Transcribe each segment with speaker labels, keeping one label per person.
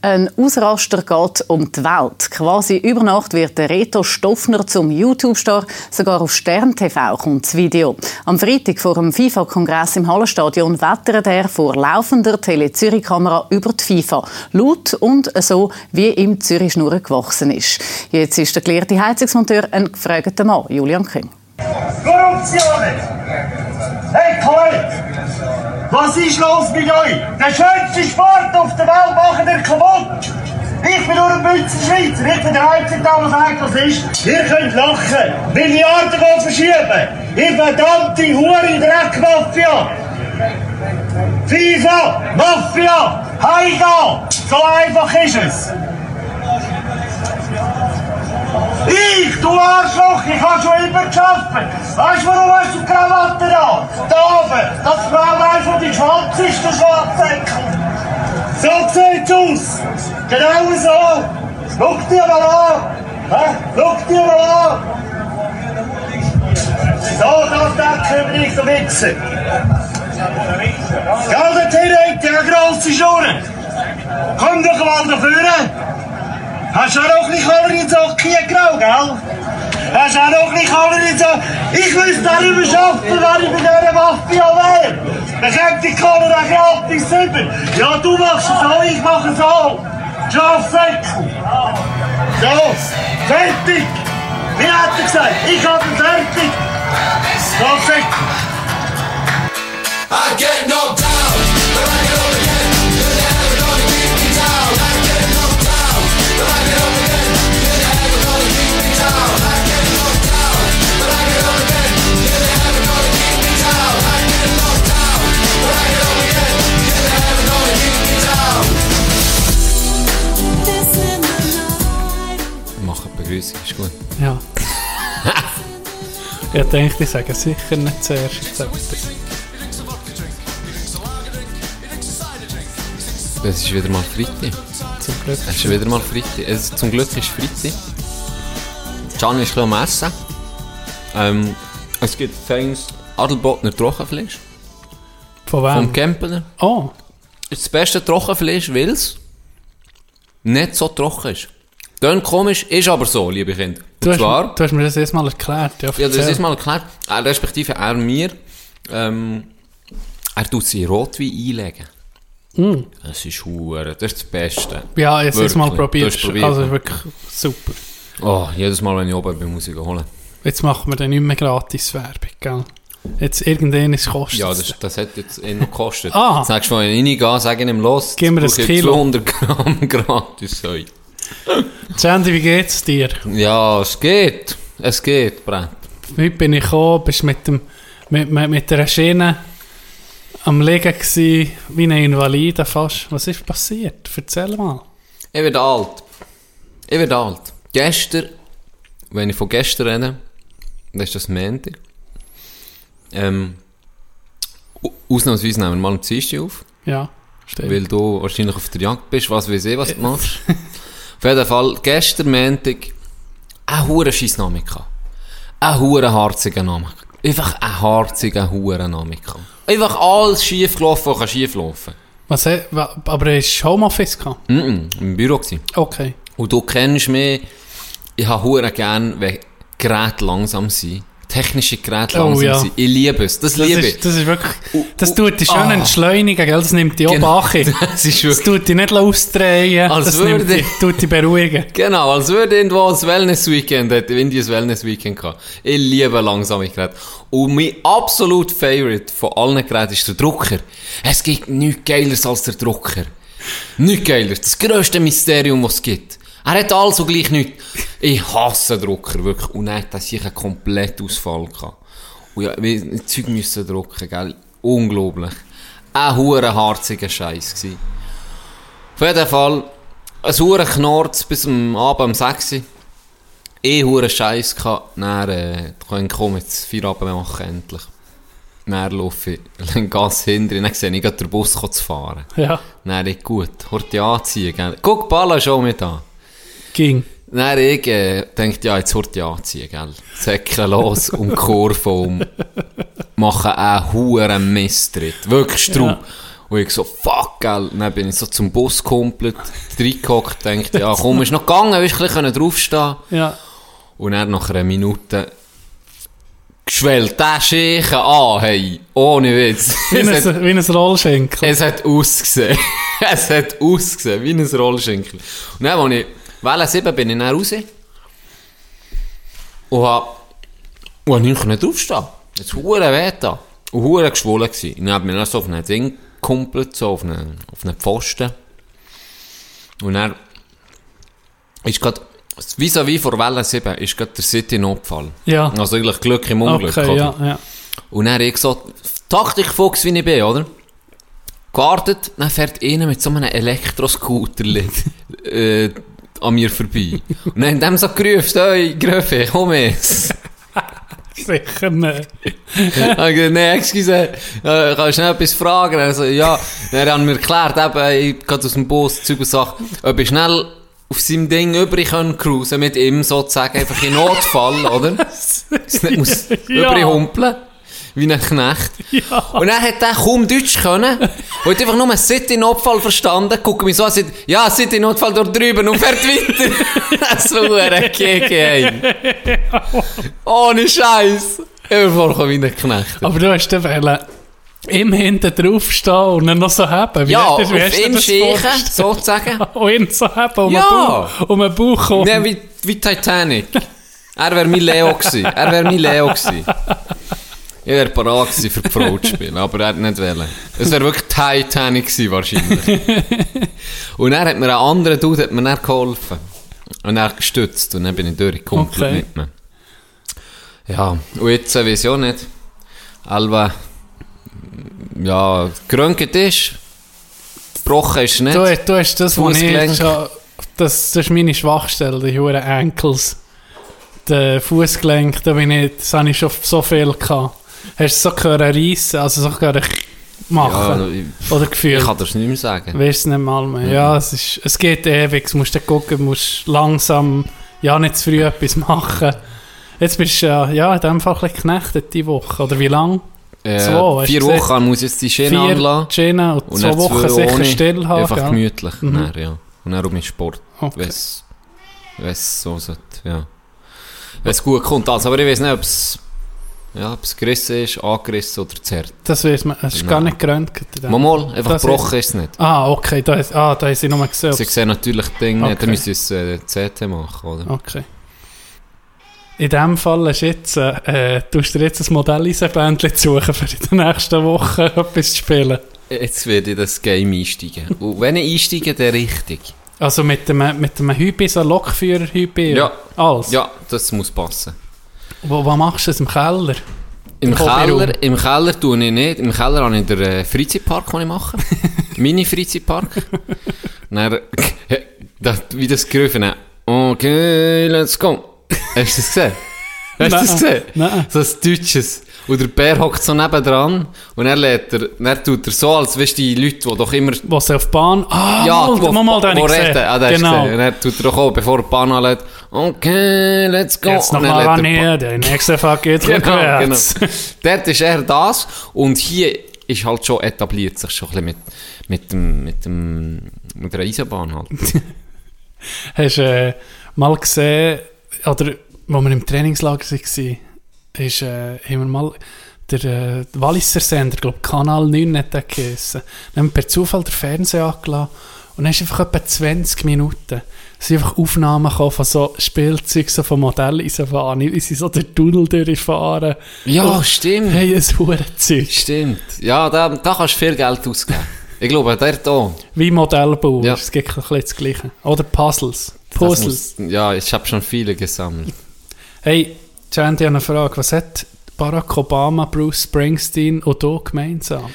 Speaker 1: Ein Ausraster geht um die Welt. Quasi über Nacht wird der Reto Stoffner zum YouTube-Star. Sogar auf Stern TV kommt das Video. Am Freitag vor dem FIFA-Kongress im Hallenstadion wettert er vor laufender Tele-Zürich-Kamera über die FIFA. Laut und so, wie ihm Zürich Schnurren gewachsen ist. Jetzt ist der gelehrte Heizungsmonteur ein gefragter Mann, Julian King.
Speaker 2: Korruption! Hey, Kollege! Was ist los mit euch? Der schönste Sport auf der Welt machen ihr kaputt! Ich bin nur ein Münzenschweizer, ich bin der Einzige, der sagt, was ist. Ihr könnt lachen, Milliarden gehen verschieben. Ihr verdammte Hure Dreckmafia! FIFA, Mafia, Heiga! So einfach ist es! Ich, du Arschloch, ich habe schon immer geschafft. Weißt du, warum hast du die Krawatte da? Da oben, das Fraulein von die Schwanz ist der Schwarzsäckel. So sieht's aus. Genau so. Schau dir mal an. Hä? Schau dir mal an. So, das denken wir nicht so witzen. Gell, der Teenager, der grosse Schnurren. Komm doch mal da vorne. Du auch noch nicht alle in Socken grau, gell? Hast du auch noch nicht alle in Socken... Ich wüsste darüber schaffen, wenn ich bei dieser Mafia wäre. Dann kommt die Kamera gratis rüber. Ja, du machst es so, ich mache es so. Schafsäckel. So, fertig. Wie hat er gesagt? Ich habe ihn fertig. Schafsäckel.
Speaker 3: I get knocked down, but I get up
Speaker 4: Begrüßung, ist gut.
Speaker 5: Ja. ich denke, ich sage sicher nicht zuerst etwas.
Speaker 4: Es ist wieder mal Freitag.
Speaker 5: Zum Glück.
Speaker 4: Es ist wieder mal Freitag. Es, zum Glück ist Freitag. Can ist ein am Essen. Ähm, es gibt feines Adelbotner Trockenfleisch.
Speaker 5: Von
Speaker 4: Vom
Speaker 5: wem?
Speaker 4: Kempener.
Speaker 5: Oh,
Speaker 4: ist das beste Trockenfleisch, weil es nicht so trocken ist. Tönt komisch, ist aber so, liebe Kinder.
Speaker 5: du hast,
Speaker 4: zwar,
Speaker 5: du hast mir das erst mal erklärt. Ja,
Speaker 4: ja, das
Speaker 5: erzähl.
Speaker 4: ist mal erklärt, er, respektive er mir, ähm, er tut sie in Rotwein einlegen.
Speaker 5: Mm.
Speaker 4: Das ist hure, das ist das Beste.
Speaker 5: Ja, jetzt ist mal
Speaker 4: Wirklich.
Speaker 5: probiert. Also wirklich super.
Speaker 4: Oh, jedes Mal, wenn ich oben bin, muss ich holen.
Speaker 5: Jetzt machen wir dann nicht mehr gratis Werbung, gell? Jetzt irgendwann ist kostet
Speaker 4: Ja, das, das hat jetzt eh noch gekostet.
Speaker 5: Ah.
Speaker 4: Sagst du, wenn ich reingehe, sage ich ihm los.
Speaker 5: Gib mir
Speaker 4: jetzt ich
Speaker 5: Kilo.
Speaker 4: 200 Gramm gratis Heu.
Speaker 5: Sandy, wie geht's dir?
Speaker 4: Ja, es geht. Es geht, Brett.
Speaker 5: Heute bin ich gekommen, bist mit, dem, mit, mit, mit der Schiene am Liegen gewesen, wie ein Invalide fast. Was ist passiert? Erzähl mal.
Speaker 4: Ich werde alt. Ich werde alt. Gestern, wenn ich von gestern rede, das ist das Montag. Ähm, au- ausnahmsweise nehmen wir mal am Dienstag auf,
Speaker 5: Ja, stimmt.
Speaker 4: weil du wahrscheinlich auf der Jagd bist, was weiß ich, was du machst. auf jeden Fall, gestern Montag, ein hure Scheissname gehabt. Ein hure harziger Name. Einfach ein harziger hure Name gehabt. Einfach alles schief gelaufen, was schief laufen.
Speaker 5: Was, he- wa- aber es war Homeoffice? gehabt?
Speaker 4: Mm -mm, im Büro gewesen.
Speaker 5: Okay.
Speaker 4: Und du kennst mich, ich habe hure gern, wenn Geräte langsam sind. Technische Geräte
Speaker 5: Oh,
Speaker 4: langsam
Speaker 5: ja.
Speaker 4: sind. Ich liebe es. Das,
Speaker 5: Das
Speaker 4: liebe ich.
Speaker 5: ist, das ist wirklich, das tut dich schön
Speaker 4: ah.
Speaker 5: entschleunigen, gell? Das nimmt dich auch
Speaker 4: Genau. Das ist
Speaker 5: Das tut dich nicht ausdrehen,
Speaker 4: Als
Speaker 5: das nimmt
Speaker 4: würde-
Speaker 5: dich, tut dich beruhigen.
Speaker 4: genau, als würde irgendwo ein Wellness-Weekend, hätte Indien ein Wellness-Weekend gehabt. Ich liebe langsame Geräte. Und mein absolut Favorite von allen Geräten ist der Drucker. Es gibt nichts Geileres als der Drucker. Nichts Geileres. Das grösste Mysterium, was es gibt. Er hat und gleich nichts. Ich hasse Drucker, wirklich. Und er hat sicher einen Komplettausfall gehabt. Und ja, wir Zeug müssen drucken, gell. Unglaublich. Ein hure harziger Scheiß gsi. Auf jeden Fall, ein hure Knorz bis am Abend um 6 Uhr. Eh hure Scheiß gehabt. Dann, äh, können komm jetzt Feierabend machen, endlich. Dann laufe ich den Gas hinter, dann sehe ich den Bus zu fahren.
Speaker 5: Ja,
Speaker 4: Dann ich, gut, hört ja anziehen, gell. Guck, Balla schon mit an.
Speaker 5: Ging.
Speaker 4: Dann ich äh, denkt ja, jetzt hört ja anziehen, gell. Säckeln los die Kurve um. Machen einen huren Misstritt. Wirklich Straub.
Speaker 5: Ja.
Speaker 4: Und ich so, fuck, gell. Dann bin ich so zum Bus komplett reingehockt, dachte, ja, komm, ist noch gegangen, willst du ein bisschen draufstehen?
Speaker 5: Ja.
Speaker 4: Und dann nach einer Minute geschwellt der Schächen an, hey, ohne Witz.
Speaker 5: Wie
Speaker 4: hat,
Speaker 5: ein, wie ein Rollschenkel.
Speaker 4: es hat ausgesehen. es hat ausgesehen, wie ein Rollschenkel. Und dann, als ich Welle 7 bin ich dann raus. Und hab, und hab nicht können draufstehen. Es hure weh da. Und hure geschwollen gsi. Und dann hab ich dann so auf ein Ding gekumpelt, so auf einen, auf einen Pfosten. Und dann ist grad, vis-à-vis vor Welle 7 ist grad der City-Notfall.
Speaker 5: Ja.
Speaker 4: Also eigentlich Glück im Unglück,
Speaker 5: Okay, ja, ja.
Speaker 4: Und dann ich so, Taktikfuchs wie ich bin, oder? Gewartet, dann fährt einer mit so einem Elektroscooter äh, an mir vorbei. Und dann haben dem so gerufen, hey, Gröfe, komm jetzt.
Speaker 5: Sicher nicht.
Speaker 4: Ich hab gesagt, nee, excuse, äh, kannst du schnell etwas fragen? Also, ja, dann haben mir erklärt, eben, ich gehe aus dem Bus, Zeug und Sachen, ob ich schnell auf seinem Ding übrig können cruisen mit ihm sozusagen, einfach in Notfall, oder? Ich nicht muss
Speaker 5: Ja.
Speaker 4: übrig humpeln. Wie ein Knecht.
Speaker 5: Ja.
Speaker 4: Und dann hat er kaum Deutsch können. Und hat einfach nur City-Notfall verstanden. Guckt mich so an, sagt, ja, City-Notfall dort drüben und fährt weiter. das war ein Gege, ey. Ohne Scheiß. Ich bin vorgekommen wie ein Knecht.
Speaker 5: Aber du hast wollen, ihm hinten draufstehen und dann noch so haben.
Speaker 4: Ja,
Speaker 5: hast
Speaker 4: auf
Speaker 5: wie
Speaker 4: ihm
Speaker 5: das
Speaker 4: schächen,
Speaker 5: vorgestellt?
Speaker 4: sozusagen.
Speaker 5: Und ihn so haben, um
Speaker 4: Ja.
Speaker 5: den Bauch, um Bauch kommen.
Speaker 4: Ja, wie, wie Titanic. Er wäre mein Leo gewesen. Er wäre mein Leo gewesen. Ich wäre parat gewesen, für die Frau zu spielen, aber er hat nicht wollen. Es wäre wirklich Titanic gewesen, wahrscheinlich. und er hat mir ein anderer Dude hat mir dann geholfen. Und er gestützt. Und dann bin ich durchgekommen
Speaker 5: Okay.
Speaker 4: mit mir. Ja, und jetzt äh, weiß ich auch nicht. Alba, ja, geröntgt ist. Gebrochen ist nicht.
Speaker 5: Du, du hast das, was ich schon, das, das ist meine Schwachstelle, die huren Ankles. Der Fußgelenk, da bin ich, das habe ich schon so viel gehabt. Hast du so können reissen, also so können
Speaker 4: ja,
Speaker 5: machen?
Speaker 4: ich,
Speaker 5: Oder
Speaker 4: ich
Speaker 5: gefühlt?
Speaker 4: kann das nicht mehr sagen.
Speaker 5: Weißt du nicht mal mehr. Ja, es, ist, es geht ewig. Du musst dann gucken, du musst langsam, ja, nicht zu früh etwas machen. Jetzt bist du ja, ja in dem Fall ein bisschen geknechtet die Woche. Oder wie lang?
Speaker 4: Äh,
Speaker 5: Zwei,
Speaker 4: vier
Speaker 5: du gesehen?
Speaker 4: Wochen muss ich jetzt die Schiene anlassen.
Speaker 5: Gene und,
Speaker 4: Und
Speaker 5: zwei Wochen
Speaker 4: zwei
Speaker 5: sicher still haben.
Speaker 4: Einfach
Speaker 5: gell?
Speaker 4: gemütlich.
Speaker 5: Mhm.
Speaker 4: Dann, ja. Und dann um den Sport.
Speaker 5: Okay.
Speaker 4: Wenn es so sollte, ja. Wenn es gut kommt. Also, aber ich weiß nicht, ob es ja, ob es gerissen ist, angerissen oder zerrt.
Speaker 5: Das weiß man, es ist
Speaker 4: Nein.
Speaker 5: gar nicht geröntgt.
Speaker 4: Mal, mal, einfach
Speaker 5: Das
Speaker 4: gebrochen ist es nicht.
Speaker 5: Ah, okay, da, ist, ah, da haben sie nochmal gesehen.
Speaker 4: Sie sehen natürlich Dinge
Speaker 5: Okay.
Speaker 4: dann müssen sie es äh, CT machen, oder?
Speaker 5: Okay. In dem Fall ist jetzt, äh, äh, tust du dir jetzt ein Modelleisenbändchen suchen, für den nächsten Wochen etwas zu spielen.
Speaker 4: Jetzt werde ich das Game einsteigen. Und wenn ich einsteige, dann richtig.
Speaker 5: Also mit dem, mit dem Hübi, so Lokführer-Hübi?
Speaker 4: Ja.
Speaker 5: Alles?
Speaker 4: Ja, das muss passen.
Speaker 5: Wo, wo machst du es? Im Keller?
Speaker 4: Im. Keller, Im Keller tue ich nicht. Im Keller habe ich den äh, Freizeitpark, den ich mache. Mini-Freizeitpark. Dann, das, wie das gerufen hat. Okay, let's go. Hast du das gesehen? Hast du das gesehen?
Speaker 5: Nein.
Speaker 4: So ein Deutsches. Und der Bär hockt so nebendran und er lädt er, dann tut er so, als wärst die Leute, die doch immer...
Speaker 5: Sie auf die Bahn... Ah,
Speaker 4: Ja,
Speaker 5: mal,
Speaker 4: wo-
Speaker 5: mal, mal, den
Speaker 4: wo retten. Ah,
Speaker 5: genau.
Speaker 4: Und er tut er doch auch, bevor er die Bahn anlädt, okay, let's go.
Speaker 5: Jetzt nochmal
Speaker 4: lädt
Speaker 5: an
Speaker 4: er die
Speaker 5: hier, der nächste Fahrt geht
Speaker 4: Genau, genau.
Speaker 5: rückwärts.
Speaker 4: Dort ist eher das. Und hier ist halt schon etabliert sich schon ein bisschen mit, mit, dem, mit, dem, mit der Eisenbahn halt.
Speaker 5: Hast du äh, mal gesehen, oder wo wir im Trainingslager waren, ist, äh, haben wir mal der äh, Walliser Sender, glaube Kanal 9 hat der geheissen. Dann haben wir per Zufall den Fernseher angelassen und dann ist einfach etwa 20 Minuten sind einfach Aufnahmen gekommen von so Spielzeug, so von Modelleisenbahn, wie sie so den Tunnel durchfahren.
Speaker 4: Ja,
Speaker 5: Und-
Speaker 4: stimmt.
Speaker 5: Hey, ein Hurenzeug.
Speaker 4: Stimmt. Ja, da, da kannst du viel Geld ausgeben. Ich glaube, der da.
Speaker 5: Wie Modellbau,
Speaker 4: Ja.
Speaker 5: es gibt ein bisschen das Gleiche. Oder Puzzles. Puzzles.
Speaker 4: muss- Ja, ich habe schon viele gesammelt.
Speaker 5: Hey, Jandy, eine Frage. Was hat Barack Obama, Bruce Springsteen und du gemeinsam?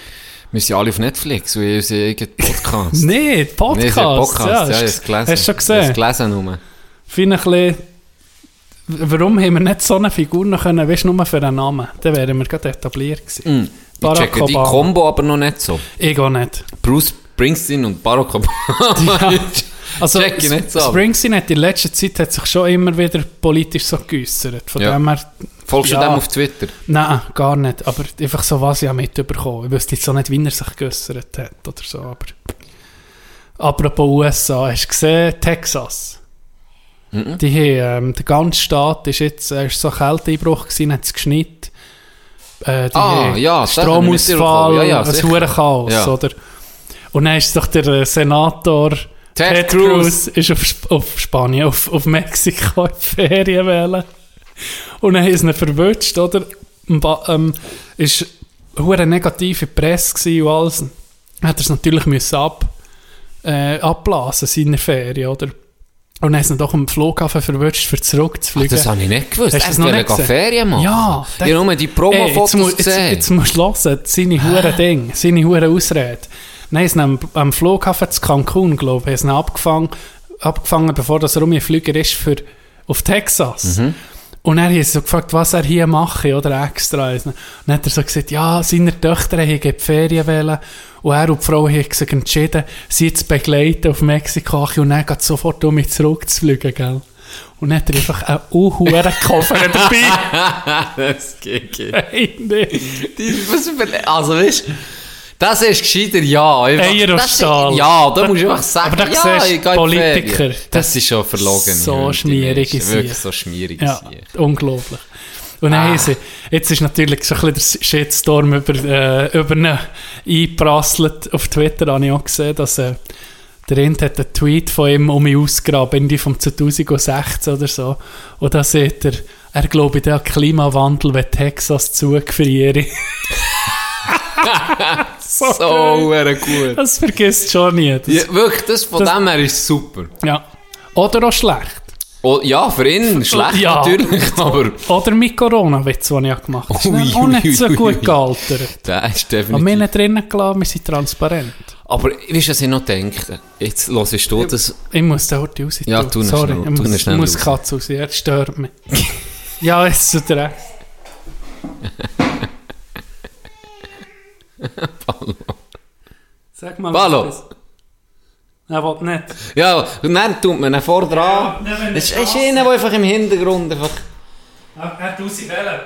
Speaker 4: Wir sind alle auf Netflix, und haben unseren eigenen Podcast.
Speaker 5: Nee, Podcast.
Speaker 4: Nee, es ist ein Podcast. Ja,
Speaker 5: hast
Speaker 4: ich
Speaker 5: du
Speaker 4: habe es gelesen.
Speaker 5: Hast du schon
Speaker 4: Ich
Speaker 5: gesehen?
Speaker 4: gelesen nur.
Speaker 5: Finde ich ein bisschen, warum haben wir nicht so eine Figur noch können, weißt du, nur für einen Namen? Dann wären wir gerade etabliert gewesen.
Speaker 4: Mm. Ich checke die. Kombo aber noch nicht so.
Speaker 5: Ich auch nicht.
Speaker 4: Bruce Springsteen und Barack Obama.
Speaker 5: Also, Springsteen hat in letzter Zeit hat sich schon immer wieder politisch so geäussert. Von
Speaker 4: Ja.
Speaker 5: dem her,
Speaker 4: Folgst du
Speaker 5: Ja.
Speaker 4: dem auf Twitter?
Speaker 5: nein, gar nicht. Aber einfach so, was ich auch mitbekommen Ich wüsste jetzt auch nicht, wie er sich geäussert hat oder so. Aber apropos USA, hast du gesehen, Texas?
Speaker 4: Mhm.
Speaker 5: Die haben, ähm, der ganze Staat ist jetzt, äh, ist so ein Kälteeinbruch gewesen, hat es geschneit. Äh, die
Speaker 4: Ah, ja.
Speaker 5: Stromausfall,
Speaker 4: Ja, ja,
Speaker 5: ein
Speaker 4: sicher.
Speaker 5: hoher Chaos,
Speaker 4: Ja.
Speaker 5: oder? Und dann ist doch der äh, Senator
Speaker 4: Ted
Speaker 5: Ted,
Speaker 4: Cruz.
Speaker 5: Cruz ist auf, Sp- auf Spanien, auf, auf Mexiko in die Ferien wählen. Und dann haben sie ihn verwünscht, oder? Ähm, ist eine negative Presse und alles. Dann Hat er es natürlich müssen ab, äh, abblasen, seine Ferien, oder? Und dann sie ihn doch am Flughafen verwünscht, für
Speaker 4: Ach,
Speaker 5: zurückzufliegen.
Speaker 4: das habe ich nicht gewusst.
Speaker 5: Hast du
Speaker 4: Er
Speaker 5: noch nicht gesehen?
Speaker 4: Ferien machen.
Speaker 5: Ja,
Speaker 4: Ich habe nur die Promo-Fotos
Speaker 5: Ey, jetzt, jetzt,
Speaker 4: gesehen.
Speaker 5: jetzt musst du hören, seine hure Ding, seine hure Ausrede. Nein, haben am, am Flughafen zu Cancun, glaube ich, ihn abgefangen, abgefangen, bevor das er um Flüger ist für, auf Texas.
Speaker 4: Mhm.
Speaker 5: Und er hat so gefragt, was er hier mache, oder extra. Und dann hat er so gesagt, ja, seine Töchter haben die Ferien wählen. Und er und die Frau haben sich entschieden, sie zu begleiten auf Mexiko. Und dann geht sofort um mich zurückzufliegen, gell. Und dann hat er einfach einen unhuren Koffer dabei.
Speaker 4: das geht, geht.
Speaker 5: Hey, nee.
Speaker 4: Also, weißt du, das ist gescheiter Ja. Einfach-
Speaker 5: Eier
Speaker 4: ist-
Speaker 5: Stahl.
Speaker 4: Ja, da musst du einfach sagen,
Speaker 5: Aber da
Speaker 4: ja,
Speaker 5: siehst
Speaker 4: ich die
Speaker 5: Politiker,
Speaker 4: Ferien. Das,
Speaker 5: das-
Speaker 4: ist schon verlogen.
Speaker 5: so
Speaker 4: ja,
Speaker 5: schmierige
Speaker 4: Menschen. Wirklich so schmierige
Speaker 5: Ja, unglaublich. Und dann
Speaker 4: Ah.
Speaker 5: haben sie, jetzt ist natürlich so ein bisschen der Shitstorm über, äh, über ihn eingeprasselt. Auf Twitter habe ich auch gesehen, dass äh, der Int hat einen Tweet von ihm um mich ausgraben, irgendwie vom 2016 oder so. Und da sieht er, er glaube, der Klimawandel, wenn Texas zugefriere.
Speaker 4: So, so gut.
Speaker 5: Das vergisst schon nie. Das,
Speaker 4: Ja, wirklich, das von
Speaker 5: Das-
Speaker 4: dem her ist super.
Speaker 5: ja. Oder auch schlecht.
Speaker 4: Oh, ja, für ihn schlecht
Speaker 5: Ja.
Speaker 4: natürlich, aber
Speaker 5: Oder mit Corona-Witz, den ich gemacht habe. Das
Speaker 4: Ui,
Speaker 5: ist auch nicht
Speaker 4: ui,
Speaker 5: so
Speaker 4: ui,
Speaker 5: gut
Speaker 4: ui.
Speaker 5: gealtert.
Speaker 4: der ist
Speaker 5: Aber wir
Speaker 4: definitiv...
Speaker 5: nicht drinnen gelassen, wir sind transparent.
Speaker 4: Aber weißt du, was ich noch denke? Jetzt hörst du das...
Speaker 5: Ich muss da heute raus.
Speaker 4: Ja,
Speaker 5: tun.
Speaker 4: tu
Speaker 5: Sorry,
Speaker 4: schnell-
Speaker 5: ich muss,
Speaker 4: schnell
Speaker 5: ich muss
Speaker 4: raus.
Speaker 5: Katze raus, er stört mich. ja, jetzt zu dir. Sag mal will nicht.
Speaker 4: Ja, dann tut man ihn vor dran.
Speaker 5: Ja,
Speaker 4: Es ist,
Speaker 5: er
Speaker 4: ist einer, der einfach im Hintergrund einfach...
Speaker 5: Er, er tut sie wählen.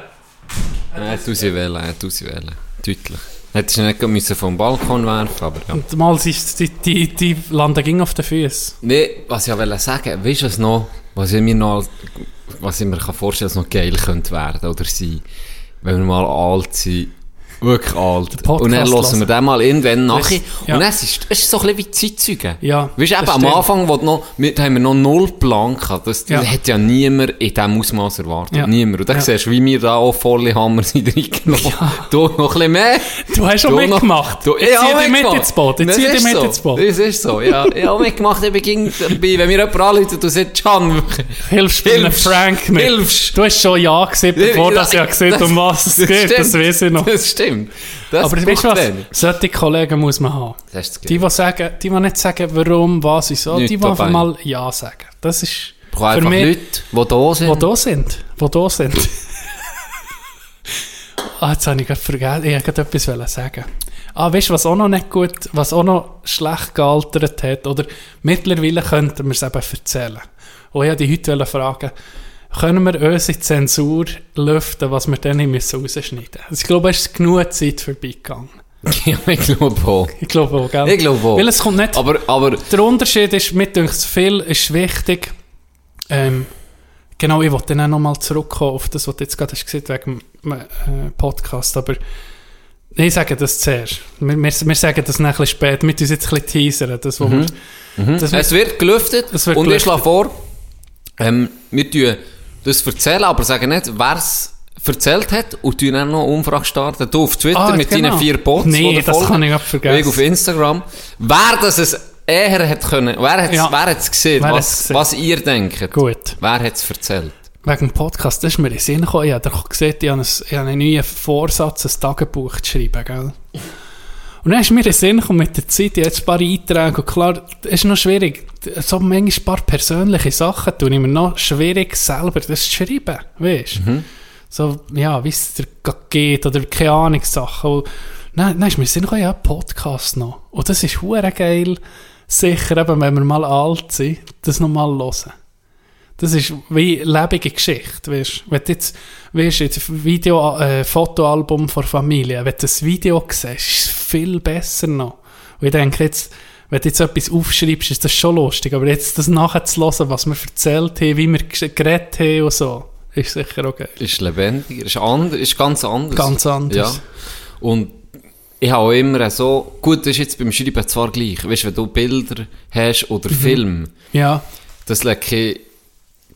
Speaker 4: Er hat sie wählen, er hat sie wählen. Deutlich. Hättest du nicht müssen vom Balkon werfen aber ja.
Speaker 5: Und mal ist die, die, die landen ging auf den Füßen.
Speaker 4: Nee, was ich wollte sagen, weißt du was noch, was ich mir noch, was ich mir kann vorstellen, was noch geil könnte werden oder sein, wenn wir mal alt sind, wirklich alt.
Speaker 5: Podcast
Speaker 4: Und dann hören wir den mal irgendwann nachher.
Speaker 5: ja.
Speaker 4: Und es ist, es ist so ein bisschen wie Zeitzeugen.
Speaker 5: Ja,
Speaker 4: Weißt du, eben am. Anfang, wo du noch, da haben wir noch null Plan gehabt. Das,
Speaker 5: Ja.
Speaker 4: das hat ja niemand in diesem Ausmaß erwartet.
Speaker 5: Ja.
Speaker 4: Niemand. Und dann
Speaker 5: Ja.
Speaker 4: siehst du, wie wir da auch volle Hammer sind reingenommen. Du noch ein bisschen mehr.
Speaker 5: Du hast schon
Speaker 4: Du noch-
Speaker 5: mitgemacht.
Speaker 4: Du, ich
Speaker 5: zieh
Speaker 4: habe
Speaker 5: dich mit ins Boot. Jetzt
Speaker 4: Das
Speaker 5: zieh dich
Speaker 4: ist
Speaker 5: mit
Speaker 4: so.
Speaker 5: ins Boot.
Speaker 4: Das ist so, ja. Ich habe mitgemacht, ich bin dabei. Wenn mir jemand anruft und sagt, Can,
Speaker 5: Hilfst du mir. Frank mit?
Speaker 4: Hilfst.
Speaker 5: Du hast schon Ja gesagt, bevor das ja gesehen um was es geht. Das weiß ich noch.
Speaker 4: Das stimmt. Das
Speaker 5: Aber weißt du was?
Speaker 4: wenig.
Speaker 5: Solche Kollegen muss man haben. Die, die, sagen, die, die nicht sagen, warum, was, wieso, die, die einfach mal Ja sagen. Das ist
Speaker 4: Ich brauche
Speaker 5: für mich,
Speaker 4: Leute, die da sind.
Speaker 5: die da sind. Die da sind. ah, jetzt habe ich gerade vergessen. Ich wollte etwas wollen sagen. Ah, weißt du, was auch noch nicht gut, was auch noch schlecht gealtert hat, oder mittlerweile könnten wir es eben erzählen. Und ich wollte die heute fragen, können wir unsere Zensur lüften, was wir dann nicht müssen rausschneiden müssen? Ich glaube, es ist genug Zeit vorbeigegangen.
Speaker 4: ja, ich glaube auch.
Speaker 5: Ich glaube auch, gell?
Speaker 4: Ich glaube auch.
Speaker 5: Weil es kommt nicht...
Speaker 4: Aber, aber,
Speaker 5: Der Unterschied ist, mir denkt viel ist wichtig. Ähm, genau, ich wollte dann auch nochmal zurückkommen auf das, was du jetzt gerade hast gesagt wegen dem äh, Podcast, aber ich sage das zuerst. Wir, wir, wir sagen das nachher später, mit uns jetzt ein bisschen teasern, das, wo wir, das
Speaker 4: es wird gelüftet.
Speaker 5: Es wird
Speaker 4: und ich
Speaker 5: gelüftet.
Speaker 4: schlage vor, ähm, wir tun das erzählen, aber sagen nicht, wer es erzählt hat und tun dann noch eine Umfrage starten. Du auf Twitter
Speaker 5: Ah,
Speaker 4: mit
Speaker 5: genau.
Speaker 4: deinen vier Bots,
Speaker 5: Nee, das
Speaker 4: folgen.
Speaker 5: kann ich grad vergessen.
Speaker 4: Ich auf Instagram. Wer das es eher hat können, wer hat es
Speaker 5: Ja.
Speaker 4: wer gesehen,
Speaker 5: Wer
Speaker 4: was,
Speaker 5: gesehen?
Speaker 4: was ihr denkt.
Speaker 5: Gut.
Speaker 4: Wer hat es erzählt?
Speaker 5: Wegen dem Podcast, das ist mir in den Sinn gekommen. Ich habe gesehen, ich habe, einen, ich habe einen neuen Vorsatz, ein Tagebuch zu schreiben, gell? Und dann ist mir in Sinn gekommen mit der Zeit, ich jetzt ein paar Einträge und klar, es ist noch schwierig, so manchmal ein paar persönliche Sachen tun ich mir noch schwierig selber das zu schreiben, weißt du? So, ja, wie es dir geht oder keine Ahnung, Sachen. Und dann, dann ist mir in Sinn gekommen, ja, Podcast noch. Und das ist hure geil, sicher, eben, wenn wir mal alt sind, das nochmal hören. Das ist wie lebende Geschichte, weißt Wenn du jetzt, weißt, jetzt ein Video, äh, Fotoalbum von Familie, wenn du das Video siehst, ist es viel besser noch. Und ich denke jetzt, wenn du jetzt etwas aufschreibst, ist das schon lustig, aber jetzt das nachher zu hören, was wir erzählt haben, wie wir geredet haben und so, ist sicher geil.
Speaker 4: Ist lebendiger, ist, anders, ist ganz anders.
Speaker 5: Ganz anders.
Speaker 4: Ja. Und ich habe auch immer so, gut, das ist jetzt beim Schreiben zwar gleich, weißt du, wenn du Bilder hast oder
Speaker 5: Mhm.
Speaker 4: Film,
Speaker 5: Ja,
Speaker 4: das legt kein,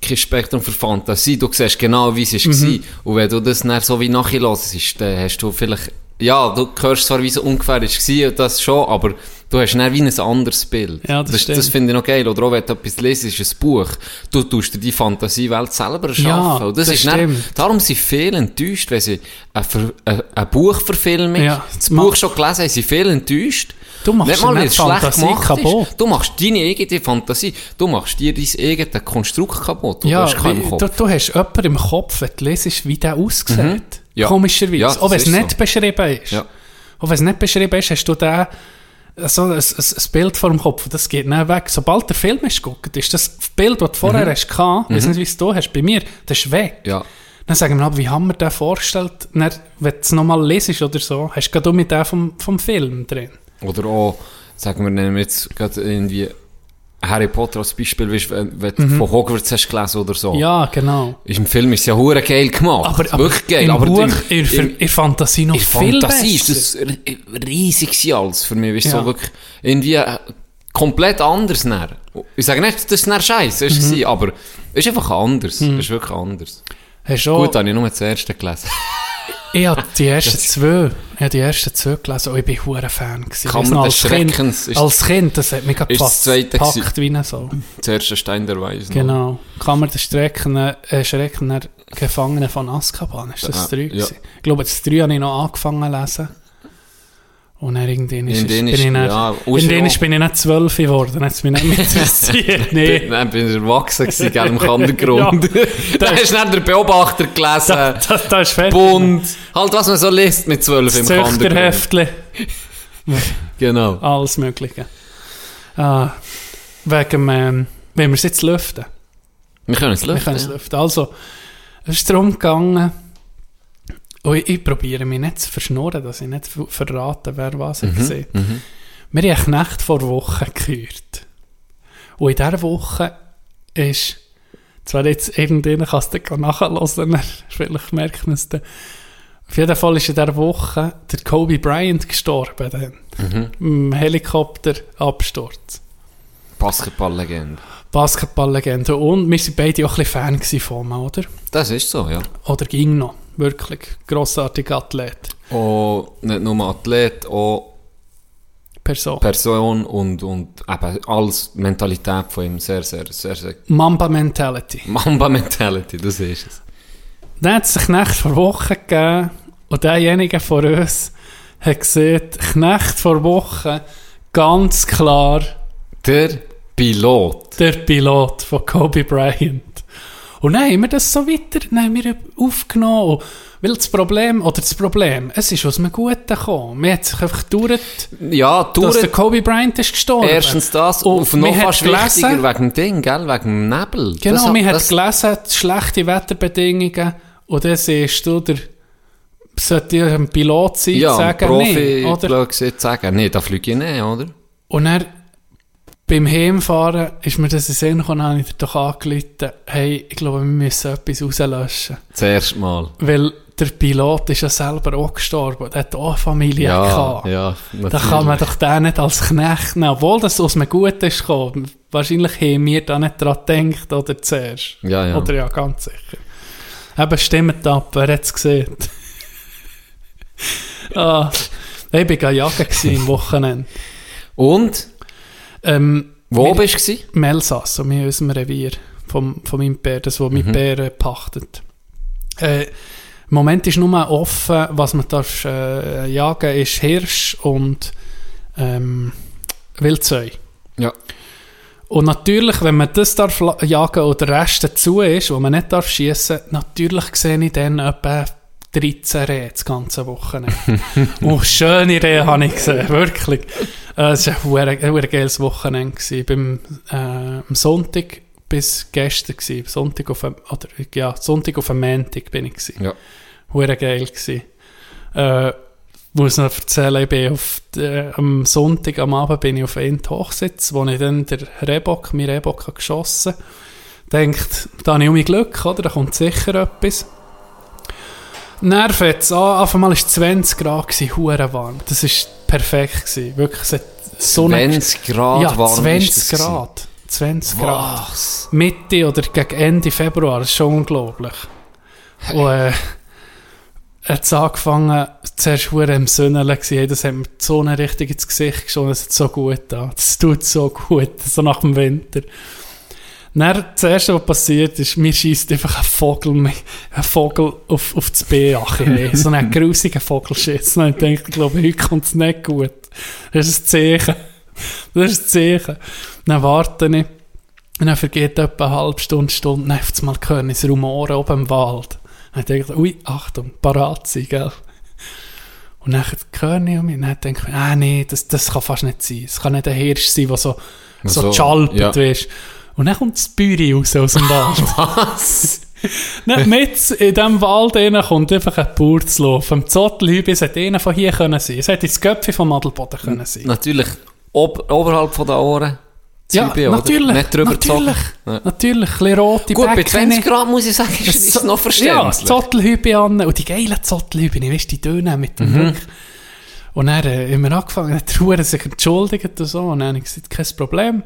Speaker 4: kein Spektrum für Fantasie, du siehst genau, wie es
Speaker 5: Mhm.
Speaker 4: war. Und wenn du das dann so wie nachhörst, dann hast du vielleicht, ja, du hörst zwar, wie es ungefähr war, und das schon, aber du hast dann wie ein anderes Bild.
Speaker 5: Ja, das
Speaker 4: das, das finde ich noch geil. Oder auch wenn du etwas lesest, ist ein Buch, du tust dir die Fantasiewelt selber erschaffen.
Speaker 5: Ja,
Speaker 4: das
Speaker 5: das
Speaker 4: ist dann,
Speaker 5: stimmt.
Speaker 4: darum sind viele enttäuscht, wenn sie ein, ein Buch verfilmen.
Speaker 5: Ja,
Speaker 4: das
Speaker 5: das
Speaker 4: Buch schon gelesen haben, sind viele enttäuscht.
Speaker 5: Du machst
Speaker 4: Nicht mal,
Speaker 5: nicht Fantasie kaputt.
Speaker 4: Ist. Du machst deine eigene Fantasie. Du machst dir dein eigenes Konstrukt kaputt. Du
Speaker 5: ja
Speaker 4: hast keinen Kopf.
Speaker 5: du, du hast jemanden im Kopf, wenn du lesest, wie der aussieht.
Speaker 4: Mhm. Ja.
Speaker 5: Komischerweise.
Speaker 4: Ja,
Speaker 5: auch wenn
Speaker 4: das
Speaker 5: es nicht
Speaker 4: so.
Speaker 5: beschrieben ist.
Speaker 4: Ja.
Speaker 5: Auch wenn es nicht beschrieben ist, hast du da so ein, ein, ein Bild vor dem Kopf das geht nicht weg. Sobald der Film ist geguckt, ist das Bild, das du vorher hast gehabt, ich weiß nicht, wie es du hast, bei mir, das ist weg.
Speaker 4: Mhm. Ja.
Speaker 5: Dann sagen wir, wie haben wir den vorgestellt? Dann, wenn du es nochmal lesest oder so, hast du gerade mit dem vom, vom Film drin.
Speaker 4: Oder auch, sagen wir, nehmen wir jetzt gerade irgendwie Harry Potter als Beispiel, weißt, wenn, wenn du von Hogwarts hast gelesen oder so.
Speaker 5: Mhm. Ja, genau.
Speaker 4: Ist im Film ist ja hure geil gemacht.
Speaker 5: Aber, aber
Speaker 4: Wirklich geil.
Speaker 5: im
Speaker 4: aber
Speaker 5: Buch, in, in, in Fantasie noch
Speaker 4: in
Speaker 5: viel
Speaker 4: Fantasie ist
Speaker 5: besser.
Speaker 4: das r- riesig alles für mich. Weißt,
Speaker 5: Ja.
Speaker 4: so wirklich irgendwie äh, komplett anders. Dann. Ich sage nicht, das ist scheiße, ist
Speaker 5: Mhm.
Speaker 4: es aber es ist einfach anders. Es ist wirklich anders.
Speaker 5: Hast du auch-
Speaker 4: Gut, habe ich nur das erste gelesen.
Speaker 5: Ich habe die ersten zwei, ich habe die ersten zwei gelesen und ich bin hure Fan gewesen.
Speaker 4: Kammer des Schreckens
Speaker 5: Kind, als Kind, das hat mich gerade fast gepackt wie ein so.
Speaker 4: Das erste Stein der Weisen.
Speaker 5: Genau. Kammer des Strecken, äh, Schrecken der Gefangenen von Azkaban, ist das
Speaker 4: Ja,
Speaker 5: das 3
Speaker 4: ja.
Speaker 5: Ich glaube, das 3 habe ich noch angefangen zu lesen. Und dann irgendwann ist,
Speaker 4: In
Speaker 5: bin ich dann,
Speaker 4: ja,
Speaker 5: den
Speaker 4: auch.
Speaker 5: bin ich nicht 12 geworden, dann hat es mich nicht mehr interessiert. nee.
Speaker 4: Dann bin ich erwachsen gewesen, gell, im Kandergrund. da
Speaker 5: Das-
Speaker 4: hast du dann den Beobachter gelesen.
Speaker 5: Da, da, da ist fertig.
Speaker 4: Bunt. Halt, was man so liest mit zwölf im
Speaker 5: Das
Speaker 4: Kandergrund.
Speaker 5: Züchterheftchen.
Speaker 4: Genau.
Speaker 5: Alles Mögliche. Ah, wegen, ähm, wenn wir es jetzt lüften.
Speaker 4: Wir können es
Speaker 5: Wir
Speaker 4: lüften.
Speaker 5: können es lüften. Also, es ist darum gegangen, und ich, ich probiere mich nicht zu verschnurren, dass ich nicht ver- verrate, wer was ich sehe.
Speaker 4: mhm.
Speaker 5: Wir haben eine Knecht vor Wochen gehört. Und in dieser Woche ist, zwar jetzt irgendjemand kann es dann nachhören, vielleicht merkt man es dann, auf jeden Fall ist in dieser Woche der Kobe Bryant gestorben. Dann.
Speaker 4: Mhm.
Speaker 5: Im Helikopterabsturz.
Speaker 4: Basketballlegende.
Speaker 5: Basketballlegende. Und wir waren beide auch ein bisschen Fan von ihm, oder?
Speaker 4: Das ist so, ja.
Speaker 5: Oder ging noch. Wirklich. Grossartiger Athlet.
Speaker 4: Auch nicht nur Athlet, auch
Speaker 5: Person.
Speaker 4: Person und, und eben alles Mentalität von ihm sehr, sehr, sehr, sehr.
Speaker 5: Mamba Mentality.
Speaker 4: Mamba-Mentality, das ist es.
Speaker 5: Dann hat es einen Knecht vor Wochen gegeben und derjenige von uns hat gesehen, Knecht vor Wochen ganz klar
Speaker 4: Der Pilot.
Speaker 5: der Pilot von Kobe Bryant. Und dann haben wir das so weiter dann haben wir aufgenommen. Weil das Problem, oder das Problem, es ist aus einem Guten gekommen. Man hat sich einfach gedauert,
Speaker 4: Ja,
Speaker 5: dass der Kobe Bryant ist gestorben.
Speaker 4: Erstens das,
Speaker 5: Und
Speaker 4: auf
Speaker 5: man
Speaker 4: noch fast
Speaker 5: gelesen-
Speaker 4: wichtiger wegen dem Ding, gell? wegen dem Nebel.
Speaker 5: Genau,
Speaker 4: das,
Speaker 5: man hat
Speaker 4: das,
Speaker 5: gelesen, schlechte Wetterbedingungen und dann siehst du, der sollte ja ein Pilot sein,
Speaker 4: Ja,
Speaker 5: sagen,
Speaker 4: Profi,
Speaker 5: nee, oder?
Speaker 4: blöd gesagt, sagen, nee, da fliege ich nicht, oder?
Speaker 5: Und dann, beim Heimfahren, ist mir das in Sinn gekommen, habe ich dir doch angerufen, hey, ich glaube, wir müssen etwas rauslöschen.
Speaker 4: Das erste Mal.
Speaker 5: Weil der Pilot ist ja selber auch gestorben, der hat auch eine Familie
Speaker 4: Ja,
Speaker 5: gehabt.
Speaker 4: ja,
Speaker 5: Da kann man doch den nicht als Knecht nehmen, obwohl das aus einem Guten ist gekommen. Wahrscheinlich haben wir da nicht dran gedacht, oder zuerst.
Speaker 4: Ja, ja.
Speaker 5: Oder ja, ganz sicher. Eben, stimmt ab, wer hat es gesehen? ah, ich war jagen am Wochenende.
Speaker 4: Und,
Speaker 5: Ähm,
Speaker 4: wo
Speaker 5: wir-
Speaker 4: bist du?
Speaker 5: im Elsass, so in unserem Revier, vom, von meinem Bär, das, wo
Speaker 4: Mhm.
Speaker 5: mein Bär äh, pachtet. Äh, Im Moment ist nur offen, was man darf äh, jagen, ist Hirsch und ähm, Wildzeu.
Speaker 4: Ja.
Speaker 5: Und natürlich, wenn man das darf jagen und der Rest dazu ist, wo man nicht darf schießen, natürlich sehe ich dann etwa 13 Rehe das ganze Wochenende. Und schöne Rehe habe ich gesehen, wirklich. Äh, Es war ein ein geiles Wochenende. gewesen. Beim, äh, am Sonntag bis gestern gewesen. Sonntag auf, ein- oder, ja, Sonntag auf am Montag bin ich gewesen.
Speaker 4: Ja.
Speaker 5: Hure geil gewesen. Äh, muss noch erzählen, ich bin auf, äh, am Sonntag am Abend bin ich auf einen Hochsitz, wo ich dann der Rehbock, mein Rehbock habe geschossen. Denkt, da habe ich um mein Glück, oder? Da kommt sicher etwas. Nerv jetzt an, auf einmal war es 20 Grad, gewesen, hure warm. Das war perfekt. Gewesen. Wirklich, es hat so eine-
Speaker 4: 20 Grad
Speaker 5: ja,
Speaker 4: warm
Speaker 5: 20
Speaker 4: ist das
Speaker 5: Grad. 20 Grad.
Speaker 4: Was?
Speaker 5: Mitte oder gegen Ende Februar, das ist schon unglaublich. Und äh, hat es angefangen, zuerst hure im Sonnenle gewesen, hey, das hat mir die Sonne richtig ins Gesicht geschossen, das hat so gut an. Das tut so gut, so nach dem Winter. Dann, das erste, was passiert ist, mir schießt einfach ein Vogel, ein Vogel auf, auf das. Hey. So ein grusiger Vogelschiss. Und ich denke, ich glaube, heute kommt es nicht gut. Das ist ein Zeichen. Das ist ein Zeichen. Dann warte ich. Und dann vergeht etwa eine halbe Stunde, Stunde. Dann auf einmal höre ich das Rumoren oben im Wald. Dann denke ich, ui, Achtung, parat sein, gell. Und dann höre ich um mich. Und dann denke ich, ah, nee, das, das kann fast nicht sein. Es kann nicht ein Hirsch sein, der so, so,
Speaker 4: So,
Speaker 5: schalpert,
Speaker 4: ja.
Speaker 5: weisst. Und dann kommt das Büri raus aus dem Wald.
Speaker 4: Was?
Speaker 5: Dann mit in diesem Wald rein kommt einfach ein Bauer zu laufen. Am Zottelhübe, es hätte einer von hier können sein. Es hätte ins Köpfe vom Adelboden können sein.
Speaker 4: Natürlich ob, oberhalb von den Ohren.
Speaker 5: Ja,
Speaker 4: oder?
Speaker 5: natürlich.
Speaker 4: Nicht drüber
Speaker 5: natürlich.
Speaker 4: Ja.
Speaker 5: Natürlich, ein bisschen rote
Speaker 4: Gut, bei
Speaker 5: Bäckchen.
Speaker 4: 20 Grad muss ich sagen, ist es noch
Speaker 5: Ja,
Speaker 4: verständlich.
Speaker 5: Zottelhübe an. Und die geilen Zottelhübe, weißt du, die dünnen mit dem
Speaker 4: Mhm.
Speaker 5: Rück. Und dann äh, haben wir angefangen, hat der Hure sich entschuldigt und so. Und dann habe ich gesagt, kein Problem.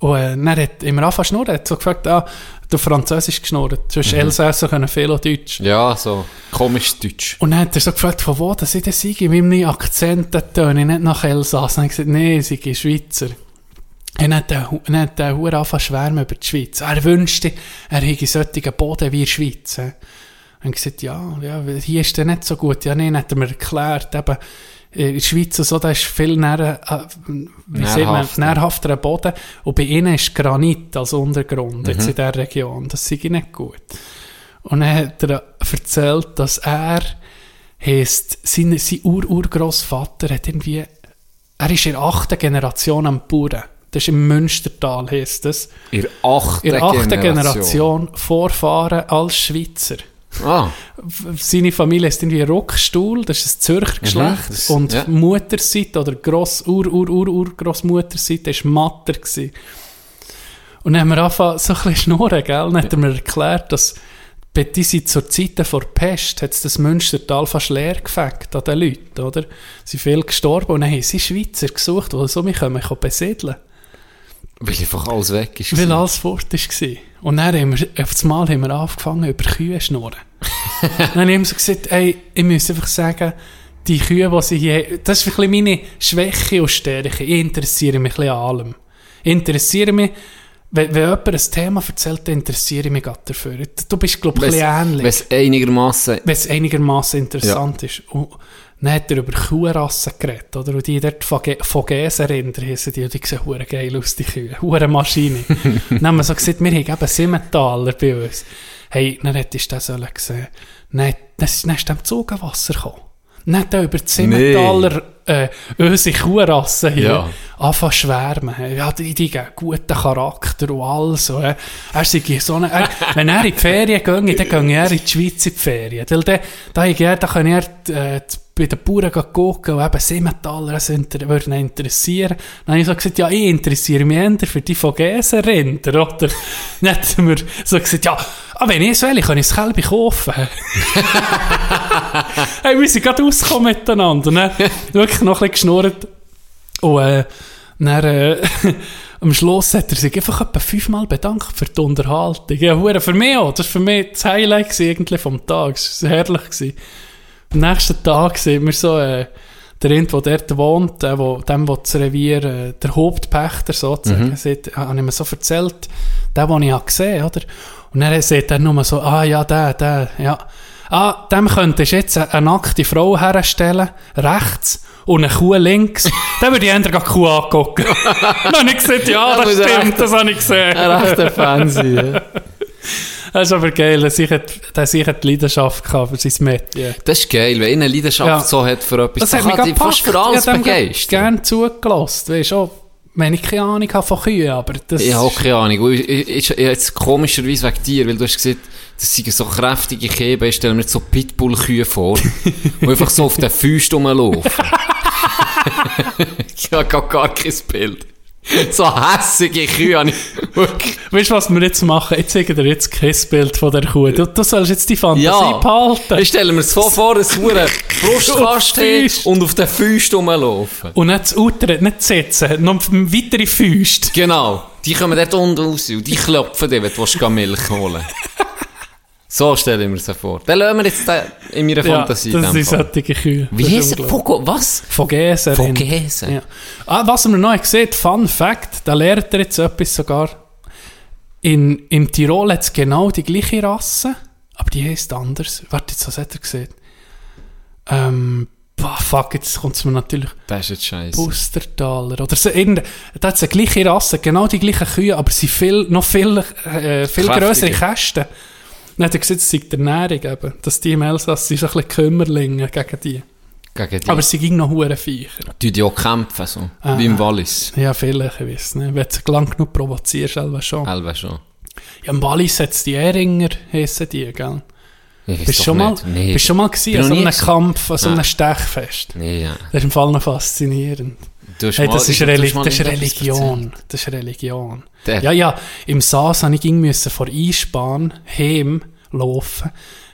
Speaker 5: Und äh, dann hat immer angefangen zu schnurren. Er hat so gefragt, ah, du Französisch geschnurrt. Sonst
Speaker 4: Mhm.
Speaker 5: Elsässer können viel Deutsch.
Speaker 4: Ja, so komisch Deutsch.
Speaker 5: Und dann hat er so gefragt, von wo das ich denn sei. In meinem Akzent töne ich nicht nach Elsass. Und dann habe ich gesagt, nee, ich sei Schweizer. Und dann hat der, Hu- dann hat der Hure angefangen zu schwärmen über die Schweiz. Er wünschte, er hätte solchen Boden wie in der Schweiz. Und ich gesagt, ja, ja, hier ist der nicht so gut. Ja, dann hat er mir erklärt, eben, in der Schweiz so, da ist viel näher, äh, wie sagt man,
Speaker 4: Nährhafter.
Speaker 5: nährhafterer Boden. Und bei ihnen ist Granit als Untergrund, jetzt in dieser Region. Das sei nicht gut. Und dann hat er erzählt, dass er heisst, sein, sein Ur-Urgroßvater hat irgendwie, er ist in der achten Generation am Bauern. Das ist im Münstertal, heisst das.
Speaker 4: In der achten
Speaker 5: In der achten.
Speaker 4: Generation
Speaker 5: Vorfahren als Schweizer.
Speaker 4: Ah,
Speaker 5: Seine Familie ist irgendwie Rockstuhl, das ist ein Zürcher Geschlecht.
Speaker 4: das-
Speaker 5: und
Speaker 4: ja.
Speaker 5: Mutterseite oder Gross, Ur, Ur, Ur, Ur, Grossmutterseite war Matter. Gewesen. Und dann haben wir angefangen, so ein bisschen schnurren, gell? Dann hat er mir erklärt, dass bei diesen zur Zeiten vor Pest hat das Münstertal fast leer gefegt an den Leuten, oder? Sie sind viel gestorben und dann haben sie Schweizer gesucht, die so mich können besiedeln
Speaker 4: weil einfach alles weg ist.
Speaker 5: weil alles fort war. Und dann haben wir, auf das Mal haben wir angefangen, über Kühe zu schnurren. dann haben wir so gesagt, ey, ich muss einfach sagen, die Kühe, die sie hier, das ist ein bisschen meine Schwäche und Stärke. Ich interessiere mich ein bisschen an allem. Ich interessiere mich, wenn, wenn jemand ein Thema erzählt, dann interessiere ich mich gerade dafür. Du bist, glaube ich, ein bisschen ähnlich
Speaker 4: Wenn es einigermaßen
Speaker 5: wenn es einigermaßen interessant ist. Und dann hat er über Kuhrassen geredet, oder? Und die dort Vogesen Vogesen-Rinder heissen die, und die sehen hure geil aus, die Kühe. Hure Maschine. dann haben wir so gesagt, wir haben eben Simmentaler bei uns. Hey, dann hättest du das sollen sehen. Dann, dann, dann ist dem Zugenwasser gekommen. Dann hat er über die Simmentaler, äh, unsere Kuhrassen hier
Speaker 4: Ja.
Speaker 5: anfangen zu schwärmen. Ja, die, die haben guten Charakter und alles. Und, äh, er sei so eine, er, wenn er in die Ferien ginge, dann ginge er in die Schweiz in die Ferien. Weil da, da, habe ich gehört, da kann er äh, bei den Bauern gucken und eben Simmentaler, inter, würde ihn interessieren. Dann habe ich so gesagt, ja, ich interessiere mich eher für die Vogesen-Rinder, oder? Dann hat er mir so gesagt, ja, ah, wenn ich es will, kann ich das Kälbchen kaufen. hey, wir sind gerade rausgekommen miteinander. Dann wirklich noch ein bisschen geschnurrt. Und äh, dann, äh, am Schluss hat er sich einfach etwa fünfmal bedankt für die Unterhaltung. Ja, hure für mich auch. Das war für mich das Highlight irgendwie vom Tag. Es war herrlich. Gewesen. Am nächsten Tag sehen wir so, äh, der Rind, der dort wohnt, der, wo, dem, der das Revier, äh, der Hauptpächter sozusagen, mhm. sieht, habe ich mir so erzählt, der, den ich habe gesehen oder? Und dann sieht er nur so, ah ja, der, der, ja. Ah, dem könntest du jetzt eine, nackte Frau herstellen, rechts, und eine Kuh links. Dann würde ich eher die Kuh angucken. Dann habe ich gesagt, ja,
Speaker 4: Ja,
Speaker 5: das stimmt, das habe ich gesehen.
Speaker 4: ein rechter Fan sein. Ja.
Speaker 5: Das ist aber geil, dass ich hat- dass ich die Leidenschaft gehabt für sein Metier.
Speaker 4: Das ist geil, wenn eine Leidenschaft
Speaker 5: Ja.
Speaker 4: so hat für etwas,
Speaker 5: Das hat mich
Speaker 4: fast für alles
Speaker 5: Ich hab dem
Speaker 4: begeistern.
Speaker 5: gerne zugelassen. Weißt du, auch, wenn ich keine Ahnung habe von Kühen, aber das
Speaker 4: Ich habe keine Ahnung. Ich, ich, ich, jetzt komischerweise wegen dir, weil du hast gesagt, das sind so kräftige Käben, ich stelle mir jetzt so Pitbull-Kühe vor, die einfach so auf den Füßen rumlaufen. ich habe gar kein Bild. So hässige Kühe habe ich wirklich.
Speaker 5: Weißt du, was wir jetzt machen? Ich zeige dir jetzt kein Bild von der Kuh. Du, du sollst jetzt die Fantasie
Speaker 4: Ja.
Speaker 5: behalten.
Speaker 4: Ich stelle mir so vor, dass du einen Brustkasten und auf den Füßen rumlaufen.
Speaker 5: Und nicht zu Outern, nicht zu sitzen, noch weitere Füße.
Speaker 4: Genau. Die kommen dort unten raus und die klopfen dir, wenn du willst, Milch holen So stelle ich mir das vor. Dann lassen wir jetzt in meiner
Speaker 5: Ja,
Speaker 4: Fantasie.
Speaker 5: das
Speaker 4: in
Speaker 5: sind solche Kühe.
Speaker 4: Wie
Speaker 5: Das ist
Speaker 4: heisst er? Fogo, was?
Speaker 5: Vogesen.
Speaker 4: Vogesen.
Speaker 5: Ja. Ah, was wir noch gesehen Fun Fact, da lernt ihr jetzt etwas sogar. In, Im Tirol hat es genau die gleiche Rasse, aber die heisst anders. Warte, jetzt, was hat er gesehen? Ähm, boah, fuck, jetzt kommt es mir natürlich.
Speaker 4: Das ist jetzt scheiße.
Speaker 5: Bustertaler oder so. Irgende, da hat es eine gleiche Rasse, genau die gleichen Kühe, aber sie viel, noch viel, äh, viel
Speaker 4: Kräftiger.
Speaker 5: grössere Kästen. Dann hat er gesagt, es sei die Ernährung eben, dass die im Elsass sind so ein bisschen Kümmerlinge gegen die.
Speaker 4: Gegen die.
Speaker 5: Aber sie ging noch hure Viecher.
Speaker 4: die die auch kämpfen, so.
Speaker 5: Ah.
Speaker 4: Wie im Wallis.
Speaker 5: Ja, vielleicht, ich weiß nicht. Wenn du sie lang genug provozierst, selber schon.
Speaker 4: Elbe schon.
Speaker 5: Ja, im Wallis hat es die Ehringer, heissen die, gell?
Speaker 4: Ich
Speaker 5: Bist schon mal.
Speaker 4: Nee.
Speaker 5: bist schon mal gewesen,
Speaker 4: Bin
Speaker 5: an so einem. Kampf, an so einem. Stechfest?
Speaker 4: Nee, ja.
Speaker 5: Das ist im Fall noch faszinierend.
Speaker 4: Du hast
Speaker 5: Hey, das, ist Reli das ist Religion. Das ist Religion.
Speaker 4: Der-
Speaker 5: Ja, ja, im Saas musste ich müssen vor Einspann heim laufen.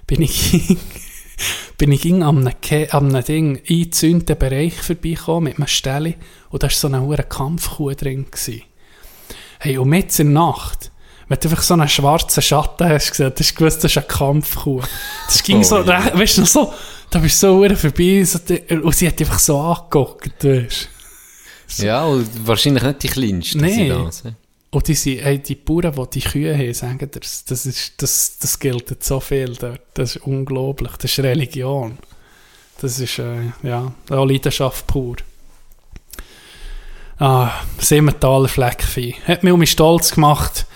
Speaker 5: Bin ich bin ich ging am einem, Ke- am einem Ding eingezündeten Bereich vorbeigekommen mit einem Stelle und da war so eine hohe Kampfkuh drin. Gewesen. Hey, und mitten in der Nacht, wenn du einfach so einen schwarzen Schatten hast gesehen, hast du gewusst, das ist eine Kampfkuh. Das ging
Speaker 4: Oh,
Speaker 5: so,
Speaker 4: ja.
Speaker 5: weißt du, noch so, da bist du so vorbei so, und sie hat einfach so angeguckt, weißt
Speaker 4: erzählt. Ja, und wahrscheinlich nicht die kleinsten.
Speaker 5: Nee.
Speaker 4: Das, he?
Speaker 5: Und die, sind, hey, die Bauern, die die Kühe haben, sagen, das, das, ist, das, das gilt so viel dort. Das ist unglaublich. Das ist Religion. Das ist, äh, ja, auch Leidenschaft pur. Ah, Simmentaler Fleckvieh. Hat mich um mich stolz gemacht,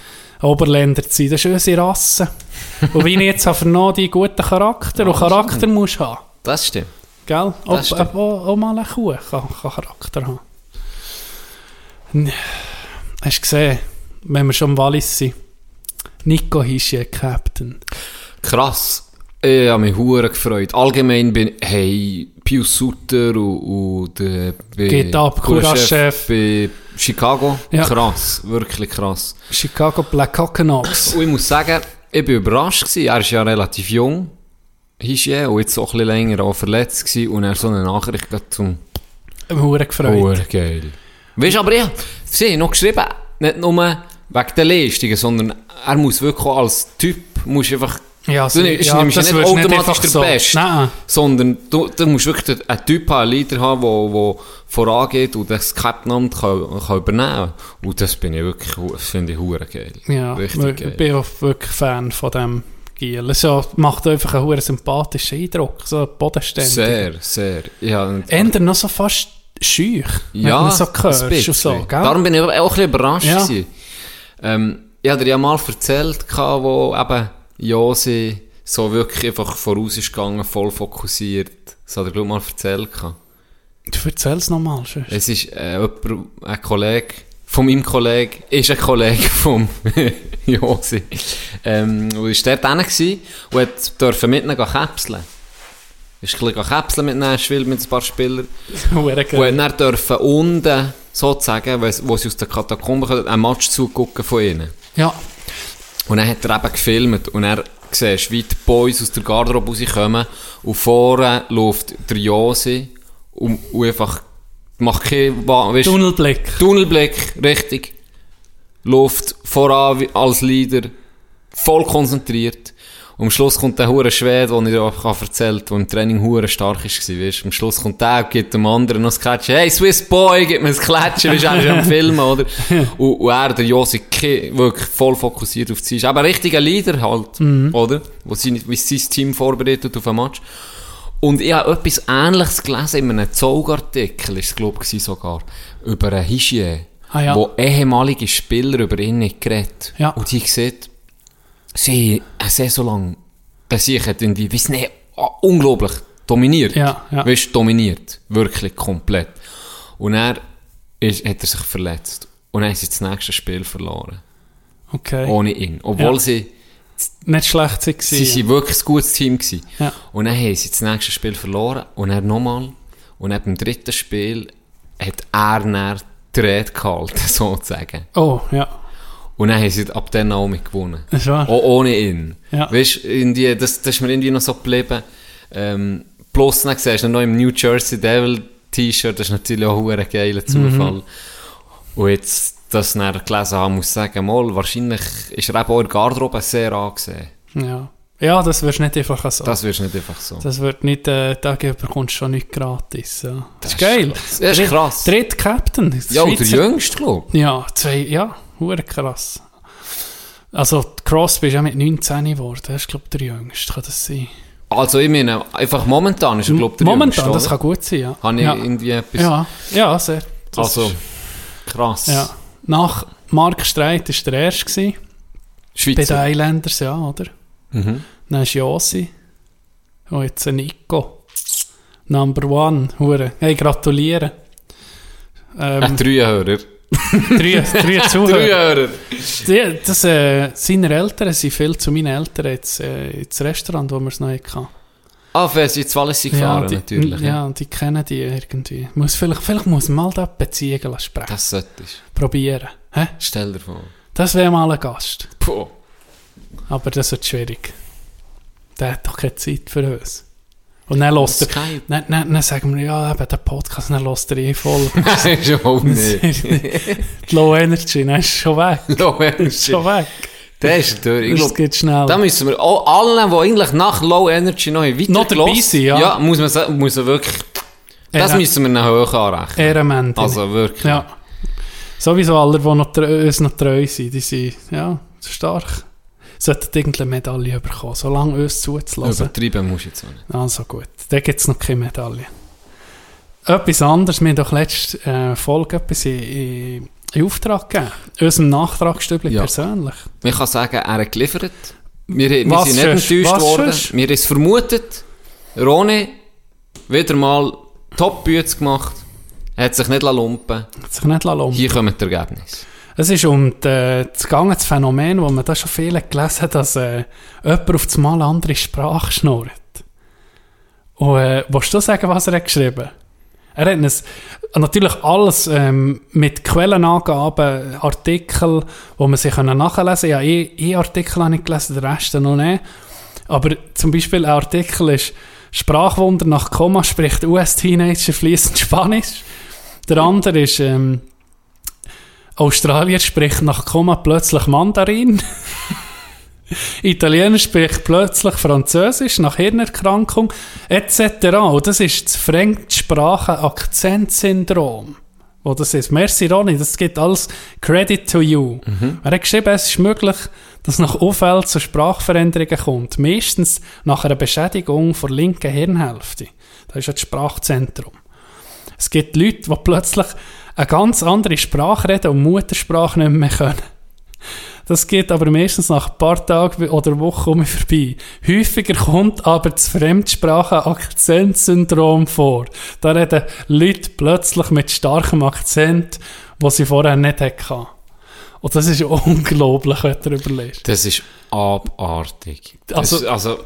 Speaker 5: Oberländer zu sein. Das ist unsere Rasse. Und wie ich jetzt habe vernommen, die guten Charakter. Und Charakter musst du haben.
Speaker 4: Das stimmt.
Speaker 5: Gell?
Speaker 4: Das
Speaker 5: Auch,
Speaker 4: stimmt.
Speaker 5: auch, auch mal eine Kuh kann, kann Charakter haben. Hast du gesehen, wenn wir schon im Wallis sind? Nico Hische, Captain.
Speaker 4: Krass. Ich habe mich hure gefreut. Allgemein bin hey, Pius Sutter und, und der bei-
Speaker 5: Geht ab,
Speaker 4: Kurachef bei Chicago.
Speaker 5: Ja.
Speaker 4: Krass, wirklich krass.
Speaker 5: Chicago Black Hawkenox.
Speaker 4: Und ich muss sagen, ich bin überrascht gewesen. Er ist ja relativ jung. Hische, und jetzt auch ein bisschen länger auch verletzt gewesen. Und er so eine Nachricht zum
Speaker 5: Hure gefreut.
Speaker 4: Hure geil. Weißt du, aber ich sie haben noch geschrieben, nicht nur wegen der Leistungen, sondern er muss wirklich als Typ, muss einfach,
Speaker 5: Ja,
Speaker 4: du nimmst, nimmst ja nicht automatisch
Speaker 5: einfach
Speaker 4: der
Speaker 5: so-
Speaker 4: Beste,
Speaker 5: Nein.
Speaker 4: sondern du, du musst wirklich einen Typ haben, einen Leader haben, der wo vorangeht und das Captain-Amt kann, kann übernehmen Und das bin ich wirklich, finde ich hure geil.
Speaker 5: Ja,
Speaker 4: Richtig
Speaker 5: ich bin auch wirklich Fan von dem Giel. Es ja, macht einfach einen hure sympathischen Eindruck. So bodenständig.
Speaker 4: Sehr, sehr. Ja,
Speaker 5: Änder noch so fast schüch. wenn
Speaker 4: Ja,
Speaker 5: man so hörst so, gell?
Speaker 4: Darum bin ich auch ein bisschen überrascht.
Speaker 5: Ja.
Speaker 4: Ähm, ich hatte dir ja mal erzählt, wo eben Josi so wirklich einfach voraus ist gegangen, voll fokussiert. Das hat er, glaube mal erzählt.
Speaker 5: Du erzählst nochmal. sonst.
Speaker 4: Es ist äh, jemand, ein Kollege von meinem Kollegen, ist ein Kollege vom Josi. Ähm, und ist dort gewesen und dürfen mit ihnen käpseln. Ist ein bisschen käpseln mit Nashville, mit ein paar Spielern. Und dann dürfen unten, sozusagen, wo sie aus der Katakombe kommen, ein Match zugucken von ihnen.
Speaker 5: Ja,
Speaker 4: Und dann hat er eben gefilmt und er siehst, wie die Boys aus der Garderobe rauskommen und vorne läuft der Josi und, und einfach macht keinen weisst,
Speaker 5: Tunnelblick.
Speaker 4: Tunnelblick, richtig. Läuft voran als Leader, voll konzentriert. Und am Schluss kommt der hure Schwede, den ich dir auch erzählt der im Training hure stark war, weißt. Am Schluss kommt der und gibt dem anderen noch das Klatschen. Hey, Swiss Boy, gib mir das Klatschen, weißt du, er ist am Filmen, oder? Und, und er, der Josi, wirklich voll fokussiert auf sie. Ist aber ein richtiger Leader halt, oder? Wo sie, wie sein Team vorbereitet auf ein Match. Und ich habe etwas Ähnliches gelesen in einem Zaugartikel, ist es, glaube ich, sogar, über einen Hygiene,
Speaker 5: Ah, ja.
Speaker 4: wo ehemalige Spieler über ihn nicht geredet.
Speaker 5: Ja.
Speaker 4: Und die sieht, sie eine Saison lang sich hat irgendwie, weiss nicht, ah, unglaublich dominiert.
Speaker 5: Ja, ja.
Speaker 4: Weißt, dominiert. Wirklich komplett. Und er ist, hat er sich verletzt. Und dann haben sie das nächste Spiel verloren.
Speaker 5: Okay.
Speaker 4: Ohne ihn. Obwohl
Speaker 5: Ja.
Speaker 4: sie,
Speaker 5: Nicht schlecht sie
Speaker 4: sie, sie wirklich ein gutes Team gewesen.
Speaker 5: Ja.
Speaker 4: Und dann haben sie das nächste Spiel verloren. Und dann nochmal. Und dann beim dritten Spiel hat er dann die Rede gehalten, sozusagen.
Speaker 5: Oh, ja.
Speaker 4: Und dann haben sie ab dann auch mit gewonnen.
Speaker 5: Das.
Speaker 4: Auch ohne ihn.
Speaker 5: Ja.
Speaker 4: Weißt du, das, das ist mir irgendwie noch so geblieben. Ähm, plus, dann siehst du noch im New Jersey Devil T-Shirt, das ist natürlich auch ein geiler
Speaker 5: Mhm.
Speaker 4: Zufall. Und jetzt, das dann gelesen haben, muss ich sagen, mal, wahrscheinlich ist er eben auch in der Garderobe sehr angesehen.
Speaker 5: Ja. Ja, das wirst nicht einfach so.
Speaker 4: Das wirst nicht einfach so.
Speaker 5: Das wird nicht, äh, da bekommst du schon nicht gratis. Ja. Das, ist
Speaker 4: ist
Speaker 5: geil.
Speaker 4: krass. Das ist krass.
Speaker 5: Dritt Captain. Das
Speaker 4: ja, der Jüngste, glaube ich.
Speaker 5: Ja, zwei, ja, hure krass. Also, Crosby ist ja mit 19 geworden. Das ist, glaube ich, der Jüngste, kann das sein?
Speaker 4: Also, ich meine, einfach momentan ist er, glaube ich, der
Speaker 5: Momentan,
Speaker 4: Jüngste,
Speaker 5: das
Speaker 4: oder?
Speaker 5: kann gut sein, ja.
Speaker 4: Habe ich
Speaker 5: ja.
Speaker 4: irgendwie etwas...
Speaker 5: ja, ja, sehr. Das
Speaker 4: also, krass.
Speaker 5: ja. Nach Mark Streit war der erste gewesen, bei
Speaker 4: Schweizer.
Speaker 5: den Islanders, ja, oder?
Speaker 4: Mhm.
Speaker 5: Dann ist Josi. Und jetzt ein Nico. Number one, hure. Hey, gratuliere.
Speaker 4: Ein
Speaker 5: Ähm,
Speaker 4: Dreihörer.
Speaker 5: Drei, drei Zuhörer.
Speaker 4: Dreihörer.
Speaker 5: Die, das, äh, seine Eltern sind viel zu meinen Eltern jetzt, äh, ins Restaurant, wo wir es noch hatten.
Speaker 4: Ah, wer sie jetzt Wallis gefahren,
Speaker 5: die,
Speaker 4: natürlich.
Speaker 5: Ja, und die kennen die irgendwie. Muss, vielleicht, vielleicht muss man mal da Beziehungen sprechen.
Speaker 4: Das solltest
Speaker 5: Probieren. Hä?
Speaker 4: Stell dir vor.
Speaker 5: Das wäre mal ein Gast.
Speaker 4: Puh.
Speaker 5: Aber das wird schwierig. Der hat doch keine Zeit für uns. Und dann lässt er... Dann, dann, dann sagen wir, ja, eben der Podcast, dann lässt er eh voll.
Speaker 4: Das ist überhaupt nicht.
Speaker 5: Die Low Energy, dann ist schon weg.
Speaker 4: Low
Speaker 5: Ist
Speaker 4: Energy.
Speaker 5: schon weg.
Speaker 4: Der ist durch. Ich
Speaker 5: Das geht schnell.
Speaker 4: da müssen wir auch allen, die eigentlich nach Low Energy noch weiter
Speaker 5: Noch dabei sind, ja.
Speaker 4: Ja, muss man, muss man wirklich... Das
Speaker 5: Ehre-
Speaker 4: müssen wir noch hoch anrechnen.
Speaker 5: Ehrenmänner.
Speaker 4: Also wirklich.
Speaker 5: Ja. Sowieso alle, die noch, uns noch treu sind, die sind, ja, stark. Sollten irgendeine Medaille bekommen, solange uns zuzulassen.
Speaker 4: Übertrieben musst du jetzt nicht.
Speaker 5: Also gut, da gibt es noch keine Medaille. Etwas anderes, wir haben doch letzte äh, Folge etwas in, in, in Auftrag gegeben. Unserem Nachtragsstübli
Speaker 4: Ja.
Speaker 5: persönlich.
Speaker 4: Man kann sagen, er hat geliefert. Wir, wir
Speaker 5: Was
Speaker 4: sind nicht enttäuscht worden.
Speaker 5: sonst?
Speaker 4: Wir haben es vermutet. Roni, wieder mal Top-Bütze gemacht. Er hat sich nicht lumpen
Speaker 5: Hat sich nicht lassen.
Speaker 4: Hier kommen die Ergebnisse.
Speaker 5: Es ist um die, das Phänomen, wo man da schon viele gelesen hat, dass äh, jemand auf das Mal andere Sprache schnurrt. Und äh, willst du sagen, was er hat geschrieben Er hat es natürlich alles ähm, mit Quellenangaben, Artikel, wo man sich nachlesen kann. Ja, eh, eh Artikel habe ich gelesen, den Rest noch nicht. Aber zum Beispiel ein Artikel ist Sprachwunder nach Komma spricht US-Teenager fließend Spanisch. Der andere ist ähm, Australier spricht nach Komma plötzlich Mandarin. Italiener spricht plötzlich Französisch nach Hirnerkrankung etc. Und das ist das Fremdsprachen-Akzentsyndrom. Wo das ist. Merci Ronny, das gibt alles Credit to you. Er hat geschrieben, es ist möglich, dass nach Auffällen zu Sprachveränderungen kommt. Meistens nach einer Beschädigung der linken Hirnhälfte. Das ist das Sprachzentrum. Es gibt Leute, die plötzlich eine ganz andere Sprache reden und Muttersprache nicht mehr können. Das geht aber meistens nach ein paar Tagen oder Wochen um vorbei. Häufiger kommt aber das Fremdsprachen-Akzentsyndrom vor. Da reden Leute plötzlich mit starkem Akzent, was sie vorher nicht hatten. Und das ist unglaublich, wenn du darüber liest.
Speaker 4: Das ist abartig. Das,
Speaker 5: Also,
Speaker 4: also,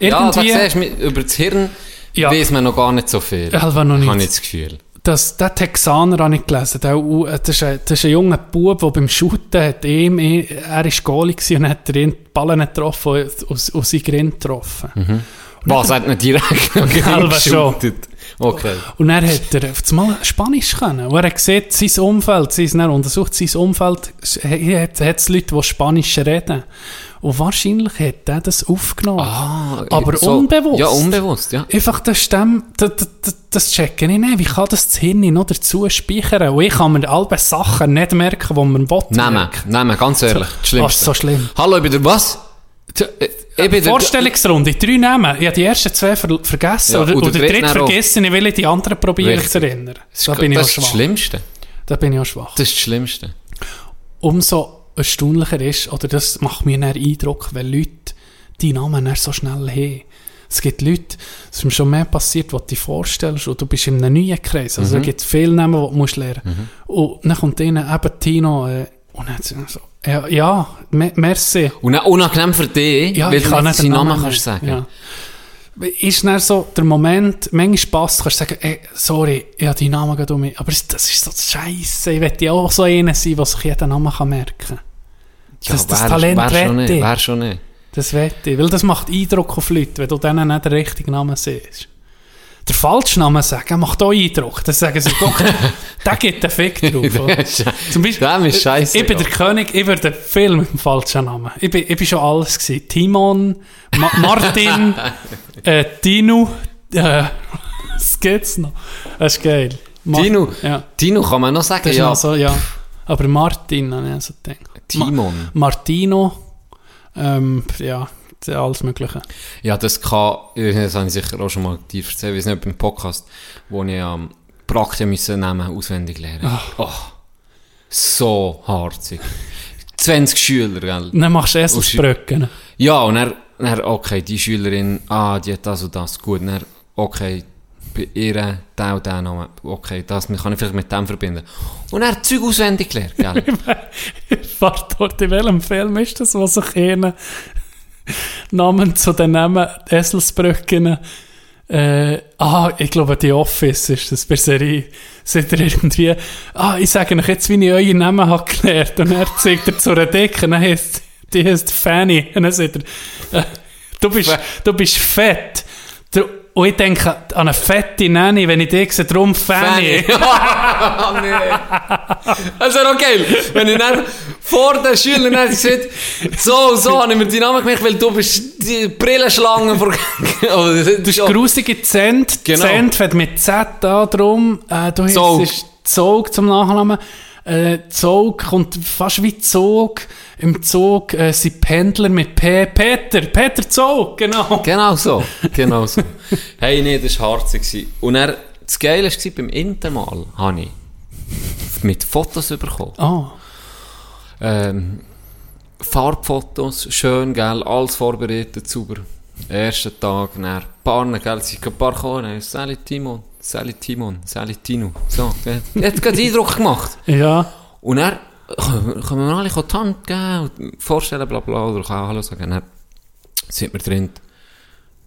Speaker 4: ja, da siehst du, über das Hirn
Speaker 5: Ja.
Speaker 4: weiß man noch gar nicht so viel.
Speaker 5: Ja, noch nicht.
Speaker 4: Habe ich das Gefühl.
Speaker 5: Das, der Texaner habe ich gelesen. Der, äh, das, ist ein, das ist ein junger Bub, der beim Shooten hat ihm, er war Goalie und hat den Ball nicht getroffen und aus, aus seinen Grind getroffen.
Speaker 4: Was, hat nicht direkt
Speaker 5: schon.
Speaker 4: geshootet? Okay.
Speaker 5: Und dann hat er auf einmal Spanisch können. Und er hat gesehen, sein Umfeld, sein, er untersucht sein Umfeld, hat es Leute, die Spanisch reden. Und wahrscheinlich hat er das aufgenommen.
Speaker 4: Ah,
Speaker 5: Aber
Speaker 4: so-
Speaker 5: unbewusst.
Speaker 4: Ja, unbewusst, ja.
Speaker 5: Einfach das Stamm, das, das, das checke ich nicht. Wie kann das das Hirn noch dazu speichern? Und ich kann mir alle Sachen nicht merken, die man will.
Speaker 4: Nehmen, nehmen, ganz ehrlich. Das
Speaker 5: Was
Speaker 4: Schlimmste.
Speaker 5: so schlimm.
Speaker 4: Hallo, ich bin der was? Äh, Ich bin.
Speaker 5: Vorstellungsrunde, drei Namen. Ich habe die ersten zwei ver vergessen.
Speaker 4: Ja,
Speaker 5: oder oder
Speaker 4: der
Speaker 5: den
Speaker 4: dritte
Speaker 5: dritten vergessen, ich will ich die anderen probieren zu erinnern.
Speaker 4: Das ist,
Speaker 5: Da bin ich auch
Speaker 4: das ist das. Schlimmste.
Speaker 5: Da bin ich auch schwach.
Speaker 4: Das ist das Schlimmste.
Speaker 5: Umso erstaunlicher ist, oder das macht mir einen Eindruck, wenn Leute die Namen dann so schnell haben. Es gibt Leute, es ist mir schon mehr passiert, was du dir vorstellst, und du bist in einem neuen Kreis. Also es gibt viele Namen, die du musst lernen Und dann kommt ihnen eben Tino, äh, und dann so, ja, ja me merci.
Speaker 4: Und dann unangenehm für dich,
Speaker 5: Ja,
Speaker 4: weil
Speaker 5: ich
Speaker 4: du
Speaker 5: kann
Speaker 4: nicht
Speaker 5: nicht den
Speaker 4: seinen Namen
Speaker 5: Namen
Speaker 4: kannst sagen.
Speaker 5: Ja. Ist dann so der Moment, manchmal Spass, kannst du sagen, ey, sorry, ich habe deinen Namen gerade um mich. Aber das ist so scheiße. Ich möchte ja auch so einer sein, der sich jeden Namen kann merken kann. Das, das
Speaker 4: wär-
Speaker 5: Talent
Speaker 4: wär schon nicht,
Speaker 5: ich.
Speaker 4: wär schon nicht.
Speaker 5: Das wette ich. Weil das macht Eindruck auf Leute, wenn du denen nicht den richtigen Namen siehst. Der falsche Namen sagen macht auch Eindruck. Das sagen sie, guck, der gibt einen Fick drauf. Zum Beispiel,
Speaker 4: ist scheisse.
Speaker 5: ich bin der König, ich werde viel mit dem falschen Namen. Ich bin, ich bin schon alles gewesen. Timon, Ma Martin, äh, Tino, äh, was gibt's noch? Das ist geil. Ma
Speaker 4: Tino,
Speaker 5: Ja,
Speaker 4: Tino kann man noch sagen, ja.
Speaker 5: noch so, ja. Aber Martin, habe ich so gedacht.
Speaker 4: Timon.
Speaker 5: Martino, ähm, ja, alles Mögliche.
Speaker 4: Ja, das kann, das habe ich sicher auch schon mal dir erzählt, ich weiß nicht, beim Podcast, wo ich am Praktiker müssen Namen auswendig lernen. Oh, so harzig. 20 Schüler, gell?
Speaker 5: Dann machst du Eselsbrücken.
Speaker 4: Ja, und er, okay, die Schülerin, ah, die hat das und das, gut, er, okay, bei ihr, der und der Name, okay, das kann ich vielleicht mit dem verbinden. Und er hat Zeug auswendig gelernt, gell?
Speaker 5: Warte, dort, in welchem Film ist das, wo sich einer Namen zu den Namen Eselsbrücken äh, ah, ich glaube, die Office ist das bei Serie. Seid ihr irgendwie, ah, ich sage euch jetzt, wie ich euren Namen habe gelernt. Und er zeigt er zu einer Dicke, dann heisst, die heißt Fanny. Und dann sagt er, äh, du bist, du bist fett. Und ich denke an eine fette Nanny, wenn ich dich sehe, drum Fanny.
Speaker 4: oh, nee. Das wäre auch geil, wenn ich dann vor den Schülern dann gesagt so, so, habe ich mir die Namen gemerkt, weil du bist die Brillenschlange vor... Oder, du bist auch-
Speaker 5: Grusige Zent.
Speaker 4: Genau.
Speaker 5: Zent fängt mit Z an, drum. Äh, du
Speaker 4: Zog.
Speaker 5: Zog zum Nachnamen. Äh, Zog kommt fast wie Zog. Im Zog äh, sind Pendler mit P. Peter. Peter Zog, genau.
Speaker 4: Genau so, genau so. hey, nee, das war gewesen. Und er, das Geile war, beim Intermal habe ich mit Fotos bekommen.
Speaker 5: Oh.
Speaker 4: Ähm, Farbfotos, schön, gell, alles vorbereitet, sauber. Ersten Tag, dann paar, gell, sie ein paar kommen, Sally Timon, Sally Timon, Sally Tino. So, hat gerade Eindruck gemacht.
Speaker 5: Ja.
Speaker 4: Und er, können wir alle die Hand geben und vorstellen, bla bla, oder kann Hallo sagen. Dann sind wir drin,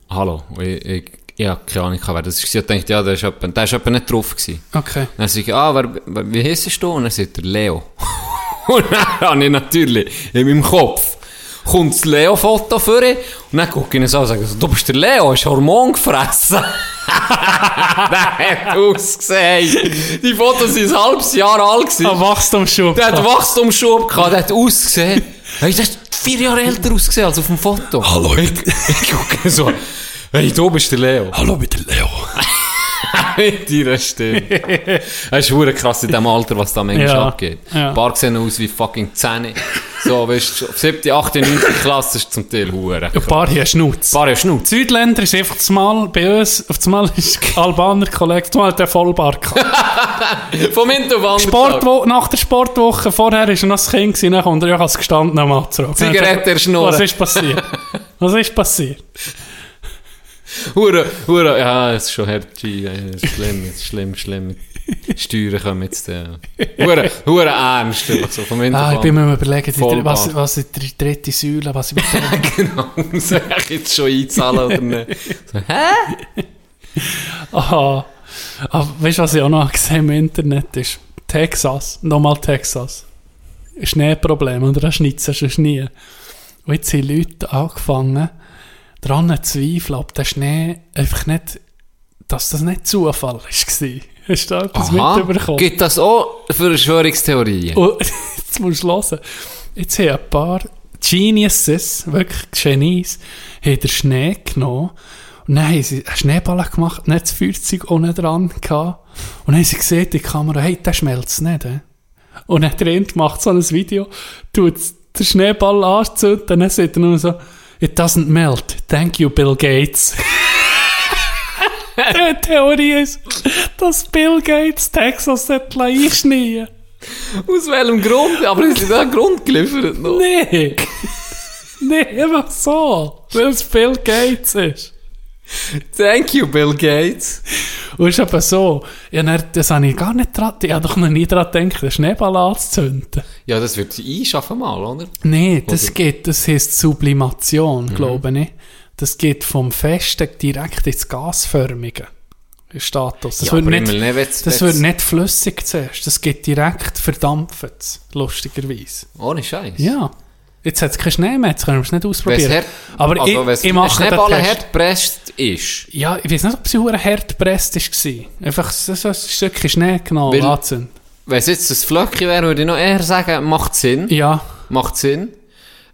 Speaker 4: Hallo, Und ich, ich, ich habe keine Ahnung, wer das war. Ich dachte, ja, der ist jemand, der ist jemand nicht drauf gewesen.
Speaker 5: Okay.
Speaker 4: Dann sage ich, ah, wer, wer, wie heisst du? Und dann sagt er Leo. und dann habe ich natürlich in meinem Kopf kommt das Leo-Foto vor und dann gucke ich ihn so und sage, so, du bist der Leo, hast Hormon gefressen. der hat ausgesehen. Die Fotos sind ein halbes Jahr alt gewesen.
Speaker 5: Ein Wachstumsschub.
Speaker 4: Der hat Wachstumsschub gehabt, der hat ausgesehen. Hey, der hat vier Jahre älter ausgesehen als auf dem Foto. Hallo, ich, ich gucke so. Hey, du bist der Leo.
Speaker 5: Hallo mit der Leo.
Speaker 4: Mit deiner Stimme. Es ist krass in dem Alter, was da manchmal
Speaker 5: Ja,
Speaker 4: abgeht.
Speaker 5: ja.
Speaker 4: Ein paar sehen aus wie fucking Zähne. So, weißt du, 7., 8., 9. Klasse ist zum Teil verdammt
Speaker 5: Ein paar hier Schnutz.
Speaker 4: Ein paar haben Schnauze.
Speaker 5: Südländer ist einfach das Mal bei uns, auf das Mal ist Albaner Kollege, das Mal hat der Vollbart.
Speaker 4: Vom Tag.
Speaker 5: Sportwo nach der Sportwoche vorher war er noch das Kind, gewesen, dann kommt er ja als gestandener Mann zurück.
Speaker 4: Zigarette erschnurren.
Speaker 5: Was ist passiert? Was ist passiert?
Speaker 4: Hure, hure, ja, es ist schon hart, G, ja, es ist schlimm, es ist schlimm, schlimm. Steuern kommen jetzt, äh, hure, hure ernst, so, vom
Speaker 5: Ah, ich bin mir überlegen, die, was, was ist die dritte Säule, was ich bekomme.
Speaker 4: Genau, soll ich jetzt schon einzahlen oder nicht? So, hä?
Speaker 5: Aha. Ah, weißt du, was ich auch noch gesehen im Internet ist? Texas, nochmal Texas. Schneeproblem, oder? Da schnitzt schon Schnee. Und jetzt haben Leute angefangen, daran zu zweifeln, ob der Schnee einfach nicht, dass das nicht Zufall war. Hast du etwas mitbekommen?
Speaker 4: gibt das auch für Verschwörungstheorien?
Speaker 5: Und jetzt musst du hören. Jetzt haben ein paar Geniuses, wirklich Genies, haben den Schnee genommen und dann haben sie einen Schneeball gemacht, nicht das Feuerzeug ohne dran gehabt. Und dann haben sie gesehen, die Kamera, hey, der schmelzt nicht. Eh? Und dann der Ent macht so ein Video, tut den Schneeball anzünden, dann sagt er nur so, it doesn't melt. Thank you, Bill Gates. Die Theorie ist, dass Bill Gates Texas hat einschneien
Speaker 4: Aus welchem Grund? Aber ist da ein Grund geliefert noch?
Speaker 5: Nee. nee, einfach so. Weil es Bill Gates ist.
Speaker 4: Thank you, Bill Gates.
Speaker 5: Und es ist eben so, ja, dann, das habe ich gar nicht dran, ich habe doch noch nie daran gedacht, den Schneeball anzuzünden.
Speaker 4: Ja, das wird sie einschaffen mal, oder?
Speaker 5: Nee, das
Speaker 4: Oder-
Speaker 5: geht, das heisst Sublimation,
Speaker 4: Mhm.
Speaker 5: glaube ich. Das geht vom Festen direkt ins Gasförmige. Status. Das,
Speaker 4: Ja,
Speaker 5: wird, nicht,
Speaker 4: nicht, wenn's-
Speaker 5: das
Speaker 4: wenn's-
Speaker 5: wird nicht flüssig zuerst. Das geht direkt verdampft, lustigerweise.
Speaker 4: Ohne Scheiß.
Speaker 5: Ja. Jetzt hat es keinen Schnee mehr, jetzt können wir es nicht ausprobieren.
Speaker 4: hart,
Speaker 5: Aber
Speaker 4: also,
Speaker 5: ich, ich mache den
Speaker 4: Schneeballen
Speaker 5: Test.
Speaker 4: hart gepresst ist,
Speaker 5: Ja, ich weiß nicht, ob sie hure hart gepresst war. Einfach so so ein Stückchen Schnee genommen, anzünden.
Speaker 4: wenn es jetzt ein Flöckchen wäre, würde ich noch eher sagen, macht Sinn.
Speaker 5: Ja,
Speaker 4: Macht Sinn,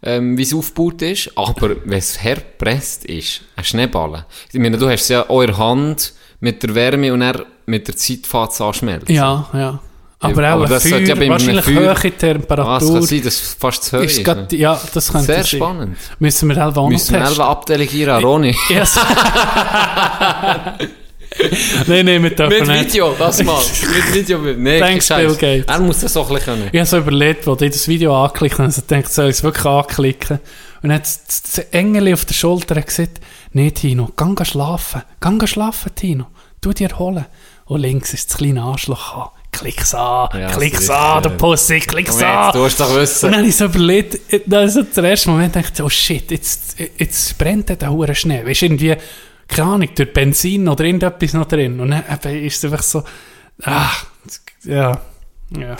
Speaker 4: ähm, wie es aufgebaut ist. Aber wenn es hart gepresst ist, ein Schneeballen. Ich meine, du hast es ja der Hand mit der Wärme und dann mit der Zeit fängt es an zu schmelzen.
Speaker 5: ja, ja. Aber auch
Speaker 4: aber das
Speaker 5: Feuer,
Speaker 4: ja
Speaker 5: wahrscheinlich
Speaker 4: Feuer-
Speaker 5: hohe
Speaker 4: Ah, es
Speaker 5: Temperatur.
Speaker 4: kann sein, dass fast zu hoch
Speaker 5: ist grad, ja, das könnte
Speaker 4: Sehr
Speaker 5: sein.
Speaker 4: spannend.
Speaker 5: Müssen wir selber auch
Speaker 4: Müssen wir selber abdelegieren Ronny.
Speaker 5: Yes. nein, nein, wir dürfen
Speaker 4: Mit
Speaker 5: nicht.
Speaker 4: Video, das mal. Mit Video. Nee,
Speaker 5: Thanks. Bill Gates.
Speaker 4: Er muss das auch können.
Speaker 5: Ich habe so überlegt, als ich das Video angeklickt habe, also denkt, soll ich es wirklich anklicken? Und dann hat das das Engel auf der Schulter gesagt, nee, Tino, geh schlafen. Geh schlafen, Tino. Tu dir erholen. Und links ist das kleine Arschloch an. Klick's an,
Speaker 4: Ja,
Speaker 5: klick's
Speaker 4: das
Speaker 5: an, der Pussy, klick's an.
Speaker 4: du hast doch
Speaker 5: Und
Speaker 4: wissen.
Speaker 5: dann habe ich so überlegt, da ist so der erste Moment, ich, oh shit, jetzt, jetzt brennt der hure Schnee. Weißt du, irgendwie, keine Ahnung, durch Benzin oder irgendetwas noch drin. Und dann ist es einfach so, ah, ja, ja.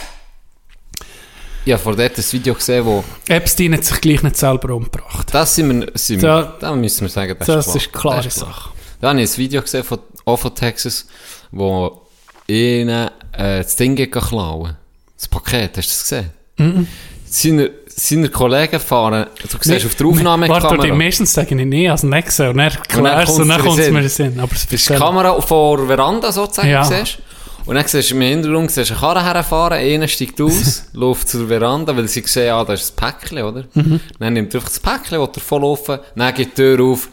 Speaker 4: Habe vor dort ein Video gesehen, wo,
Speaker 5: Epstein hat sich gleich nicht selber umgebracht.
Speaker 4: das sind wir, sind wir, da müssen wir sagen, das,
Speaker 5: Das
Speaker 4: ist
Speaker 5: ist
Speaker 4: klar.
Speaker 5: klare
Speaker 4: Das ist klar.
Speaker 5: Sache.
Speaker 4: Da habe ich ein Video gesehen von, auch von Texas, wo ihnen äh, das Ding klauen. Das Paket, hast du das gesehen?
Speaker 5: Mhm.
Speaker 4: Seine, seine Kollegen fahren, du siehst auf der Aufnahmekamera,
Speaker 5: Warte, die meistens sagen ich nie als gesehen. Und dann erklärst du, und dann kommt es mir in Sinn. Aber es
Speaker 4: das ist die Kamera vor der Veranda sozusagen,
Speaker 5: Ja.
Speaker 4: siehst Und dann siehst du im Hintergrund siehst du eine Karre herfahren, einer steigt aus, läuft zur Veranda, weil sie sehen, ah, das ist ein Päckchen, oder?
Speaker 5: Mhm.
Speaker 4: Dann nimmt er einfach das Päckchen, will er volllaufen, dann geht die Tür auf,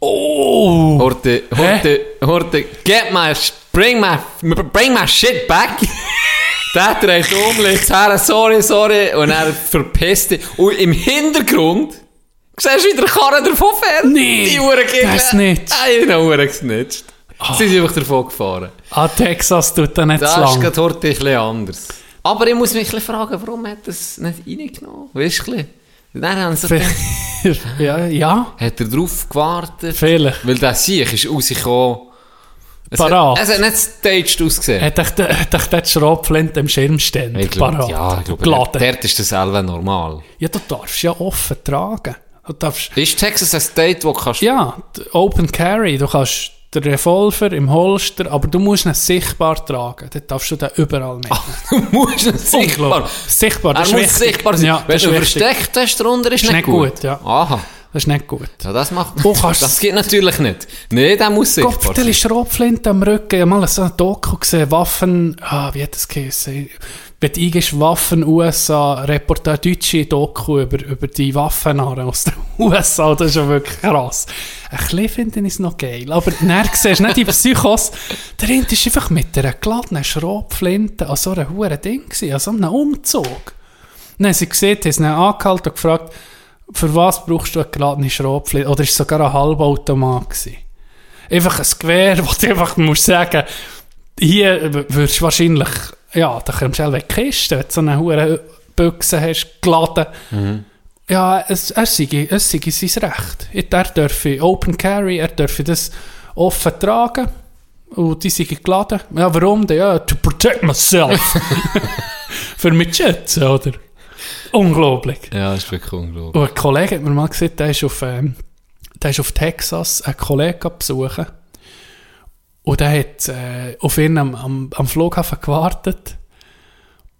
Speaker 5: Oh!
Speaker 4: Horte, Horte, Horte, get my, bring my, bring my shit back. Der dreht um, legt her, sorry, sorry, und er verpisst dich. Und im Hintergrund siehst du wieder Karren davon fährt.
Speaker 5: Nee,
Speaker 4: die Uhren
Speaker 5: das nicht.
Speaker 4: Nein, die Uhren gesnitcht. Sie sind einfach davon gefahren.
Speaker 5: Ah, Texas tut da nicht
Speaker 4: Das
Speaker 5: zu
Speaker 4: ist
Speaker 5: lang.
Speaker 4: gerade heute ein bisschen anders. Aber ich muss mich ein bisschen fragen, warum hat er es nicht reingenommen? Weißt du, ein bisschen? Dann haben sie
Speaker 5: ja, ja,
Speaker 4: hat er drauf gewartet.
Speaker 5: vielleicht.
Speaker 4: Weil der Sieg ist rausgekommen. Es
Speaker 5: Parat.
Speaker 4: Hat, es hat nicht staged ausgesehen.
Speaker 5: Hat euch hat euch der Schrotflint im Schirmständer
Speaker 4: ich glaub,
Speaker 5: parat
Speaker 4: ja, ich glaube, dort, dort ist das selber normal.
Speaker 5: Ja, du darfst ja offen tragen. Du darfst,
Speaker 4: Ist Texas ein State, wo du kannst...
Speaker 5: ja, Open Carry, du kannst den Revolver im Holster, aber du musst ihn sichtbar tragen. Dann darfst du den überall mitnehmen.
Speaker 4: Du musst nicht sichtbar...
Speaker 5: Sichtbar,
Speaker 4: Er muss
Speaker 5: wichtig.
Speaker 4: sichtbar sein.
Speaker 5: Ja,
Speaker 4: Wenn du
Speaker 5: wichtig.
Speaker 4: versteckt hast, darunter ist,
Speaker 5: Ist
Speaker 4: nicht
Speaker 5: nicht
Speaker 4: gut.
Speaker 5: gut, ja.
Speaker 4: Aha.
Speaker 5: Das ist nicht gut.
Speaker 4: Ja, das macht...
Speaker 5: Oh,
Speaker 4: das geht natürlich nicht. Nein, der muss
Speaker 5: der
Speaker 4: sein.
Speaker 5: ist Schrotflinte am Rücken. Ich habe mal so ein Doku gesehen, Waffen, ah, wie hat das geheißen? Wenn du eingehst, Waffen USA, Reportage, deutsche Doku über, über die Waffenarren aus den USA, das ist ja wirklich krass. Ein bisschen finde ich es noch geil, aber dann siehst du nicht die Psychos, der Rind ist einfach mit einer geladenen Schrotflinte an so einem hohen Ding gewesen, an so einem Umzug. Dann haben sie gesehen, haben sie ihn angehalten und gefragt, für was brauchst du eine geladene Schrotflinte? Oder ist es sogar ein Halbautomat gewesen? Einfach ein Gewehr, wo du einfach musst sagen, hier würdest du wahrscheinlich, ja, da kommst du selber Kiste, wenn du so eine hohe Büchse hast, geladen. Ja, es, er sei, es sei sein Recht. Er dürfe Open Carry, er dürfe das offen tragen. Und die sind geladen. Ja, warum denn? Ja, to protect myself. Für mich zu schützen, oder? Unglaublich.
Speaker 4: Ja, ist wirklich unglaublich.
Speaker 5: Und ein Kollege hat mir mal gesagt, der ist auf, ähm, der ist auf Texas einen Kollegen besuchen. Und der hat äh, auf ihn am, am, am Flughafen gewartet.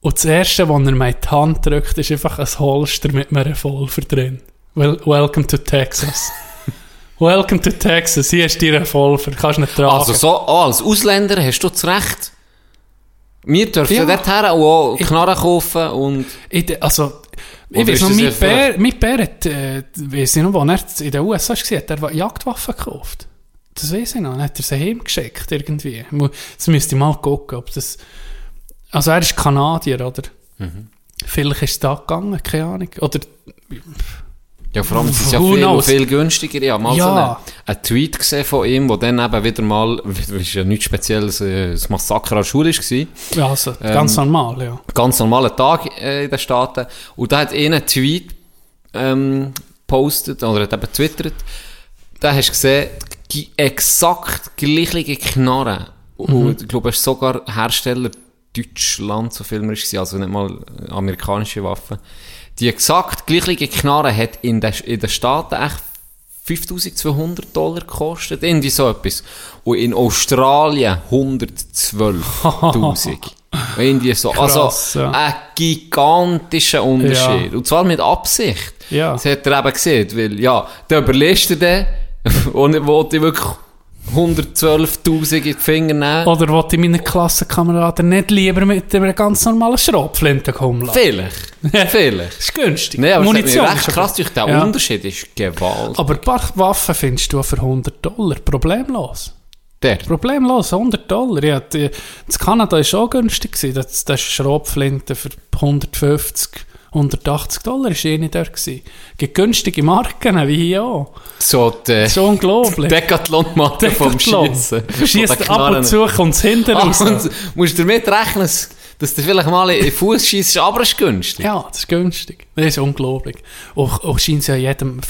Speaker 5: Und das Erste, was er mir in die Hand drückt, ist einfach ein Holster mit einem Revolver drin. Well, welcome to Texas. welcome to Texas. Hier ist dein Revolver. Kannst nicht tragen.
Speaker 4: Also so, auch als Ausländer hast du das Recht. Wir dürfen
Speaker 5: Ja.
Speaker 4: dorthin auch Knarren kaufen und...
Speaker 5: Ich, also, ich weiß noch, mein Bär, mein Bär hat, äh, weiss ich noch, wo er in den USA war, hat er Jagdwaffen gekauft. Das weiß ich noch. Dann hat er sie heimgeschickt irgendwie. Jetzt müsste ich mal gucken, ob das... Also er ist Kanadier, oder?
Speaker 4: Mhm.
Speaker 5: Vielleicht ist es da gegangen, keine Ahnung. Oder,
Speaker 4: Ja, vor allem, es ist ja viel, viel günstiger. Ich habe mal
Speaker 5: Ja.
Speaker 4: so einen, einen Tweet gesehen von ihm, wo dann eben wieder mal, das ist ja nichts Spezielles, äh, das Massaker an der Schule war.
Speaker 5: ja, also,
Speaker 4: Ähm,
Speaker 5: ganz normal, ja.
Speaker 4: Ganz normaler Tag äh, in den Staaten. Und da hat einer einen Tweet ähm, postet oder hat eben twittert. Da hast du gesehen, die exakt gleiche Knarre. Und ich glaube, es ist sogar Hersteller Deutschland, so viel mehr war, also nicht mal amerikanische Waffen. Die exakt gleiche Knarre hat in den, in den Staaten echt 5200 Dollar gekostet, irgendwie so etwas. Und in Australien 112.000. irgendwie so.
Speaker 5: Krass,
Speaker 4: also,
Speaker 5: ja.
Speaker 4: ein gigantischer Unterschied. Und zwar mit Absicht.
Speaker 5: Ja.
Speaker 4: Das hat er eben gesehen, weil, ja, der überlässt er den und wollte wirklich 112.000 in die Finger nehmen.
Speaker 5: Oder wollte ich meinen Klassenkameraden nicht lieber mit einer ganz normalen Schrotflinte kommen lassen?
Speaker 4: Vielleicht. Vielleicht.
Speaker 5: Ist günstig.
Speaker 4: Nein, aber
Speaker 5: Munition
Speaker 4: recht krass durch den
Speaker 5: Ja.
Speaker 4: Unterschied ist gewaltig.
Speaker 5: Aber ein paar Waffen findest du für 100 Dollar. Problemlos.
Speaker 4: Der.
Speaker 5: Problemlos, 100 Dollar. Ja, die, das Kanada war auch günstig. Das, das ist Schrotflinte für 150, 180 Dollar war eh nicht dort. Gewesen. Gibt günstige Marken, wie hier auch.
Speaker 4: So die
Speaker 5: Das ist unglaublich.
Speaker 4: Decathlon-Matte vom. Schiessen.
Speaker 5: Schießt ab und zu, kommt es hinten
Speaker 4: Ah,
Speaker 5: raus.
Speaker 4: und musst du damit rechnen, dass du vielleicht mal in Fuß schießt, aber es ist günstig.
Speaker 5: Ja, das ist günstig. Das ist unglaublich. Auch, auch scheint es ja jedem,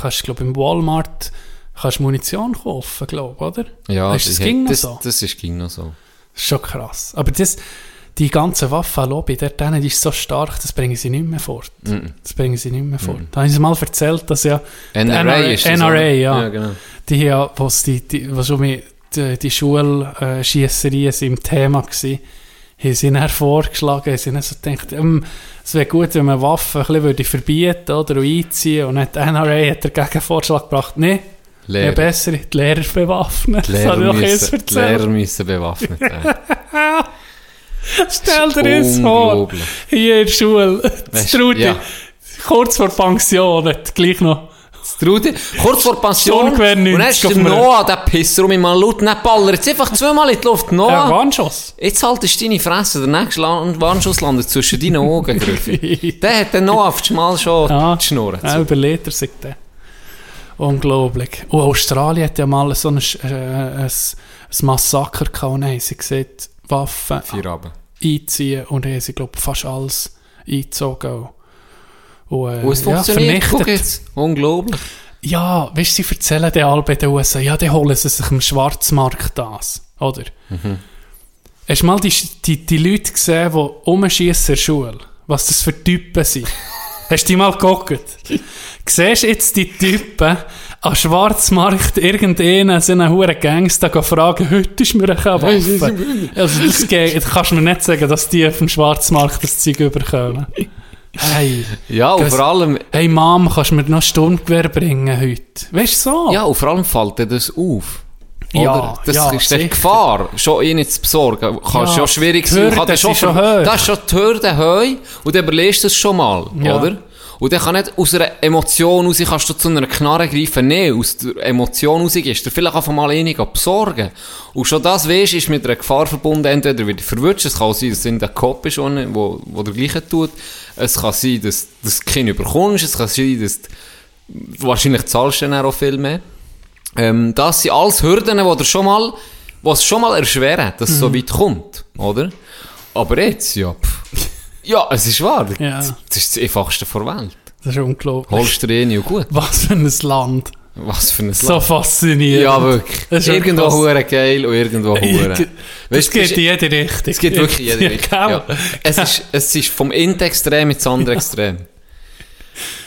Speaker 5: kannst glaube im Walmart kannst Munition kaufen, glaube oder?
Speaker 4: Ja,
Speaker 5: das,
Speaker 4: das,
Speaker 5: ging noch
Speaker 4: das,
Speaker 5: so?
Speaker 4: das ist ging noch so.
Speaker 5: Das ist schon krass. Aber das, die ganze Waffenlobby, dort die ist so stark, das bringen sie nicht mehr fort. Das bringen sie nicht mehr fort. Da haben sie mal erzählt, dass ja die
Speaker 4: NRA ist das,
Speaker 5: NRA,
Speaker 4: oder?
Speaker 5: ja.
Speaker 4: Ja, genau.
Speaker 5: Die ja, was die, die, was schon mit die, die Schulschiesserien sind im Thema gsi, haben sie dann vorgeschlagen, haben sie dann so gedacht, ähm, es wäre gut, wenn man Waffen ein bisschen würde verbieten oder und einziehen und nicht NRA hat der Gegenvorschlag gebracht, nee,
Speaker 4: Lehrer.
Speaker 5: besser, die Lehrer bewaffnen.
Speaker 4: Die
Speaker 5: Das
Speaker 4: Lehrer,
Speaker 5: erst
Speaker 4: müssen, die. Lehrer müssen bewaffnet sein.
Speaker 5: Stell dir das vor. Hier in der Schule. Das
Speaker 4: Weisst-
Speaker 5: Trudi,
Speaker 4: ja.
Speaker 5: kurz vor Pension, gleich noch.
Speaker 4: Das Trudi, kurz vor Pension, und dann ist
Speaker 5: 90
Speaker 4: der Noah, der Pisser, um ihn mal laut nicht ballert. Jetzt einfach zweimal in die Luft.
Speaker 5: Ja,
Speaker 4: Noah,
Speaker 5: Warnschuss.
Speaker 4: jetzt haltest du deine Fresse, der nächste Land Warnschuss landet zwischen deinen Augen. Griffi. der hat den Noah auf Mal schon
Speaker 5: Ja.
Speaker 4: die Schnurren
Speaker 5: Ja, überlebt er sich dann. Unglaublich. Und Australien hat ja mal so ein, äh, ein, ein Massaker gehabt und haben sie gesagt, Waffen
Speaker 4: Vier Abend.
Speaker 5: einziehen und haben sie, glaube fast alles eingezogen. Und, äh,
Speaker 4: Und es
Speaker 5: ja,
Speaker 4: funktioniert. Guck
Speaker 5: vernichtet.
Speaker 4: jetzt. Unglaublich.
Speaker 5: Ja, weißt du, sie erzählen den alle bei den USA, ja, dann holen sie sich im Schwarzmarkt das, oder? Hast du mal die, die, die Leute gesehen, die rumschiessen in der Schule? Was das für Typen sind? Hast du die mal geguckt? Siehst du jetzt die Typen am Schwarzmarkt irgendeinen, so einen huren Gangster fragen, heute ist mir eine Waffe. Also das geht, das kannst du mir nicht sagen, dass die auf dem Schwarzmarkt das Zeug überkommen. Hey.
Speaker 4: Ja, und vor allem,
Speaker 5: Hey Mom, kannst du mir noch ein Sturmgewehr bringen heute? Weißt du so?
Speaker 4: ja, und vor allem fällt dir das auf.
Speaker 5: Ja,
Speaker 4: Oder? Das
Speaker 5: ja,
Speaker 4: ist die
Speaker 5: sicher.
Speaker 4: Gefahr, schon ihn zu besorgen. Kann
Speaker 5: Ja,
Speaker 4: schon schwierig sein.
Speaker 5: Hürden
Speaker 4: Kann das
Speaker 5: schon hoch.
Speaker 4: Das ist schon die Hürde hoch und dann überlegst du es schon mal,
Speaker 5: Ja.
Speaker 4: oder? Und dann kann nicht aus einer Emotion raus, kannst du zu einer Knarre greifen. Nein, aus der Emotion raus gehst du vielleicht einfach mal einig besorgen. Und schon das weisst, ist mit einer Gefahr verbunden. Entweder wird verwirrt, es kann sein, dass es in der Kopf ist, wo, wo, wo der Gleiche tut. Es kann sein, dass, dass du keinen überkommst. Es kann sein, dass du, wahrscheinlich zahlst du dann auch viel mehr. Ähm, das sind alles Hürden, die dir schon mal, was schon mal erschweren, dass es
Speaker 5: Mhm.
Speaker 4: so weit kommt, oder? Aber jetzt, ja, pff. Ja, es ist wahr.
Speaker 5: Ja.
Speaker 4: Das ist das einfachste der Welt.
Speaker 5: Das ist unglaublich.
Speaker 4: Holst du dir eh nicht und gut.
Speaker 5: Was für ein Land.
Speaker 4: Was für ein
Speaker 5: So
Speaker 4: Land.
Speaker 5: faszinierend.
Speaker 4: Ja, wirklich. Irgendwo hure geil und irgendwo hure. Du,
Speaker 5: geht
Speaker 4: es
Speaker 5: in jede Richtung.
Speaker 4: Es geht wirklich in jede Richtung. Ja. Es, ist, es ist vom Int-Extrem ins andere Extrem.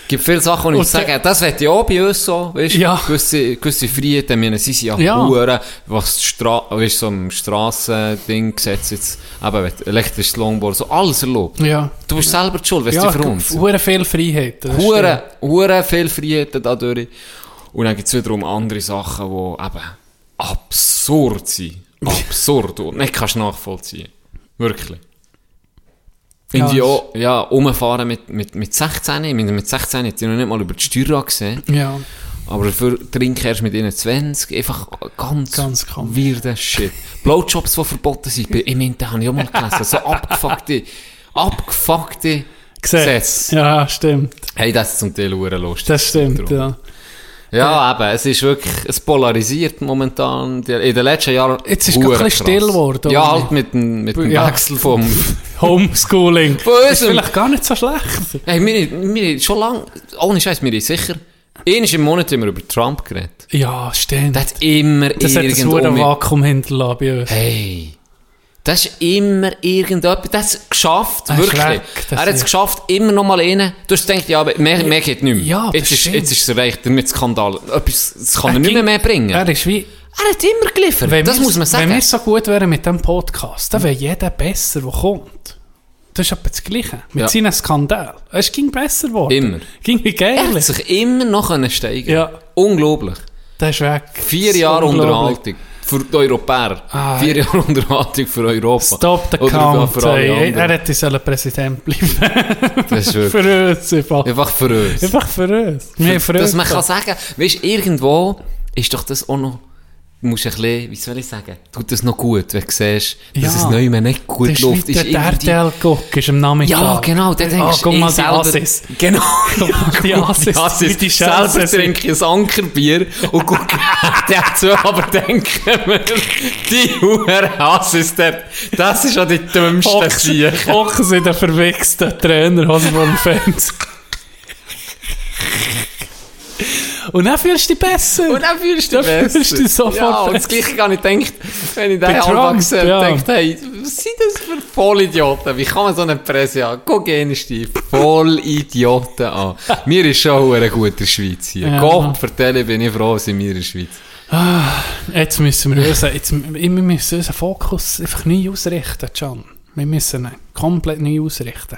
Speaker 4: Es gibt viele Sachen, die ich
Speaker 5: Und
Speaker 4: sage, das wird ja auch bei uns so, weißt du,
Speaker 5: Ja.
Speaker 4: gewisse, gewisse Freiheiten, ich meine, sie sind ja,
Speaker 5: Ja.
Speaker 4: Huren, was die Stra weißt, so im Strassending gesetzt jetzt, eben, elektrisches Longboard, so alles erlaubt.
Speaker 5: Ja.
Speaker 4: Du bist selber die schuld, weißt du,
Speaker 5: Ja,
Speaker 4: für uns.
Speaker 5: hure viel Freiheit. das
Speaker 4: Hure, hure viel Freiheiten dadurch. Und dann gibt es wiederum andere Sachen, die eben absurd sind. Absurd. Und nicht kannst nachvollziehen. Wirklich. Irgendwie
Speaker 5: Ja,
Speaker 4: auch, ja, rumfahren mit, mit, mit 16. Ich meine, mit 16 hätte ich noch nicht mal über die Steuer gesehen.
Speaker 5: Ja.
Speaker 4: Aber für trinken erst mit ihnen 20. Einfach ganz,
Speaker 5: Ganz
Speaker 4: weirder Shit. Blowjobs, die verboten sind. bei- Im Internet habe ich auch mal gelesen. So abgefuckte, abgefuckte Gesetze.
Speaker 5: Ja, stimmt.
Speaker 4: Hey, das ist zum Teil lustig.
Speaker 5: Das stimmt,
Speaker 4: Darum.
Speaker 5: ja.
Speaker 4: Ja, eben, es ist wirklich, es polarisiert momentan. In den letzten Jahren.
Speaker 5: Jetzt ist gerade ein bisschen still geworden,
Speaker 4: Ja,
Speaker 5: oder
Speaker 4: halt mit dem, mit dem
Speaker 5: Ja.
Speaker 4: Wechsel vom.
Speaker 5: Homeschooling.
Speaker 4: Von
Speaker 5: ist
Speaker 4: unserem-
Speaker 5: vielleicht gar nicht so schlecht.
Speaker 4: Hey, wir, wir, schon lange, ohne Scheiß, wir sind sicher, einmal im Monat haben wir über Trump geredet.
Speaker 5: Ja, stimmt.
Speaker 4: Der hat immer
Speaker 5: das hat ein
Speaker 4: irgendwo...
Speaker 5: hohes
Speaker 4: mit-
Speaker 5: Vakuum hinterlassen bei uns.
Speaker 4: Hey. Das ist immer irgendetwas, das hat es geschafft,
Speaker 5: Ein
Speaker 4: wirklich.
Speaker 5: Schreck, das
Speaker 4: er hat es geschafft, immer noch mal rein. Du hast gedacht, ja, aber mehr, mehr geht nicht mehr.
Speaker 5: Ja, das
Speaker 4: jetzt, ist, jetzt ist es erreicht, mit Skandal. Etwas, das kann er, nicht
Speaker 5: ging-
Speaker 4: mehr, mehr bringen.
Speaker 5: Er ist wie...
Speaker 4: Er hat immer geliefert,
Speaker 5: Wenn
Speaker 4: das
Speaker 5: wir-
Speaker 4: muss man sagen.
Speaker 5: Wenn wir so gut wären mit diesem Podcast, dann wäre jeder besser, der kommt. Das ist etwa das Gleiche. Mit
Speaker 4: Ja.
Speaker 5: seinen Skandalen. Es ging besser geworden.
Speaker 4: Immer.
Speaker 5: Ging wie
Speaker 4: er
Speaker 5: geil.
Speaker 4: hat sich immer noch steigen
Speaker 5: Ja.
Speaker 4: Unglaublich.
Speaker 5: Das ist weg.
Speaker 4: Vier Jahre. Unterhaltung für die Europäer.
Speaker 5: Ah,
Speaker 4: Vier Jahre Unterhaltung für Europa.
Speaker 5: Stop the
Speaker 4: Oder
Speaker 5: count.
Speaker 4: für.
Speaker 5: Er hätte sollen Präsident bleiben.
Speaker 4: Das ist wirklich
Speaker 5: für uns einfach.
Speaker 4: einfach für uns.
Speaker 5: Einfach für uns. Wir für
Speaker 4: Dass man kann sagen, weißt irgendwo ist doch das auch noch, musst ein bisschen, wie soll ich sagen, tut das noch gut, wenn du siehst, dass
Speaker 5: Ja.
Speaker 4: es neu mehr nicht gut
Speaker 5: Das ist
Speaker 4: läuft.
Speaker 5: der RTL guck ist am Nachmittag.
Speaker 4: ja, genau, dann denkst
Speaker 5: Ah, guck
Speaker 4: du,
Speaker 5: mal
Speaker 4: ich
Speaker 5: die
Speaker 4: selber-
Speaker 5: Assis.
Speaker 4: Genau.
Speaker 5: Guck mal die Assis, wie die
Speaker 4: selber
Speaker 5: sind.
Speaker 4: trinke ich ein Ankerbier und gucke dazu, aber denke mir, die Huren Assis dort, das ist ja die dümmste Siege.
Speaker 5: Hocken sie den verwichsten Trainer aus dem Fans. Und dann fühlst du dich besser.
Speaker 4: Und dann fühlst du
Speaker 5: Dann
Speaker 4: dich besser.
Speaker 5: fühlst du sofort
Speaker 4: Ja, und das. Gleiche gar nicht gedacht, wenn ich den gesehen
Speaker 5: ja.
Speaker 4: denkt, hey, was sind das für Vollidioten? Wie kann man so eine Presse haben? Guck eh Stief. Vollidioten an. Mir ist schon gut in der Schweiz hier.
Speaker 5: Ja.
Speaker 4: Gott vertelle, bin ich froh, sind wir in der Schweiz.
Speaker 5: Jetzt müssen wir unseren, jetzt, wir müssen unseren Fokus einfach neu ausrichten, Can. Wir müssen ihn komplett neu ausrichten.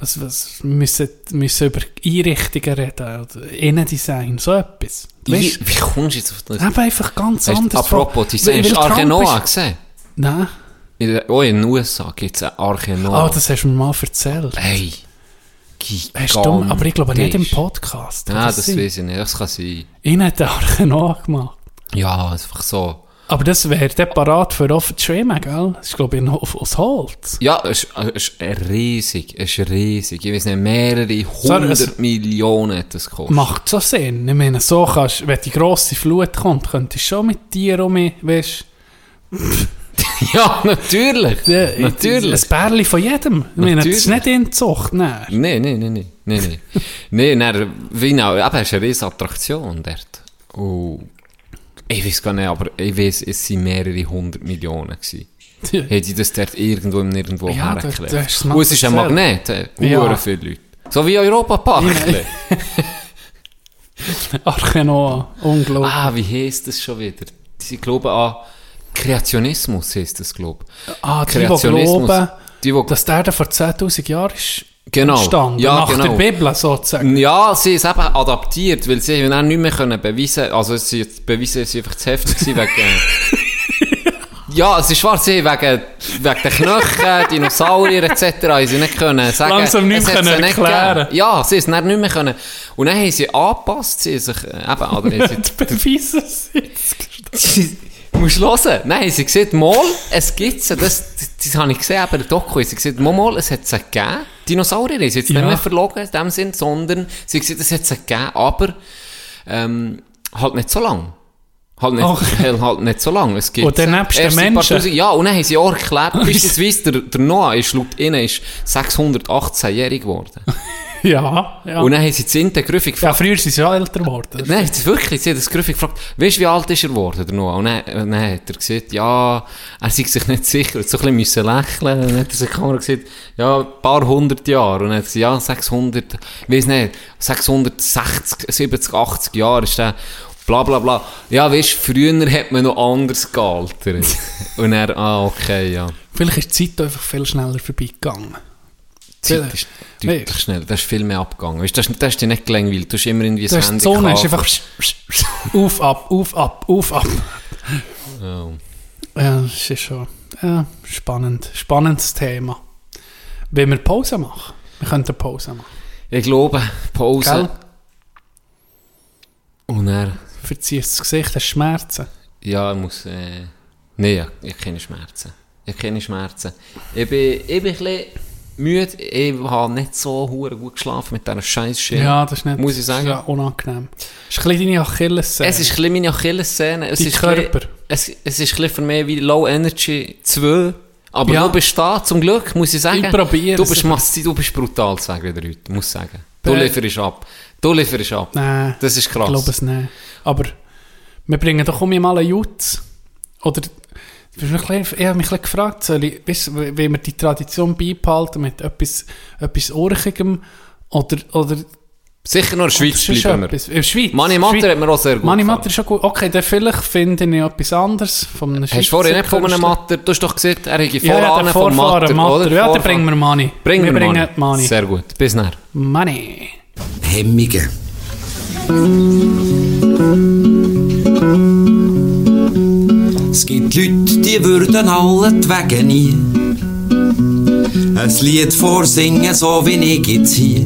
Speaker 5: Was, was, wir müssen, müssen über Einrichtungen reden, oder Innendesign, so etwas.
Speaker 4: Wie,
Speaker 5: Weißt,
Speaker 4: wie kommst du jetzt auf das?
Speaker 5: eben einfach ganz
Speaker 4: Hast,
Speaker 5: anders.
Speaker 4: apropos Design, hast du Arche Noah gesehen?
Speaker 5: Nein.
Speaker 4: In, oh, in den USA gibt es eine Arche Noah.
Speaker 5: Ah, das hast du mir mal erzählt.
Speaker 4: Hey.
Speaker 5: Du, aber ich glaube nicht im
Speaker 4: gigantisch.
Speaker 5: Podcast.
Speaker 4: Ja, das
Speaker 5: sein?
Speaker 4: weiß ich nicht. Das kann sein.
Speaker 5: Ich hätte Arche Noah gemacht.
Speaker 4: Ja, einfach so.
Speaker 5: Aber das wäre der parat für die Streamen, gell? Das ist, glaube ich, noch auf- aus Holz.
Speaker 4: Ja, es ist, ist riesig. Es ist riesig. Ich weiß nicht, mehrere hundert
Speaker 5: es-
Speaker 4: Millionen hat das gekostet.
Speaker 5: Macht so Sinn. Ich meine, so kannst, wenn die grosse Flut kommt, könntest du schon mit dir um weißt
Speaker 4: Ja, natürlich.
Speaker 5: du,
Speaker 4: natürlich.
Speaker 5: ein Bärli von jedem. Ich meine, das ist nicht in Zucht, nein.
Speaker 4: Nein, nein, nein, nein. Nein, nein. dann, wie auch, eben, es ist eine riesige Attraktion dort. Und ich weiß gar nicht, aber ich weiß, es waren mehrere hundert Millionen gewesen. Hätte ich das dort irgendwo im Nirgendwo
Speaker 5: Ja,
Speaker 4: hergeklebt. Und es ist ein. Magnet, äh,
Speaker 5: Ja.
Speaker 4: viele Leute. So wie Europa-Park.
Speaker 5: Arche Noah, unglaublich.
Speaker 4: ah, wie heisst das schon wieder? Sie glauben an Kreationismus, heisst das, glaube ich.
Speaker 5: Ah, die, die
Speaker 4: Kreationismus.
Speaker 5: glauben,
Speaker 4: Die, die,
Speaker 5: dass der da vor 10'000 Jahren ist
Speaker 4: Genau.
Speaker 5: entstanden.
Speaker 4: Ja,
Speaker 5: nach
Speaker 4: genau.
Speaker 5: der Bibel sozusagen.
Speaker 4: Ja, sie ist eben adaptiert, weil sie dann nicht mehr können beweisen, also jetzt beweisen, sie einfach zu heftig gewesen wegen, ja, es ist wahr, sie wegen, wegen den Knöcheln, Dinosaurier etc. sie nicht können sagen,
Speaker 5: Langsam nicht mehr
Speaker 4: sie
Speaker 5: können
Speaker 4: nicht
Speaker 5: erklären.
Speaker 4: gegeben. Ja, sie ist nicht mehr können. Und dann haben sie angepasst, sie sich, äh, eben, oder sie,
Speaker 5: Beweisen sie.
Speaker 4: Sie- musst hören. Nein, sie sieht mal, es gibt sie. Das, das, das habe ich gesehen, aber der Doku. Sie sieht mal, mal, es hat sie gegeben. Dinosaurier ist jetzt
Speaker 5: Ja.
Speaker 4: nicht mehr verlogen in dem Sinn, sondern sie sieht, es hat sie gegeben, aber ähm, halt nicht so lang. Halt nicht,
Speaker 5: Okay.
Speaker 4: halt nicht so lang. Es gibt
Speaker 5: Und dann nebst den Menschen?
Speaker 4: tausend- Ja, und dann haben sie auch erklärt, beispielsweise der, der Noah ist laut ihnen ist 618-jährig geworden.
Speaker 5: Ja, ja.
Speaker 4: Und dann haben sie die Sinte Grüffig
Speaker 5: ja, früher sind sie ja älter geworden.
Speaker 4: Nein, das ist wirklich, sie hat das Griffig gefragt, weißt du, wie alt ist er geworden, der Noah? Und dann, und dann hat er gesagt, ja, er sei sich nicht sicher, er hat so ein bisschen müssen lächeln, und dann hat er zur Kamera gesagt, ja, ein paar hundert Jahre, und dann hat er gesagt, ja, 600, ich weiß nicht, 660, 70, 80 Jahre ist der, bla bla bla. Ja, weißt du, früher hat man noch anders gealtert. und er, ah, okay, ja.
Speaker 5: Vielleicht ist die Zeit einfach viel schneller vorbeigegangen.
Speaker 4: Die Zeit ist deutlich schneller, das ist viel mehr abgegangen. Weißt, du, das, das ist dir nicht gelangweilt, du hast immer irgendwie
Speaker 5: Du hast die Sonne, ist einfach auf, ab, auf, ab, auf, ab.
Speaker 4: Ja.
Speaker 5: Ja, das ist schon ja, spannend. Spannendes Thema. Wenn wir Pause machen? Wir könnten Pause machen.
Speaker 4: Ich glaube, Pause.
Speaker 5: Gell?
Speaker 4: Und er,
Speaker 5: Verziehst das Gesicht, hast Schmerzen.
Speaker 4: ja, ich muss, äh, ja, ich habe keine Schmerzen. Ich habe keine Schmerzen. Ich bin, ich bin ein bisschen müde. Ich habe nicht so hure gut geschlafen mit dieser scheiß Shit.
Speaker 5: Ja, das ist nicht
Speaker 4: Muss ich sagen.
Speaker 5: Das ist ja unangenehm. Das ist ein bisschen deine Achillessehne.
Speaker 4: Es ist ein bisschen meine Achillessehne. Es
Speaker 5: Dein
Speaker 4: ist ein bisschen-
Speaker 5: Körper.
Speaker 4: Es, es ist ein bisschen für mich wie Low Energy 2. Aber
Speaker 5: Ja.
Speaker 4: du bist da, zum Glück, muss ich sagen.
Speaker 5: Ich probiere
Speaker 4: Du bist massiv, du bist brutal sagen, der heute, muss sagen. Du lieferst ab. Du lieferst ab.
Speaker 5: Nein,
Speaker 4: Das ist krass.
Speaker 5: ich glaube es nicht. Aber wir bringen doch um mal einen Jutz. Oder, ich habe mich ein bisschen- gefragt, soll ich, weißt, wie wir die Tradition beibehalten mit etwas, etwas Urchigem oder, oder
Speaker 4: Sicher noch in der Schweiz bleiben wir.
Speaker 5: In der Schweiz.
Speaker 4: Mani Matter hat mir auch sehr gut
Speaker 5: Mani. Matter ist schon gut. Okay, dann vielleicht finde ich etwas anderes von einem
Speaker 4: Hast du vorhin nicht von einem. Matter, du hast doch gesagt, er hätte
Speaker 5: Ja, ja,
Speaker 4: Vorahnen vom
Speaker 5: Vorfahren
Speaker 4: Matter,
Speaker 5: Matter. Ja, dann bringen wir Money.
Speaker 4: Bringen wir,
Speaker 5: wir bringen
Speaker 4: Money.
Speaker 5: Money.
Speaker 4: Sehr gut, bis näher.
Speaker 5: Money.
Speaker 6: Hemmungen. Es gibt Leute, die würden alle die Wege nie ein Lied vorsingen, so wie ich jetzt hier.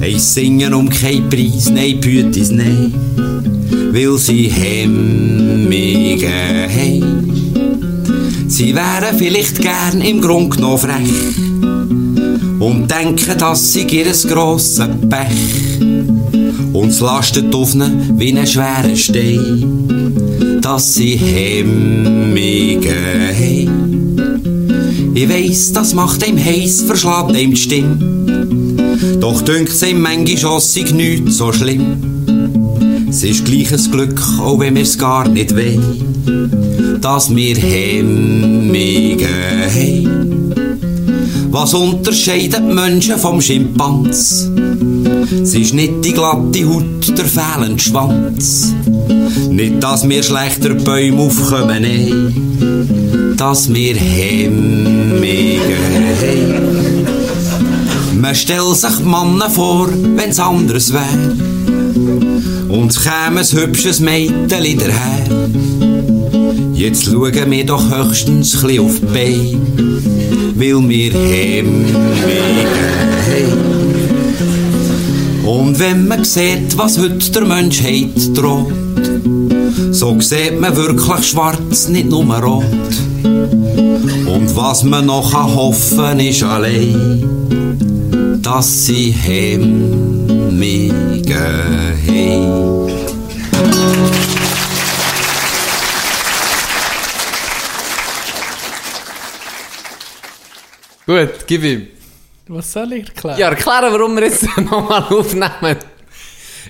Speaker 6: Eins singen um keinen Preis, nein, Pütis, nein, weil sie Hemmungen haben. Sie wären vielleicht gern im Grund genommen frech und denken, dass sie ihr grosses Pech und es lastet auf ihnen wie ein schwerer Stein, dass sie Hemmungen haben. Ich weiss, das macht ihm heiß, verschlägt ihm die Stimme. Doch dünkt's ihm manchmal sei nichts so schlimm. Es ist gleiches Glück, auch wenn wir's gar nicht wollen, dass wir Hemmungen haben. Was unterscheidet Menschen vom Schimpans? Es ist nicht die glatte Haut, der fehlende Schwanz. Nicht, dass wir schlechter Bäume aufkommen, nein. Dass wir Hemmungen haben. Man stellt sich Männer vor, wenn's anders wär. Und käme ein hübsches Mädchen daher. Jetzt schauen wir doch höchstens chli auf die Beine, weil wir Hemmungen haben. Und wenn man sieht, was heute der Menschheit droht, so sieht man wirklich schwarz, nicht nur rot. Und was man noch kann hoffen ist allein, dass sie Hemmungen haben.
Speaker 4: Gut, gib ihm.
Speaker 5: Was soll ich erklären?
Speaker 4: Ja, erklären, warum wir jetzt nochmal aufnehmen.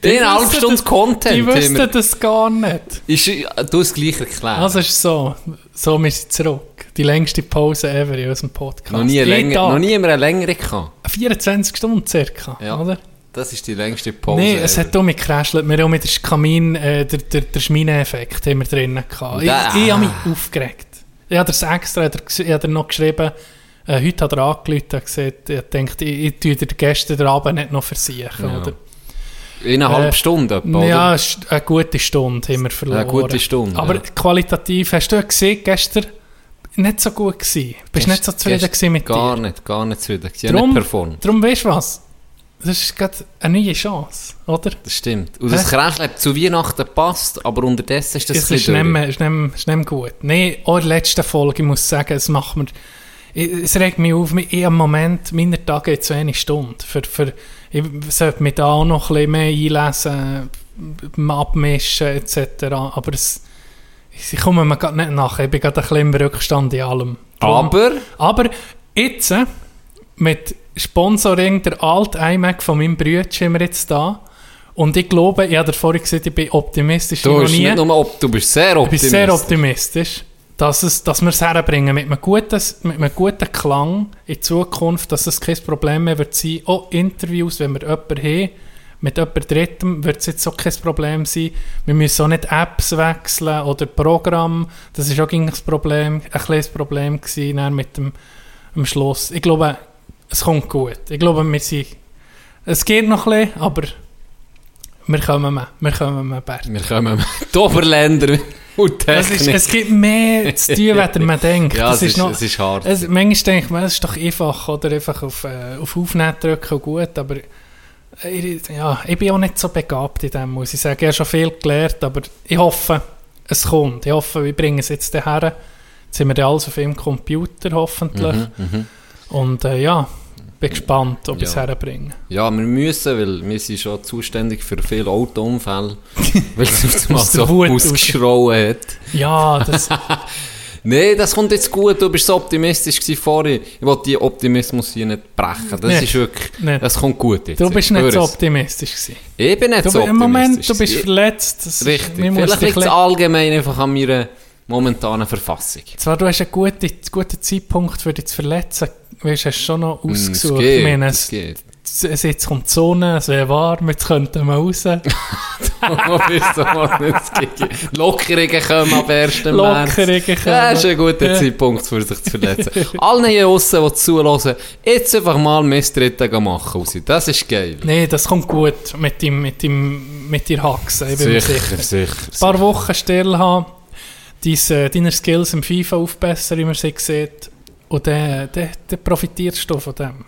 Speaker 4: Eine halbe Stunde Content.
Speaker 5: Die wüssten das gar nicht.
Speaker 4: Ist, du hast es gleich erklärt.
Speaker 5: Also es ist so, so wir sind zurück. Die längste Pause ever in unserem Podcast.
Speaker 4: noch, nie
Speaker 5: Jeden
Speaker 4: länger,
Speaker 5: Tag.
Speaker 4: noch nie immer eine längere gehabt.
Speaker 5: 24 Stunden circa,
Speaker 4: Ja.
Speaker 5: oder?
Speaker 4: Das ist die längste Pause.
Speaker 5: Nein, es hat auch mit. Wir haben mit dem Kamin, äh, der, der, der Schmineffekt haben wir drinnen gehabt. Ich, ich habe mich aufgeregt. Ich habe das extra, ich habe noch geschrieben, äh, heute hat er angerufen und gesagt, ich denke, ich, ich tue dir gestern Abend nicht noch versichern,
Speaker 4: Ja.
Speaker 5: oder?
Speaker 4: In einer halben
Speaker 5: Äh,
Speaker 4: Stunde etwa, oder?
Speaker 5: Ja, ist eine gute Stunde haben wir verloren.
Speaker 4: Eine gute Stunde,
Speaker 5: Aber
Speaker 4: ja.
Speaker 5: qualitativ, hast du ja gesehen, gestern nicht so gut gewesen. Bist nicht so zufrieden
Speaker 4: Gest-
Speaker 5: mit
Speaker 4: Gar
Speaker 5: dir.
Speaker 4: nicht, gar nicht zufrieden. Ich
Speaker 5: Drum,
Speaker 4: nicht performt.
Speaker 5: darum weißt du was? Das ist gerade eine neue Chance, oder?
Speaker 4: Das stimmt. Und das hat zu Weihnachten passt, aber unterdessen ist das
Speaker 5: Es
Speaker 4: ein
Speaker 5: ist
Speaker 4: bisschen
Speaker 5: nicht
Speaker 4: durch.
Speaker 5: mehr, ist nicht mehr, ist nicht mehr gut. Nein, auch in der letzten Folge, ich muss sagen, es macht mir, es regt mich auf, ich im Moment, meine Tage geht so eine Stunde. Für, für, ich sollte mich da auch noch ein bisschen mehr einlesen, abmischen etc. Aber es, ich komme mir gerade nicht nach, ich bin gerade ein bisschen im Rückstand in allem.
Speaker 4: Aber,
Speaker 5: aber jetzt, äh, mit Sponsoring der alte iMac von meinem Bruder sind wir jetzt da. Und ich glaube, ich habe vorhin gesagt, ich bin optimistisch.
Speaker 4: du bist,
Speaker 5: nie.
Speaker 4: nicht nur du bist sehr
Speaker 5: Ich bin
Speaker 4: optimistisch.
Speaker 5: sehr optimistisch, dass, es, dass wir es herbringen mit einem, guten, mit einem guten Klang in Zukunft, dass es kein Problem mehr wird sein. Auch Interviews, wenn wir jemanden haben, mit jemand Drittem, wird es jetzt auch kein Problem sein. Wir müssen auch nicht Apps wechseln oder Programm. Das ist auch das Problem, ein kleines Problem gewesen, mit dem am Schluss. Ich glaube, es kommt gut. Ich glaube, wir sind, es geht noch ein bisschen, aber wir kommen mehr. Wir kommen mehr, Bert.
Speaker 4: Wir kommen die Oberländer und
Speaker 5: Es, ist,
Speaker 4: Technik.
Speaker 5: es gibt mehr zu tun, als man denkt.
Speaker 4: ja, es ist,
Speaker 5: noch,
Speaker 4: es ist hart.
Speaker 5: es, manchmal denkt man, es ist doch einfach, oder einfach auf, äh, auf Aufnehmen drücken und gut, aber ich, ja, ich bin auch nicht so begabt in dem, muss ich sagen. Ich habe schon viel gelernt, aber ich hoffe, es kommt. Ich hoffe, wir bringen es jetzt daher. Jetzt sind wir alles auf dem Computer, hoffentlich. Und äh, ja, bin gespannt, ob ich es
Speaker 4: Ja.
Speaker 5: herbringe.
Speaker 4: Ja, wir müssen, weil wir sind schon zuständig für viele Autounfälle, weil es auf einmal so ausgeschrauen hat.
Speaker 5: Ja, das,
Speaker 4: Nein, das kommt jetzt gut, du bist so optimistisch vorhin. Ich wollte die Optimismus hier nicht brechen. Das
Speaker 5: Nicht.
Speaker 4: ist wirklich,
Speaker 5: Nicht.
Speaker 4: das kommt gut jetzt.
Speaker 5: du bist
Speaker 4: Ich
Speaker 5: nicht so optimistisch gewesen.
Speaker 4: Ich bin nicht
Speaker 5: Du,
Speaker 4: so
Speaker 5: Im
Speaker 4: optimistisch.
Speaker 5: Moment, du bist verletzt. Das ist-
Speaker 4: Richtig.
Speaker 5: müssen
Speaker 4: Vielleicht liegt es
Speaker 5: ein
Speaker 4: allgemein einfach an meiner momentanen Verfassung.
Speaker 5: Zwar, du hast einen guten, guten Zeitpunkt für dich zu verletzen. Weißt, hast schon noch
Speaker 4: Mm, Es
Speaker 5: ausgesucht.
Speaker 4: geht,
Speaker 5: ich meine,
Speaker 4: es
Speaker 5: es,
Speaker 4: geht.
Speaker 5: es, jetzt kommt die Sonne, es wäre warm, jetzt könnten wir raus.
Speaker 4: Lockerungen kommen ab 1. März.
Speaker 5: Lockerungen kommen.
Speaker 4: Das ist ein guter. Zeitpunkt, für sich zu verletzen. Allen hier aussen, die zuhören, jetzt einfach mal Misstritte machen raus. Das ist geil.
Speaker 5: Nein, das kommt gut mit, dem, mit, dem, mit ich bin mir sicher.
Speaker 4: sicher.
Speaker 5: Ein paar Wochen still haben, deine, deine Skills im FIFA aufbessern, wie man sie sieht. Und dann, dann, dann profitierst du von dem.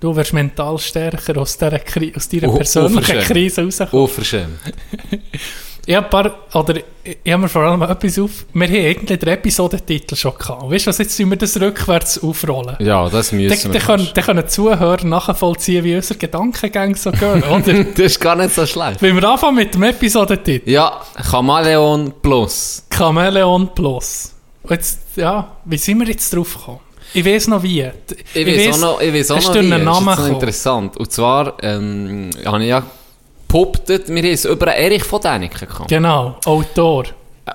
Speaker 5: Du wirst mental stärker aus, dieser, aus deiner
Speaker 4: Oh,
Speaker 5: persönlichen
Speaker 4: unverschämt.
Speaker 5: Krise rauskommen.
Speaker 4: Unverschämt.
Speaker 5: Ich habe paar, oder ich ich habe mir vor allem etwas auf. Wir haben irgendwie den Episodentitel schon gehabt. Weißt du was, jetzt müssen wir das rückwärts aufrollen.
Speaker 4: Ja, das müssen
Speaker 5: dann,
Speaker 4: wir.
Speaker 5: können, dann können die Zuhörer nachvollziehen, wie unsere Gedankengänge so gehen, oder?
Speaker 4: das ist gar nicht so schlecht.
Speaker 5: Wenn wir anfangen mit dem Episodentitel.
Speaker 4: Ja, Chameleon Plus.
Speaker 5: Chameleon Plus. Jetzt, ja, wie sind wir jetzt drauf gekommen? Ich weiß noch wie.
Speaker 4: Ich weiß auch noch, ich weiß auch noch, wie. Das ist interessant. Und zwar, ähm, habe ich ja behauptet, wir haben es über Erich von Däniken gehabt.
Speaker 5: Genau, Autor.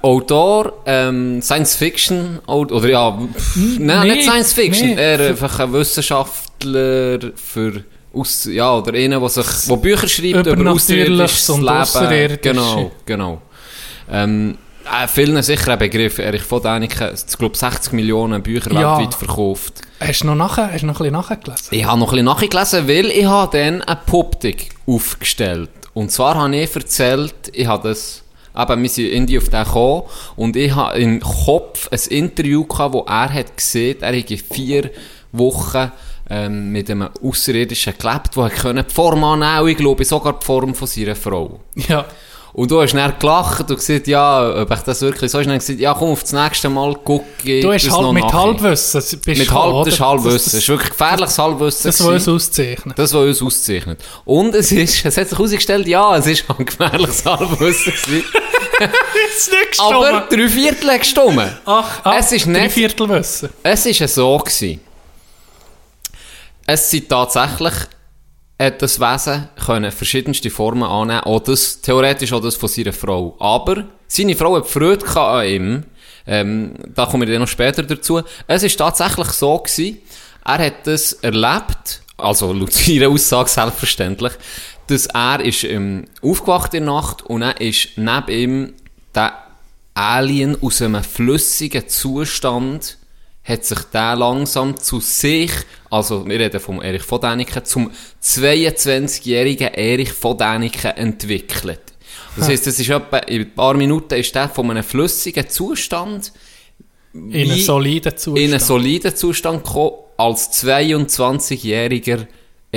Speaker 4: Autor, ähm, Science Fiction, oder ja, pff, nein,
Speaker 5: nee,
Speaker 4: nicht Science Fiction,
Speaker 5: nee.
Speaker 4: er einfach ein Wissenschaftler für, aus, ja, oder einer, der sich, wo Bücher schreibt über
Speaker 5: Übernatürliches
Speaker 4: außerirdisches Leben. Genau, genau. Ähm, äh, vielen sicher ein Begriff, Erich von Däniken, ich glaube 60 Millionen Bücher
Speaker 5: Ja.
Speaker 4: weltweit verkauft.
Speaker 5: Hast du noch, nachher, hast noch ein bisschen nachgelesen?
Speaker 4: Ich habe noch ein bisschen nachgelesen, weil ich habe dann eine Poptik aufgestellt. Und zwar habe ich erzählt, ich habe das, eben, wir sind in die auf den gekommen, und ich habe im Kopf ein Interview gehabt, wo er hat gesehen, er hätte vier Wochen ähm, mit einem Außerirdischen gelebt, der die Form annehmen, ich glaube sogar die Form von seiner Frau.
Speaker 5: Ja.
Speaker 4: Und du hast dann gelacht und gesagt, ja, ob ich das wirklich so ist. Und dann gesagt, ja, komm, auf das nächste Mal gucke
Speaker 5: Du hast halt mit
Speaker 4: nachher.
Speaker 5: Halbwissen bist
Speaker 4: Mit halb, das ist? Halbwissen.
Speaker 5: Das,
Speaker 4: Das
Speaker 5: das,
Speaker 4: ist wirklich gefährliches Halbwissen.
Speaker 5: das, was uns auszeichnet.
Speaker 4: Das, was uns auszeichnet. Und es, ist, es hat sich herausgestellt, ja, es ist ein gefährliches Halbwissen gewesen.
Speaker 5: ist nicht
Speaker 4: Aber drei Viertel hat gestimmt.
Speaker 5: Ach, ach,
Speaker 4: es ist
Speaker 5: drei Viertel Wissen.
Speaker 4: Es war so. Gewesen. Es sind tatsächlich, hat das Wesen können verschiedenste Formen annehmen, auch das, theoretisch auch das von seiner Frau. Aber seine Frau hat Freude an ihm. Ähm, da kommen wir dann noch später dazu. Es ist tatsächlich so gewesen, er hat das erlebt, also laut seiner Aussage selbstverständlich, dass er ist ähm, aufgewacht in der Nacht und dann ist neben ihm der Alien aus einem flüssigen Zustand hat sich der langsam zu sich, also wir reden vom Erich von Däniken, zum 22-jährigen Erich von Däniken entwickelt. Das heisst, das ist etwa, in ein paar Minuten ist der von einem flüssigen Zustand
Speaker 5: In einem soliden Zustand.
Speaker 4: in einen soliden Zustand gekommen, als 22-jähriger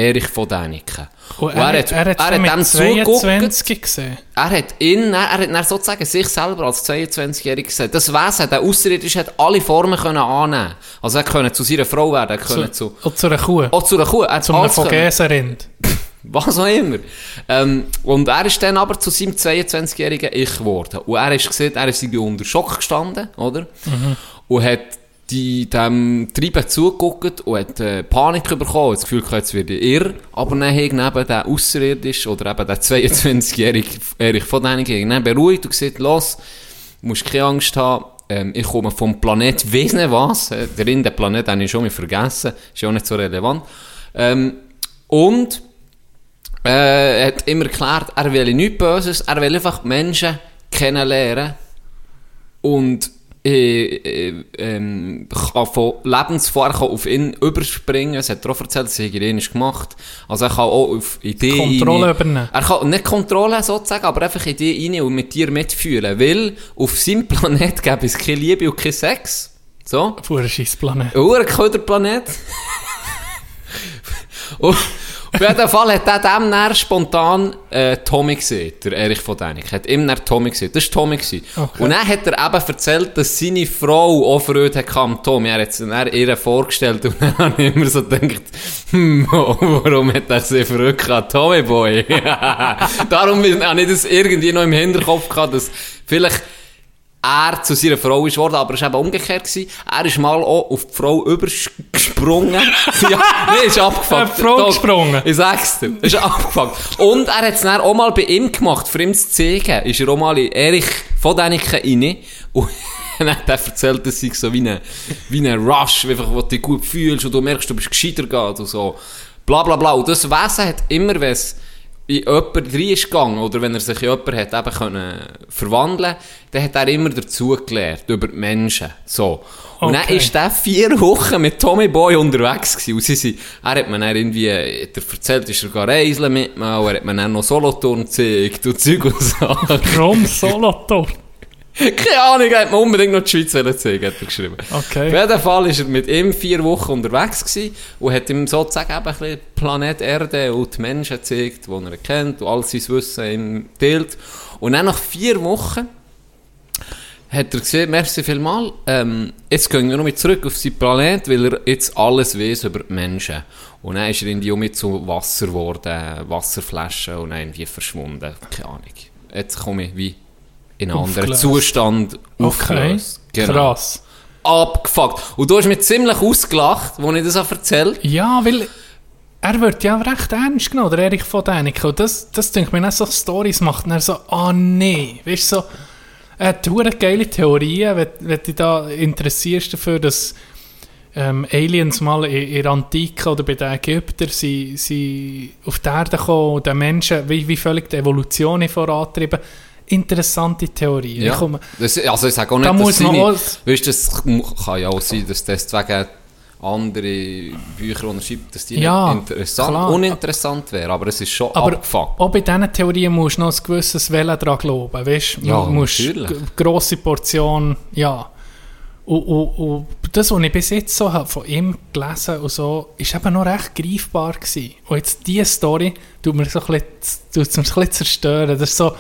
Speaker 4: Erich von Däniken.
Speaker 5: Und er, er, er hat, er
Speaker 4: dem
Speaker 5: mit
Speaker 4: zugeguckt.
Speaker 5: 22 gesehen.
Speaker 4: Er hat ihn, er hat dann sozusagen sich selber als 22-Jähriger gesehen. Das Wesen, der Außerirdische, hat alle Formen können annehmen. Also er konnte zu seiner Frau werden, er konnte zu,
Speaker 5: Und zu einer Kuh.
Speaker 4: auch zu einer Kuh, er hat
Speaker 5: zu einem. Vogesen-Rind.
Speaker 4: Was auch immer. Ähm, und er ist dann aber zu seinem 22-jährigen Ich geworden. Und er ist gesehen, er ist irgendwie unter Schock gestanden, oder? Und hat die, dem Treiben zugeguckt und hat äh, Panik bekommen. Das Gefühl, jetzt werde ich irr. Aber dann hat neben der Außerirdisch oder eben der 22-jährige Erich von dann beruhigt und gesagt, los, musst keine Angst haben. Ähm, ich komme vom Planet Wesen was. Äh, der in den Planet habe ich schon mal vergessen. Ist ja auch nicht so relevant. Ähm, und äh, hat immer erklärt, er will nichts Böses, er will einfach Menschen kennenlernen und äh, äh, ähm, kann von Lebensfahren kann auf ihn überspringen. Es hat er auch erzählt, das hat er gemacht. Also er kann auch auf Ideen
Speaker 5: Kontrolle
Speaker 4: rein-
Speaker 5: übernehmen.
Speaker 4: Er kann nicht Kontrolle sozusagen, aber einfach Ideen rein und mit dir mitfühlen. Weil auf seinem Planet gäbe es keine Liebe und keinen Sex. So.
Speaker 5: Vor einem Scheissplanet.
Speaker 4: Ein Köderplanet. und, Auf jeden Fall hat er dem dann spontan äh, Tommy gesehen, der Erich von Däniken. Hat ihm dann Tommy gesehen. Das war Tommy. Gewesen.
Speaker 5: Okay.
Speaker 4: Und dann hat er eben erzählt, dass seine Frau auch Freude am Tommy. Er hat es dann ihr vorgestellt und dann habe ich immer so gedacht, hm, warum hat er sie Freude an Tommy Boy? Darum habe ich das irgendwie noch im Hinterkopf gehabt, dass vielleicht er zu seiner Frau ist worden, aber es war eben umgekehrt. Gewesen. Er ist mal auch auf die Frau übergesprungen. ja, nee, ist abgefuckt.
Speaker 5: Auf die Frau
Speaker 4: Doch,
Speaker 5: gesprungen?
Speaker 4: Ich sag's dir. Ist abgefuckt. Und er hat es dann auch mal bei ihm gemacht, für ihm zu zeigen. Ist er auch mal in Erich von Däniken rein. Und dann hat er erzählt, dass sei so wie ein, wie ein Rush, einfach, wo du dich gut fühlst und du merkst, du bist gescheiter geht und so. Bla, bla, bla. Und das Wesen hat immer, wenn es in jemanden rein ist gegangen, oder wenn er sich in jemanden hat eben können verwandeln, dann hat er immer dazugelernt, über die Menschen. So. Und
Speaker 5: Okay.
Speaker 4: dann ist der vier Wochen mit Tommy Boy unterwegs gewesen. Und sie sind, er hat mir dann irgendwie, er erzählt, ist er gar reiseln mit mir, er hat mir dann noch Solothurn gezeigt und Zeug und Sachen.
Speaker 5: Rom Solothurn.
Speaker 4: Keine Ahnung, er hat mir unbedingt noch die Schweiz zeigen, hat er geschrieben.
Speaker 5: Okay.
Speaker 4: Auf jeden Fall war er mit ihm vier Wochen unterwegs gewesen und hat ihm sozusagen eben ein bisschen Planet Erde und die Menschen gezeigt, die er kennt und all sein Wissen ihm teilt. Und dann nach vier Wochen hat er gesehen, merci vielmal, ähm, jetzt gehen wir noch mit zurück auf seinen Planet, weil er jetzt alles weiß über die Menschen. Und dann ist er irgendwie mit zu Wasser geworden, Wasserflaschen und dann irgendwie verschwunden. Keine Ahnung. Jetzt komme ich wie in einen anderen
Speaker 5: Aufgelöst.
Speaker 4: Zustand
Speaker 5: Okay.
Speaker 4: aufgelöst. Genau.
Speaker 5: Krass.
Speaker 4: Abgefuckt. Und du hast mich ziemlich ausgelacht, als ich das auch erzählt
Speaker 5: Ja, weil er wird ja recht ernst genommen, der Erich von Däniken. Und das, das denke ich mir, so Stories macht und er so, ah nee, weißt du, so, er hat hure geile Theorien, wenn, wenn dich da interessierst dafür, dass ähm, Aliens mal in, in der Antike oder bei den Ägyptern sie, sie auf die Erde kommen und den Menschen, wie, wie völlig die Evolution vorantrieben. Interessante Theorie. Ich
Speaker 4: Ja.
Speaker 5: komme,
Speaker 4: Das, also ich sage auch nicht,
Speaker 5: Da
Speaker 4: dass seine,
Speaker 5: auch-
Speaker 4: weißt, das kann ja auch sein, dass deswegen andere Bücher, die er schreibt, dass die
Speaker 5: Ja,
Speaker 4: interessant,
Speaker 5: klar.
Speaker 4: uninteressant wären, aber es ist schon
Speaker 5: Aber
Speaker 4: abgefuckt.
Speaker 5: auch bei diesen Theorien musst du noch ein gewisses Wellen dran glauben, weißt du?
Speaker 4: Ja,
Speaker 5: du musst
Speaker 4: natürlich.
Speaker 5: grosse Portion, ja. Und, und, und das, was ich bis jetzt so habe von ihm gelesen und so, ist eben noch recht greifbar gewesen. Und jetzt diese Story tut mir so ein bisschen, tut's mir so ein bisschen zerstören. Das ist so,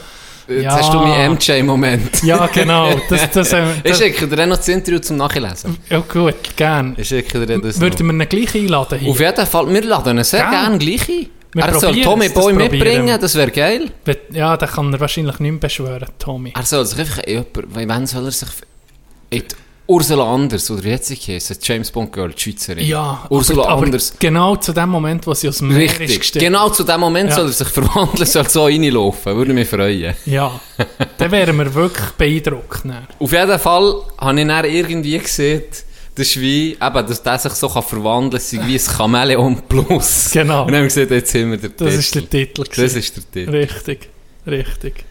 Speaker 4: Jetzt
Speaker 5: ja.
Speaker 4: hast du meinen MJ-Moment.
Speaker 5: ja genau, das, das, äh,
Speaker 4: Ich
Speaker 5: das,
Speaker 4: schicke dir noch das Interview zum Nachlesen.
Speaker 5: ja gut, gern.
Speaker 4: Ich schicke dir das
Speaker 5: Würden wir ihn gleich einladen hier?
Speaker 4: Auf jeden Fall, wir laden ihn sehr
Speaker 5: Gern.
Speaker 4: gerne gleich ein.
Speaker 5: Wir
Speaker 4: Er soll Tommy
Speaker 5: es,
Speaker 4: Boy mitbringen, das wäre geil.
Speaker 5: Ja, den kann er wahrscheinlich nicht mehr beschwören, Tommy.
Speaker 4: Er soll sich einfach wann soll er sich in die Ursula Anders, oder wie hat sie geheißen? James Bond Girl, die Schweizerin.
Speaker 5: Ja,
Speaker 4: Ursula
Speaker 5: aber, aber
Speaker 4: Anders.
Speaker 5: genau zu dem Moment, wo sie aus dem Meer ist
Speaker 4: Richtig.
Speaker 5: gestiegen.
Speaker 4: Genau zu dem Moment
Speaker 5: Ja.
Speaker 4: soll er sich verwandeln, soll so reinlaufen. Würde mich freuen.
Speaker 5: Ja, dann wären wir wirklich beeindruckt. dann.
Speaker 4: Auf jeden Fall habe ich dann irgendwie gesehen, das ist wie, eben, dass der sich so kann verwandeln kann, wie ein Chamäleon Plus.
Speaker 5: Genau.
Speaker 4: Und dann haben wir gesagt, jetzt haben wir den
Speaker 5: Das
Speaker 4: Titel.
Speaker 5: ist der Titel.
Speaker 4: Das ist der Titel.
Speaker 5: Richtig, richtig.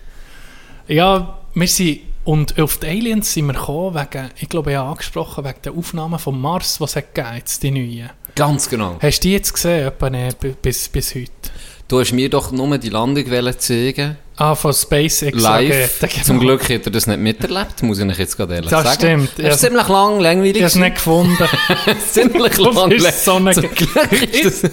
Speaker 5: Ja, wir sind, und auf die Aliens sind wir gekommen, wegen, ich glaube, ich habe angesprochen, wegen der Aufnahmen vom Mars, die es hat gegeben, jetzt die neuen.
Speaker 4: Ganz genau.
Speaker 5: Hast du die jetzt gesehen, etwa, ne, bis, bis heute?
Speaker 4: Du hast mir doch nur die Landung zeigen
Speaker 5: Ah, von SpaceX.
Speaker 4: live.
Speaker 5: Genau.
Speaker 4: Zum Glück hat er das nicht miterlebt, muss ich euch jetzt gerade ehrlich
Speaker 5: Das
Speaker 4: sagen.
Speaker 5: stimmt.
Speaker 4: Es ist ziemlich lang, langweilig.
Speaker 5: Ich habe es nicht gefunden.
Speaker 4: ziemlich
Speaker 5: Das
Speaker 4: lang.
Speaker 5: ist so eine-
Speaker 4: Zum Glück ist das...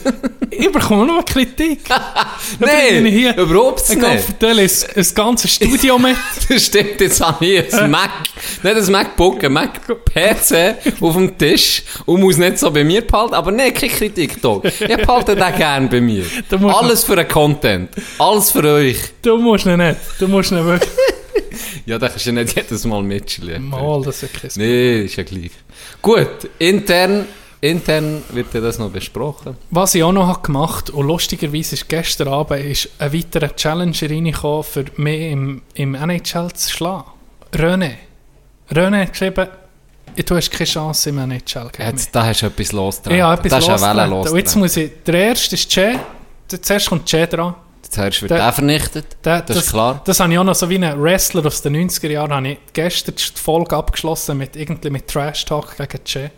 Speaker 5: ich bekomme nur Kritik.
Speaker 4: Nein,
Speaker 5: ich hier.
Speaker 4: überhaupt
Speaker 5: Ich
Speaker 4: nicht.
Speaker 5: vertelle das, das ganze Studio mit.
Speaker 4: Das stimmt, jetzt habe ich ein Mac, nicht ein MacBook, ein Mac-PC auf dem Tisch und muss nicht so bei mir behalten, aber nein, keine Kritik, Dog. Ich behalte den gerne bei mir. Alles für den Content. Alles für euch.
Speaker 5: Du musst ihn nicht. Du musst ihn wirklich.
Speaker 4: Ja, da kannst du ja nicht jedes Mal mitschleifen.
Speaker 5: Mal, das ist kein
Speaker 4: Nee, ist ja gleich. Gut, intern, intern wird ja das noch besprochen.
Speaker 5: Was ich auch noch habe gemacht und lustigerweise ist gestern Abend ist ein weiterer Challenger reingekommen, für mich im, im NHL zu schlagen. René. René hat geschrieben, du hast keine Chance im NHL gegen.
Speaker 4: Jetzt, da hast du etwas losgetragen.
Speaker 5: Ich habe etwas
Speaker 4: das ist eine Welle
Speaker 5: losgetreten. Und jetzt muss ich, der erste ist Che, zuerst kommt Che dran.
Speaker 4: Zuerst wird
Speaker 5: Der-
Speaker 4: vernichtet,
Speaker 5: Der-
Speaker 4: das, ist klar.
Speaker 5: Das habe ich auch noch so wie ein Wrestler aus den 90er Jahren, habe ich gestern die Folge abgeschlossen mit irgendwie mit Trash Talk gegen Che.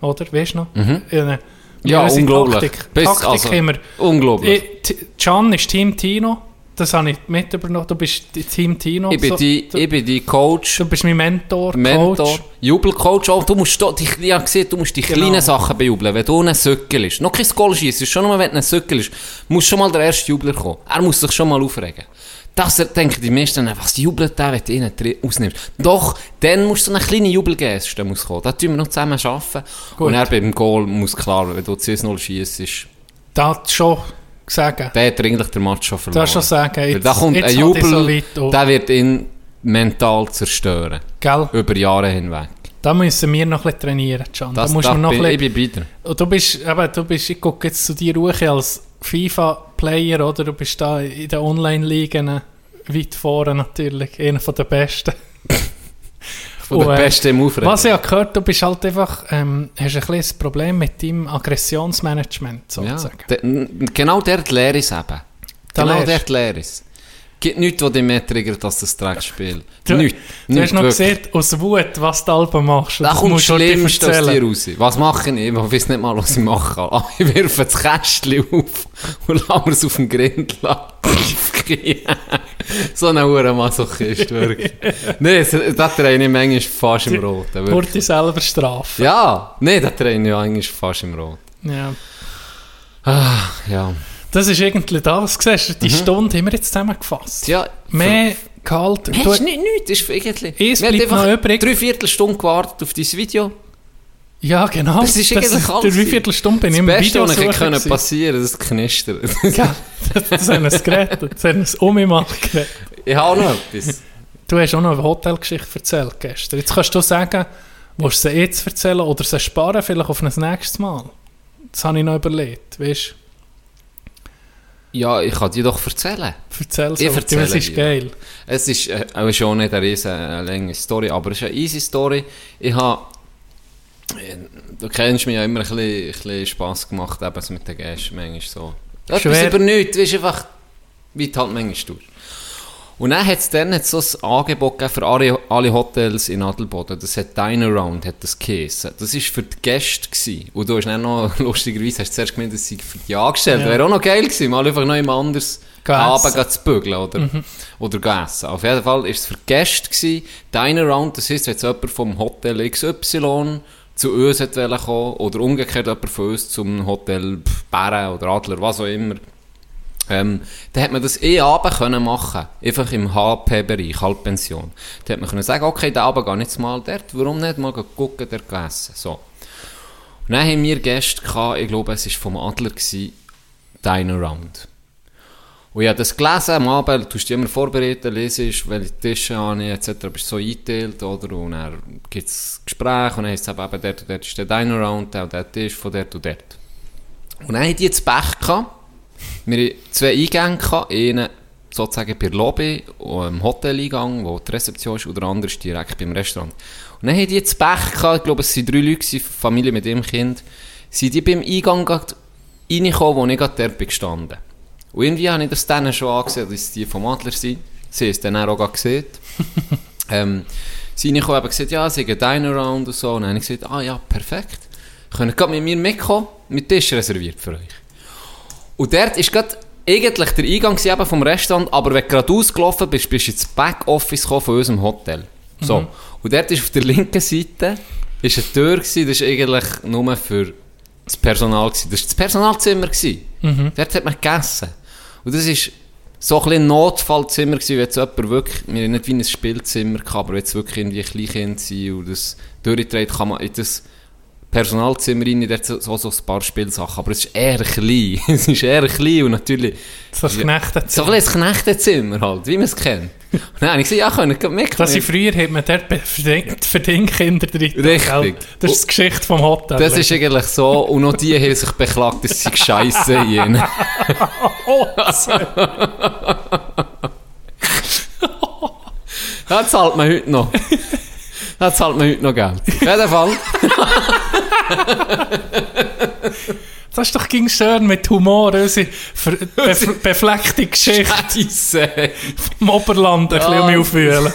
Speaker 5: Oder? Weißt du noch?
Speaker 4: Mhm.
Speaker 5: Ja,
Speaker 4: Ja,
Speaker 5: unsere
Speaker 4: unglaublich.
Speaker 5: Taktik,
Speaker 4: Bis-
Speaker 5: Taktik
Speaker 4: also, unglaublich.
Speaker 5: Can ist Team Tino, das habe ich mit übernommen. Du bist die Team Tino.
Speaker 4: Ich bin,
Speaker 5: so-
Speaker 4: die, ich bin die Coach,
Speaker 5: du bist mein Mentor,
Speaker 4: Mentor,
Speaker 5: Coach.
Speaker 4: Jubelcoach. Oh, du musst, die, ich habe gesehen, du musst die
Speaker 5: Genau.
Speaker 4: kleinen Sachen bejubeln. Wenn du einen Söckel ist, noch kein Goal schießt, schon nur wenn du ein Söckel ist, muss schon mal der erste Jubler kommen. Er muss sich schon mal aufregen. Das denken die meisten, was jubelt der, wenn du ihn ausnimmst. Doch, dann musst du einen kleinen Jubel geben, der muss kommen. Da tun wir noch zusammen arbeiten.
Speaker 5: Gut.
Speaker 4: Und er beim Goal muss klar, wenn du 10-0 schießt,
Speaker 5: Da hat schon gesagt.
Speaker 4: der hat eigentlich den Match schon verloren.
Speaker 5: Da schon sagen,
Speaker 4: Weil
Speaker 5: jetzt,
Speaker 4: da kommt ein Jubel,
Speaker 5: so
Speaker 4: der wird ihn mental zerstören.
Speaker 5: Gell?
Speaker 4: Über Jahre hinweg.
Speaker 5: Da müssen wir noch ein bisschen trainieren, Can. Da
Speaker 4: Das,
Speaker 5: musst
Speaker 4: das
Speaker 5: du noch
Speaker 4: bin,
Speaker 5: ein
Speaker 4: ich
Speaker 5: bisschen...
Speaker 4: bin.
Speaker 5: Und du bist, eben, du bist, ich gucke jetzt zu dir hoch als FIFA-Player, oder? Du bist da in den Online-Ligen weit vorne natürlich, einer den Besten.
Speaker 4: Von der
Speaker 5: Und, äh,
Speaker 4: Besten im Aufregen.
Speaker 5: Was ich habe gehört, du bist halt einfach, ähm, hast ein ein Problem mit deinem Aggressionsmanagement,
Speaker 4: ja,
Speaker 5: sozusagen.
Speaker 4: de, n- genau dort lehre ich es eben.
Speaker 5: Da
Speaker 4: genau
Speaker 5: lehrst.
Speaker 4: dort lehre ich es. Gibt nichts, was dich mehr triggert als das Dreckspiel.
Speaker 5: Du,
Speaker 4: Nichts.
Speaker 5: du
Speaker 4: Nicht
Speaker 5: hast noch
Speaker 4: wirklich.
Speaker 5: gesehen, aus Wut, was du Alben machst.
Speaker 4: Da kommt das Schlimmste aus dir raus. Was mache ich? Ich weiß nicht mal, was ich mache. Ah, Ich werfe das Kästchen auf und lasse es auf dem Grind so ein hoher Masochist, wirklich. Nein, das- drehe ich manchmal fast im Roten.
Speaker 5: Wurde selber strafen.
Speaker 4: Ja, nein, das drehe ich eigentlich fast im Roten.
Speaker 5: Ja.
Speaker 4: Ja.
Speaker 5: Das ist irgendwie das. Siehst du, die Stunde haben wir jetzt zusammengefasst.
Speaker 4: Mhm. Ja,
Speaker 5: Mehr Gehalt.
Speaker 4: Nein,
Speaker 5: Du-
Speaker 4: ist nicht nichts. Ist irgendwie...
Speaker 5: Es bleibt noch übrig.
Speaker 4: drei Viertelstunde gewartet auf dein Video.
Speaker 5: Ja, genau.
Speaker 4: Das ist eigentlich alles.
Speaker 5: Der Dreiviertelstunde bin ich
Speaker 4: Das
Speaker 5: im
Speaker 4: Beste,
Speaker 5: Video
Speaker 4: was
Speaker 5: suchen
Speaker 4: ich können passieren das knistert.
Speaker 5: Ja, das, das haben wir es geredet. Das haben wir es um mich mal geredet.
Speaker 4: ich habe noch etwas.
Speaker 5: Du hast auch noch eine Hotelgeschichte erzählt gestern. Jetzt kannst du sagen, willst du sie jetzt erzählen oder sie sparen vielleicht auf ein nächstes Mal? Das habe ich noch überlegt. Weißt
Speaker 4: Ja, ich kann dir doch erzählen.
Speaker 5: erzähl
Speaker 4: Ich
Speaker 5: so.
Speaker 4: erzähle
Speaker 5: Das ist
Speaker 4: dir.
Speaker 5: geil.
Speaker 4: Es ist äh, auch schon nicht eine riesen äh, lange Story, aber es ist eine easy Story. Ich habe, äh, du kennst mich ja immer ein bisschen, ein bisschen Spass gemacht, eben so mit den Gästen, manchmal so. Etwas
Speaker 5: Schwer.
Speaker 4: über nichts, du weißt einfach, wie du halt manchmal tust. Und dann hat es dann hat's so ein Angebot für alle, alle Hotels in Adelboden. Das hat Dine Around, hat das geheissen. Das war für die Gäste. Gewesen. Und du hast dann noch, lustigerweise, hast du zuerst gemeint, das sei für die Angestellten.
Speaker 5: Ja.
Speaker 4: Wäre auch noch geil gewesen, mal einfach noch jemand anders
Speaker 5: Gehen
Speaker 4: Abend
Speaker 5: essen.
Speaker 4: gehen zu bügeln oder, oder gehen essen. Auf jeden Fall war es für die Gäste. Gewesen. Dine Around, das heisst, wenn jetzt jemand vom Hotel XY zu uns kommen oder umgekehrt jemand von uns zum Hotel Bären oder Adler, was auch immer, ähm, dann hat man das eh Abend können machen Einfach im HP-Bereich, Halbpension. Dann hat man können sagen, okay, den Abend gehe ich mal dort, warum nicht mal gucken, dort essen. So. Und dann haben wir Gäste gehabt, ich glaube, es war vom Adler, Dine Around. Und ich habe das gelesen, am Abend, du tust dich immer vorbereiten, lesest, welche Tische habe ich, etc. bist so eingeteilt, oder? Und dann gibt es Gespräche, und dann heisst es eben, eben, dort und dort ist der Dine Around, der und der Tisch von dort und dort. Und dann haben die jetzt Pech gehabt. Wir hatten zwei Eingänge gehabt, einen sozusagen per Lobby, im Hoteleingang, wo die Rezeption ist, und der andere ist direkt beim Restaurant. Und dann haben die jetzt Pech gehabt, ich glaube, es waren drei Leute, Familie mit ihrem Kind, sind die beim Eingang reingekommen, wo ich gerade dort bin gestanden. Und irgendwie habe ich das denen schon angesehen, dass die vom Adler sind. Sie haben es dann auch gesehen. ähm, sie haben gesagt, ja, sie gehen Dine Around und so. Und dann habe ich gesagt, ah ja, perfekt. Könnt ihr gerade mit mir mitkommen? Mit Tisch reserviert für euch. Und dort ist gerade eigentlich der Eingang eben vom Restaurant, aber wenn du gerade ausgelaufen bist, bist du ins Backoffice von unserem Hotel. So. Und dort ist auf der linken Seite ist eine Tür gewesen, das ist eigentlich nur für das Personal gewesen. Das war das Personalzimmer gewesen. Dort hat man gegessen. Und das ist so ein ein Notfallzimmer gewesen, wenn jetzt jemand wirklich, wir haben nicht wie ein Spielzimmer gehabt, aber wenn jetzt wirklich irgendwie ein Kleinkind sind und das durchdreht, kann man in das Personalzimmer rein, dort so, so, so ein paar Spielsachen, aber es ist eher klein. es ist eher klein und natürlich
Speaker 5: So ein Knechtenzimmer.
Speaker 4: so ein Knechtezimmer halt, wie man es kennt. Und dann habe ich gesagt, ja, können wir mitkommen.
Speaker 5: Das früher hat man dort verdient, verdient Kinder drin.
Speaker 4: Richtig.
Speaker 5: Das ist die Geschichte vom Hotel.
Speaker 4: Das ist eigentlich so, und noch die haben sich beklagt, dass sie scheiße ihnen. Das zahlt man heute noch. Das zahlt man heute noch Geld. Auf jeden Fall.
Speaker 5: Das ist doch ging schön mit Humor, unsere bef befleckte Geschichte
Speaker 4: Scheiße.
Speaker 5: vom Oberland ein bisschen
Speaker 4: Ja.
Speaker 5: aufwühlen.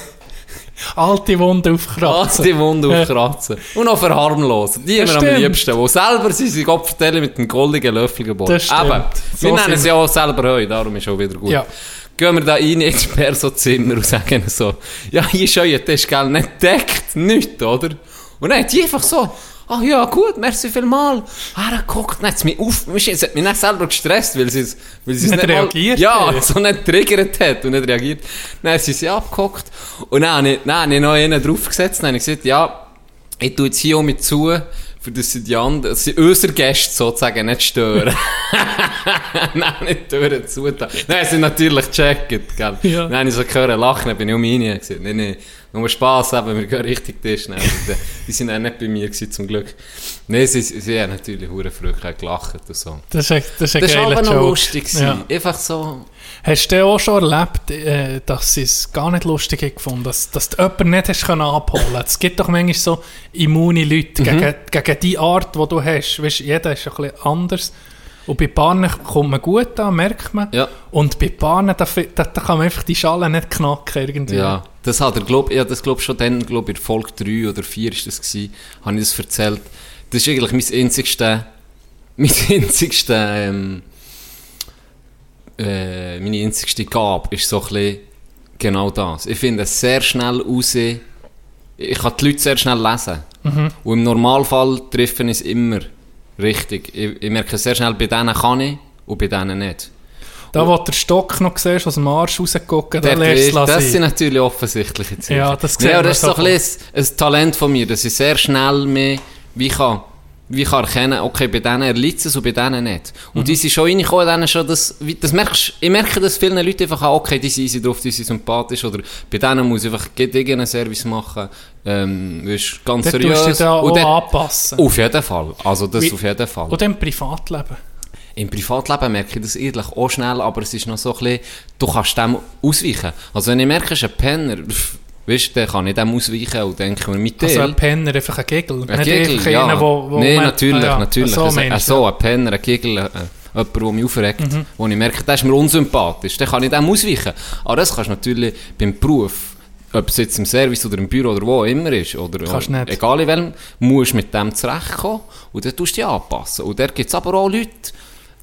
Speaker 5: Alte Wunden
Speaker 4: Ah,
Speaker 5: aufkratzen.
Speaker 4: die Wunde aufkratzen. Und noch verharmlosen. Die haben wir am liebsten. Die selber sind sie Kopfstellen mit einem goldenen Löffel geboren.
Speaker 5: Das stimmt.
Speaker 4: Eben.
Speaker 5: So
Speaker 4: Wir nennen
Speaker 5: sind
Speaker 4: sie ja auch selber heu, darum ist auch wieder gut.
Speaker 5: Ja.
Speaker 4: Gehen wir da rein ins Perso-Zimmer und sagen so, ja, hier ist euer Tisch, gell, nicht deckt, nicht, oder? Und dann hat die einfach so, ach ja, gut, merci vielmal. Ah, er guckt, dann hat es mich auf, es hat mich nicht selber gestresst, weil sie es, weil sie es
Speaker 5: Nicht
Speaker 4: nicht, mal-
Speaker 5: reagiert
Speaker 4: Ja,
Speaker 5: hat.
Speaker 4: so nicht triggert hat und nicht reagiert. Dann haben sie sie abgehockt. Und dann ich, dann habe ich noch einen draufgesetzt, dann habe ich gesagt, ja, ich tue jetzt hier auch mit zu, für dass sie die anderen, sie unsere Gäste sozusagen nicht stören. Nein, nicht Türen zutan. Nein, sie natürlich gecheckt, gell.
Speaker 5: Ja.
Speaker 4: Dann habe ich so gehört lachen, dann bin ich um ihn gesagt, nein, nein, nur Spass, aber wir gehen richtig Tisch. Nein, die, sind auch nicht bei mir gewesen, zum Glück. Nein, sie, sie haben natürlich hure früh gelacht und so.
Speaker 5: Das ist ein, das ist ein
Speaker 4: Das war aber noch
Speaker 5: Joke.
Speaker 4: lustig.
Speaker 5: Ja.
Speaker 4: Einfach so,
Speaker 5: Hast du auch schon erlebt, äh, dass sie es gar nicht lustig haben gefunden dass, dass du jemanden nicht hast können abholen Es gibt doch manchmal so immune Leute
Speaker 4: Mhm.
Speaker 5: gegen, gegen die Art, die du hast. Weißt, jeder ist ein bisschen anders. Und bei Paaren kommt man gut an, merkt man.
Speaker 4: Ja.
Speaker 5: Und bei Paaren, da, da, da kann man einfach die Schale nicht knacken irgendwie.
Speaker 4: Ja, das hat er, glaub, ja, das glaub schon dann, glaub in Folge 3 oder 4 ist das gewesen, habe ich das erzählt. Das ist eigentlich mein einzigste, mein einzigste, ähm, äh, meine einzigste Gabe ist so ein bisschen genau das. Ich finde es sehr schnell raus, ich kann die Leute sehr schnell lesen. Und im Normalfall treffen es immer richtig. Ich, ich merke sehr schnell, bei denen kann ich und bei denen nicht.
Speaker 5: Da, wo du den Stock noch siehst, aus dem Arsch rausgucken, da
Speaker 4: Der,
Speaker 5: lässt es
Speaker 4: das sind natürlich offensichtliche Zeichen.
Speaker 5: Ja, das
Speaker 4: ja, das ist so ein, ein, Talent von mir, dass ich sehr schnell mehr, wie kann, wie kann erkennen, okay, bei denen erliegt es und bei denen nicht. Und
Speaker 5: Mhm.
Speaker 4: die sind schon reingekommen, denen schon das, das merkst, ich merke, dass viele Leute einfach auch, okay, die sind easy drauf, die sind sympathisch, oder bei denen muss ich einfach irgendeinen Service machen, ähm, ist ganz
Speaker 5: Da tust du
Speaker 4: seriös.
Speaker 5: dich da
Speaker 4: und
Speaker 5: auch
Speaker 4: dann-
Speaker 5: anpassen.
Speaker 4: auf jeden Fall, also das
Speaker 5: Wie-
Speaker 4: auf jeden Fall.
Speaker 5: Und im Privatleben.
Speaker 4: Im Privatleben merke ich das eigentlich auch schnell, aber es ist noch so ein bisschen, du kannst dem ausweichen. Also wenn ich merke, es ist ein Penner, pff, weißt du, dann kann ich dem ausweichen und denke mir, mit
Speaker 5: Also
Speaker 4: dir...
Speaker 5: ein Penner, einfach ein Gegel.
Speaker 4: Ein
Speaker 5: Nicht
Speaker 4: Gegel,
Speaker 5: einfach
Speaker 4: ja.
Speaker 5: einer, wo, wo
Speaker 4: Nein, natürlich,
Speaker 5: Ah ja,
Speaker 4: natürlich.
Speaker 5: So,
Speaker 4: Also, äh,
Speaker 5: du,
Speaker 4: so
Speaker 5: ja.
Speaker 4: ein Penner, ein Gegel, äh, jemand, der mich aufregt,
Speaker 5: Mhm.
Speaker 4: wo ich merke, der ist mir unsympathisch, dann kann ich dem ausweichen. Aber das kannst du natürlich beim Beruf, ob es jetzt im Service oder im Büro oder wo immer ist, oder oder, egal in welchem, musst du mit dem zurechtkommen und dann tust du dich anpassen. Und da gibt es aber auch Leute,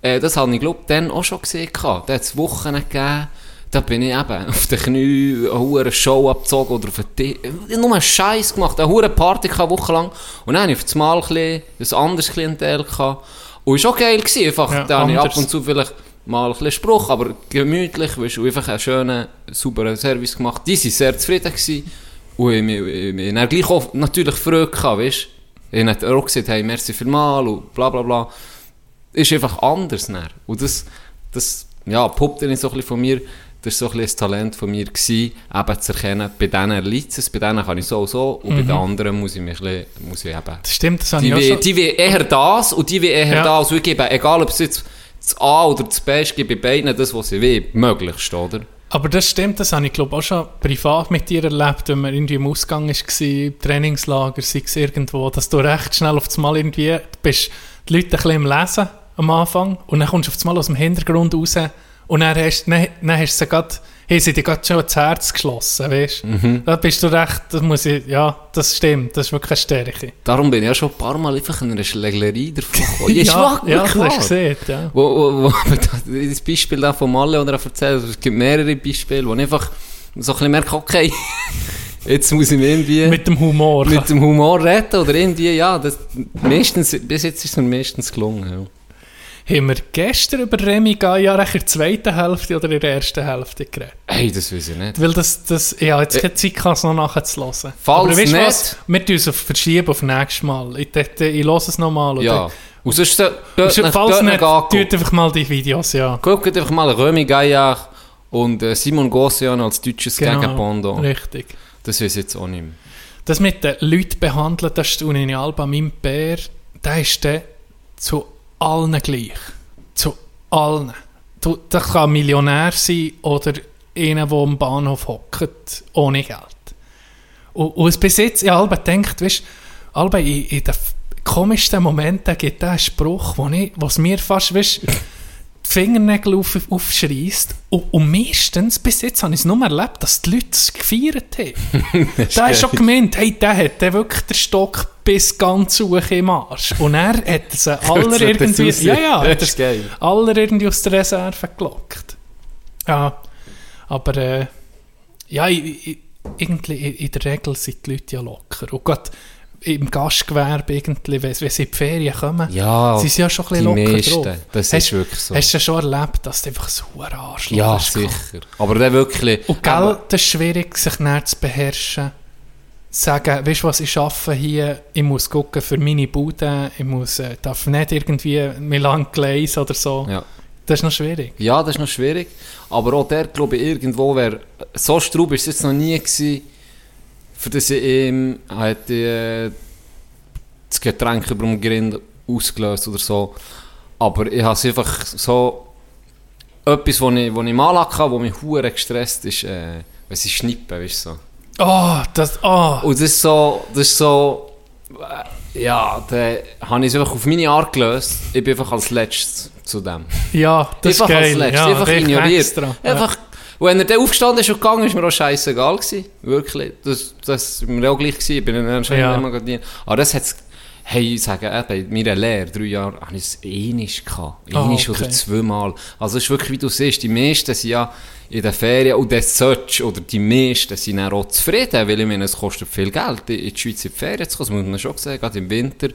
Speaker 4: äh, das habe ich glaube dann auch schon gesehen, da hat es Wochen gegeben, da bin ich eben auf den Knie eine hure Show abgezogen oder auf den Tisch. Nur einen Scheiß gemacht, eine hure Party gehabt, wochenlang. Und dann habe ich auf das Mal ein, bisschen ein anderes Klientel gehabt. Und es war auch geil. Gewesen. Einfach,
Speaker 5: Ja,
Speaker 4: da habe ich ab und zu vielleicht mal ein Spruch, aber gemütlich, weißt du, einfach einen schönen, sauberen Service gemacht. Die waren sehr zufrieden. Gewesen. Und ich, ich, ich, ich, gleich auch natürlich Freude gehabt, weißt du. Ich habe auch gesagt, hey, merci vielmal und bla bla bla. Ist einfach anders. Dann. Und das, das ja, poppt dann so ein bisschen von mir. Das war so ein bisschen das Talent von mir, gewesen, eben zu erkennen, bei denen liegt es, bei denen kann ich so und so, und bei den anderen muss ich mich ein bisschen, muss ich eben...
Speaker 5: Das stimmt, das habe ich auch
Speaker 4: will,
Speaker 5: schon.
Speaker 4: die will eher das und die will eher
Speaker 5: Ja.
Speaker 4: das. Und ich gebe, egal ob es jetzt das A oder das B ist, gebe ich beiden das, was sie will, möglichst, oder?
Speaker 5: Aber das stimmt, das habe ich glaube auch schon privat mit dir erlebt, wenn man irgendwie im Ausgang war, im Trainingslager, sei es irgendwo, dass du recht schnell auf das Mal irgendwie bist, die Leute ein bisschen im Lesen am Anfang und dann kommst du auf das Mal aus dem Hintergrund raus und dann hast, dann, dann hast du sie gerade, haben sie dir gerade schon ins Herz geschlossen, weißt?
Speaker 4: Mhm.
Speaker 5: Da bist du recht, das muss ich, ja, das stimmt, das ist wirklich eine Stärke.
Speaker 4: Darum bin ich ja schon ein paar Mal einfach in einer Schlägereie davon gekommen. Ja, ist
Speaker 5: ja, das hast gesehen, ja.
Speaker 4: Wo, wo, wo, das Beispiel da von Malle oder erzählt, es gibt mehrere Beispiele, wo ich einfach so ein bisschen merke, okay, jetzt muss ich mich irgendwie
Speaker 5: Mit dem Humor.
Speaker 4: mit dem Humor retten oder irgendwie, ja, das, meistens, bis jetzt ist es mir meistens gelungen, ja.
Speaker 5: Haben wir gestern über Remy Gaia in der zweiten Hälfte oder in der ersten Hälfte geredet?
Speaker 4: Hey, das weiß ich nicht.
Speaker 5: Weil das, das, ja, jetzt keine Zeit, kann es noch nachzulassen.
Speaker 4: Falls
Speaker 5: Aber weißt
Speaker 4: nicht-
Speaker 5: was? Wir tun es auf verschieben auf nächstes Mal. Ich, dachte, ich höre es nochmal.
Speaker 4: Ja. Und sonst, so- dort
Speaker 5: Falls
Speaker 4: dort
Speaker 5: nicht,
Speaker 4: nach angucken.
Speaker 5: tut einfach mal die Videos, ja.
Speaker 4: Guckt einfach mal Römi Gaillard und äh, Simon Gossian als deutsches
Speaker 5: Genau.
Speaker 4: Gegenpendant.
Speaker 5: Richtig.
Speaker 4: Das weiß ich jetzt auch nicht mehr.
Speaker 5: Das mit den Leuten behandeln, das ist in Alba mein Bär, der ist der zu allen gleich. Zu allen. Du, das kann Millionär sein oder einer, der am Bahnhof hockt, ohne Geld. Und, und es jetzt in Alba denkt, weißt du, in, in den komischsten Momenten gibt es einen Spruch, wo ich, was mir fast, weißt Fingernägel auf, aufschreist. Und, und meistens, bis jetzt habe ich es nur erlebt, dass die Leute es gefeiert haben. Da hast schon gemeint, hey, der hat der wirklich den Stock bis ganz hoch im Arsch. Und er hat sie aller
Speaker 4: hat er
Speaker 5: irgendwie,
Speaker 4: es
Speaker 5: ja, ja, hat
Speaker 4: Das ist
Speaker 5: er aller irgendwie aus der Reserve gelockt. Ja, Aber äh, ja, ich, ich, irgendwie in, in der Regel sind die Leute ja locker. Und gerade im Gastgewerbe, irgendwie, wenn, wenn sie in die Ferien kommen,
Speaker 4: Ja,
Speaker 5: sie sind ja schon ein bisschen locker
Speaker 4: meisten.
Speaker 5: drauf.
Speaker 4: Das
Speaker 5: hast,
Speaker 4: ist wirklich so.
Speaker 5: Hast du ja schon erlebt, dass du einfach so ein Arschloch
Speaker 4: Ja, sicher. Aber der wirklich...
Speaker 5: Und Geld ist schwierig, sich näher zu beherrschen. Sagen, weißt du was, ich arbeite hier, ich muss gucken für meine Bude, ich muss, äh, darf nicht irgendwie Milan Gleis oder so.
Speaker 4: Ja.
Speaker 5: Das ist noch schwierig.
Speaker 4: Ja, das ist noch schwierig. Aber auch der, glaube ich, irgendwo wäre... So straub ist es jetzt noch nie gewesen, für das ich ihm hat, äh, das Getränk über dem Grind ausgelöst oder so. Aber ich habe es einfach so... Etwas, was ich, was ich mal hatte, was mich hure gestresst ist, äh, wenn sie schnippen, weißt du so.
Speaker 5: Oh, das, oh.
Speaker 4: Und das ist so, das ist so, äh, ja, da habe ich es einfach auf meine Art gelöst. Ich bin einfach als Letztes zu dem.
Speaker 5: Ja, das ist
Speaker 4: einfach
Speaker 5: geil.
Speaker 4: als Letztes,
Speaker 5: ja,
Speaker 4: einfach ignoriert.
Speaker 5: extra.
Speaker 4: Einfach, wenn er dann aufgestanden ist und gegangen ist, mir auch scheißegal gewesen. Wirklich. Das, das war mir auch gleich gewesen. Ich bin dann anscheinend
Speaker 5: Ja.
Speaker 4: immer gerade Aber das hat Hey, ich sage, äh, bei meiner Lehre, drei Jahre, habe ich es ähnlich gehabt.
Speaker 5: Ah,
Speaker 4: Ähnlich
Speaker 5: okay.
Speaker 4: oder zweimal. Also es ist wirklich, wie du siehst, die meisten sind ja in den Ferien und das solltest, oder die meisten sind dann auch zufrieden, weil ich meine, es kostet viel Geld, in in die Schweiz in die Ferien zu kommen, das muss man schon sagen, gerade im Winter.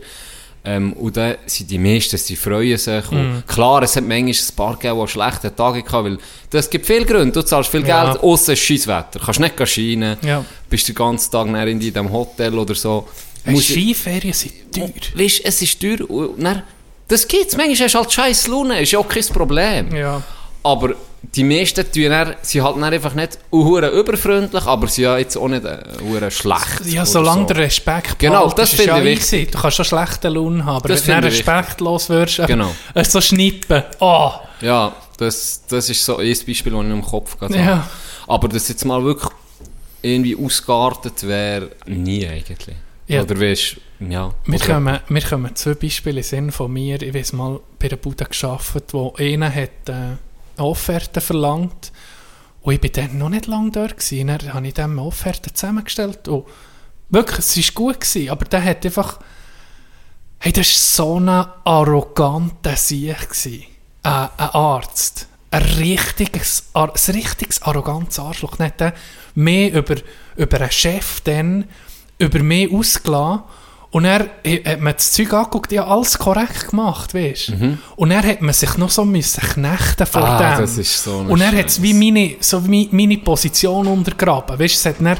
Speaker 4: Ähm, und dann sind die meisten, sie freuen sich. Und klar, es hat manchmal ein paar gegeben, die schlechte Tage gehabt, weil das gibt viel Gründe. Du zahlst viel
Speaker 5: Ja.
Speaker 4: Geld, außer es ist scheiß Wetter. Kannst nicht gehen scheinen,
Speaker 5: Ja.
Speaker 4: bist den ganzen Tag in diesem Hotel oder so.
Speaker 5: Hey,
Speaker 4: Musst-
Speaker 5: Skiferien sind teuer.
Speaker 4: Weißt, es ist teuer. Und dann, das gibt's. Manchmal hast du halt scheiß Laune, ist ja auch kein Problem.
Speaker 5: Ja.
Speaker 4: Aber die meisten tun dann, sie halt einfach nicht hure überfreundlich, aber sie ja jetzt auch nicht äh, hure schlecht.
Speaker 5: Ja, solange
Speaker 4: so.
Speaker 5: der Respekt
Speaker 4: Genau, das
Speaker 5: ist ja
Speaker 4: finde ich
Speaker 5: easy. Du kannst schon schlechte Laune haben, aber
Speaker 4: Das
Speaker 5: wenn du respektlos wirst, äh,
Speaker 4: Genau.
Speaker 5: äh, so schnippen. Oh,
Speaker 4: Ja, das, das ist so ein Beispiel, das ich im Kopf gerade
Speaker 5: Ja.
Speaker 4: habe. Aber dass jetzt mal wirklich irgendwie ausgeartet wäre, nie eigentlich.
Speaker 5: Ja.
Speaker 4: Oder weißt ja.
Speaker 5: wir
Speaker 4: oder-
Speaker 5: kommen, wir kommen zwei Beispiele in Sinn von mir. Ich weiß mal bei einer Bude gearbeitet, wo einer hat äh, eine Offerte verlangt und ich bin dann noch nicht lange dort gewesen. Dann habe ich dem Offerte zusammengestellt und wirklich, es war gut gewesen, aber der hat einfach hey, das war so ein arroganter Sieg. Äh, ein Arzt. Ein richtiges, ein richtiges arrogantes Arschloch. Nicht mehr über, über einen Chef dann, über mich ausgelassen. Und er hat man das Zeug angeguckt, ja, alles korrekt gemacht, weißt du? Und er hat man sich noch so müssen knechten vor
Speaker 4: Mhm. Ah,
Speaker 5: dem.
Speaker 4: das ist so
Speaker 5: Und er hat
Speaker 4: Scheiß.
Speaker 5: wie meine, so wie meine Position untergraben. Weißt du, es hat dann,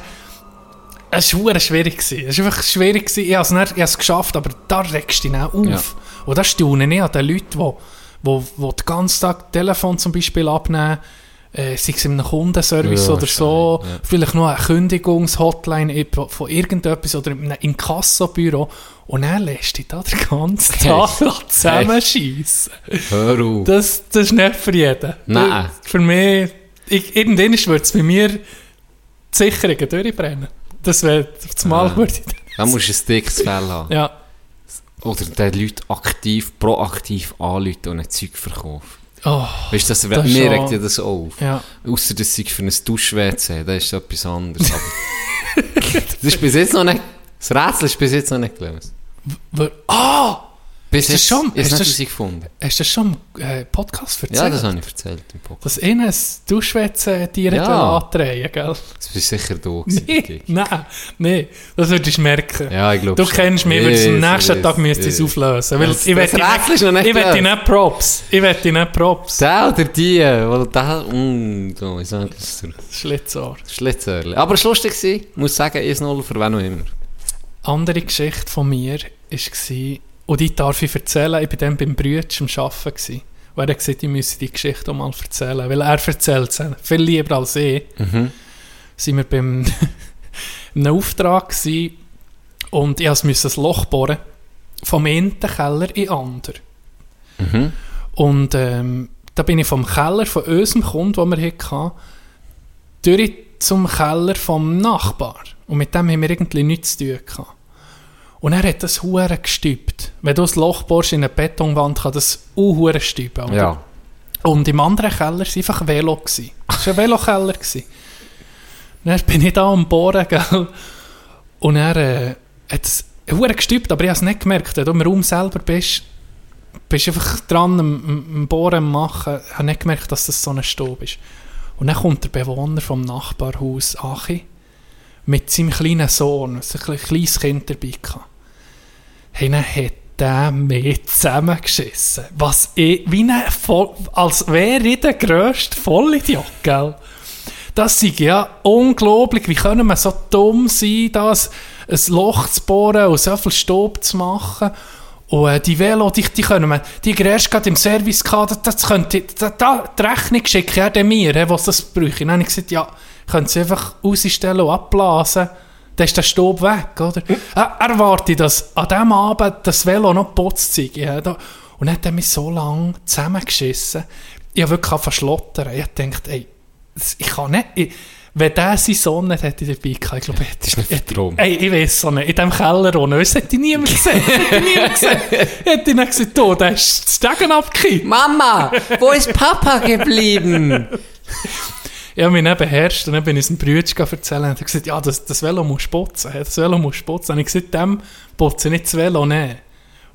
Speaker 5: es war schwierig. gewesen. Es war einfach schwierig. gewesen. Ich habe es, dann- ich habe es geschafft, aber da regst du dich auf.
Speaker 4: Ja.
Speaker 5: Und das staune ich an den Leuten, die, die, die den ganzen Tag Telefon zum Beispiel abnehmen, äh, sei es in einem Kundenservice
Speaker 4: Ja,
Speaker 5: oder so,
Speaker 4: ja.
Speaker 5: vielleicht noch eine Kündigungshotline in- von irgendetwas oder in einem Inkassobüro und dann lässt dich da den ganzen Tag zusammenschießen.
Speaker 4: Hör auf.
Speaker 5: Das, das ist nicht für jeden.
Speaker 4: Nein.
Speaker 5: Das- Für mich, ich, irgendwann wird es bei mir die Sicherungen durchbrennen. Das wäre, zumal
Speaker 4: Ah.
Speaker 5: würde ich
Speaker 4: Da musst du ein dickes Fell haben.
Speaker 5: Ja,
Speaker 4: Oder den Leute aktiv, proaktiv anrufen und ein Zeug verkaufen.
Speaker 5: Oh,
Speaker 4: Weißt du, das,
Speaker 5: Das
Speaker 4: mir regt ja das auf.
Speaker 5: ja.
Speaker 4: Außer das sei für ein Dusch-WC, das ist etwas anderes. Das ist bis jetzt noch nicht, das Rätsel ist bis jetzt noch nicht gelöst.
Speaker 5: Ah!
Speaker 4: Bis
Speaker 5: Ist das
Speaker 4: jetzt
Speaker 5: schon-
Speaker 4: ist
Speaker 5: ist
Speaker 4: nicht
Speaker 5: das-
Speaker 4: herausgefunden.
Speaker 5: Hast du das schon im äh, Podcast erzählt?
Speaker 4: Ja, das habe ich erzählt im Podcast.
Speaker 5: Dass ihnen ein Duschwätze direkt
Speaker 4: Ja.
Speaker 5: andrehen, gell?
Speaker 4: Das bist sicher du gewesen.
Speaker 5: nein, nee, das würdest du merken.
Speaker 4: Ja, ich glaube
Speaker 5: Du kennst mich, würdest am nächsten Tag müsste es
Speaker 4: auflösen.
Speaker 5: Weil
Speaker 4: Das-
Speaker 5: ich
Speaker 4: das
Speaker 5: wette
Speaker 4: ist nicht
Speaker 5: ich wette nicht Props. Ich wette nicht Props.
Speaker 4: Der oder die, weil der, mm, so, ich sage es dir.
Speaker 5: Schlitzohr.
Speaker 4: Schlitzerli. Aber es war lustig, ich muss sagen, 1-0 für wen auch immer.
Speaker 5: andere Geschichte von mir war, und die darf ich erzählen, ich war dann beim Brütsch am Arbeiten. Und er hat gesagt, ich müsse die Geschichte auch mal erzählen, weil er erzählt es viel lieber als ich.
Speaker 4: Mhm.
Speaker 5: Sind wir beim einem Auftrag gewesen, und ich musste ein Loch bohren, vom einen Keller in den anderen.
Speaker 4: Mhm.
Speaker 5: Und ähm, da bin ich vom Keller von unserem Kunden, den wir hatten, durch zum Keller vom Nachbar. Und mit dem haben wir irgendwie nichts zu tun gehabt. Und er hat das Huren gestübt. Wenn du ein Loch bohrst in eine Betonwand, kann das auch Huren stüben.
Speaker 4: Ja.
Speaker 5: Und im anderen Keller war einfach Velo. Es war ein Velokeller. Dann bin ich da am Bohren, gell? Und er äh, hat es gestübt, aber ich habe es nicht gemerkt. Wenn du im Raum selber bist, bist du einfach dran am, am, Bohren am machen. Ich habe nicht gemerkt, dass das so ein Staub ist. Und dann kommt der Bewohner vom Nachbarhaus Achi mit seinem kleinen Sohn, so ein kleines Kind dabei gehabt. Hey, hat der mich zusammengeschissen. Was ich, wie ein Voll, als wäre ich der grösste Vollidiot, gell? Das ist ja unglaublich. Wie können wir so dumm sein, das ein Loch zu bohren und so viel Staub zu machen? Und äh, die Velo, die, die können wir, die erst gerade im Service gehabt, das, könnte, da, da, die Rechnung schicken ja mir, was das bräuchte. Dann habe ich gesagt, ja, können Sie einfach rausstellen und abblasen, dann ist der Staub weg, oder? Er, er wartet, dass an diesem Abend das Velo noch geputzt sei. Ja, da, und dann hat er mich so lange zusammengeschissen. Ich habe wirklich verschlottern. Ich dachte, ey, das- ich kann nicht, ich, wenn der seine Sonne nicht hätte dabei gehabt, ich glaube, ich hätte...
Speaker 4: ist nicht vertrauen.
Speaker 5: Ey, ich weiß so nicht, in diesem Keller unten, das hätte ich niemand gesehen. Hätte ich niemand gesehen. Hätte ich dann gesagt, du, der ist das Stegen abgekippt.
Speaker 4: Mama, wo ist Papa geblieben?
Speaker 5: Ich habe mich dann beherrscht und dann bin ich es einem Brütsch erzählen und er gesagt, ja, das, das Velo muss putzen, das Velo muss putzen. Und ich gesagt, dem putzen nicht das Velo, nein.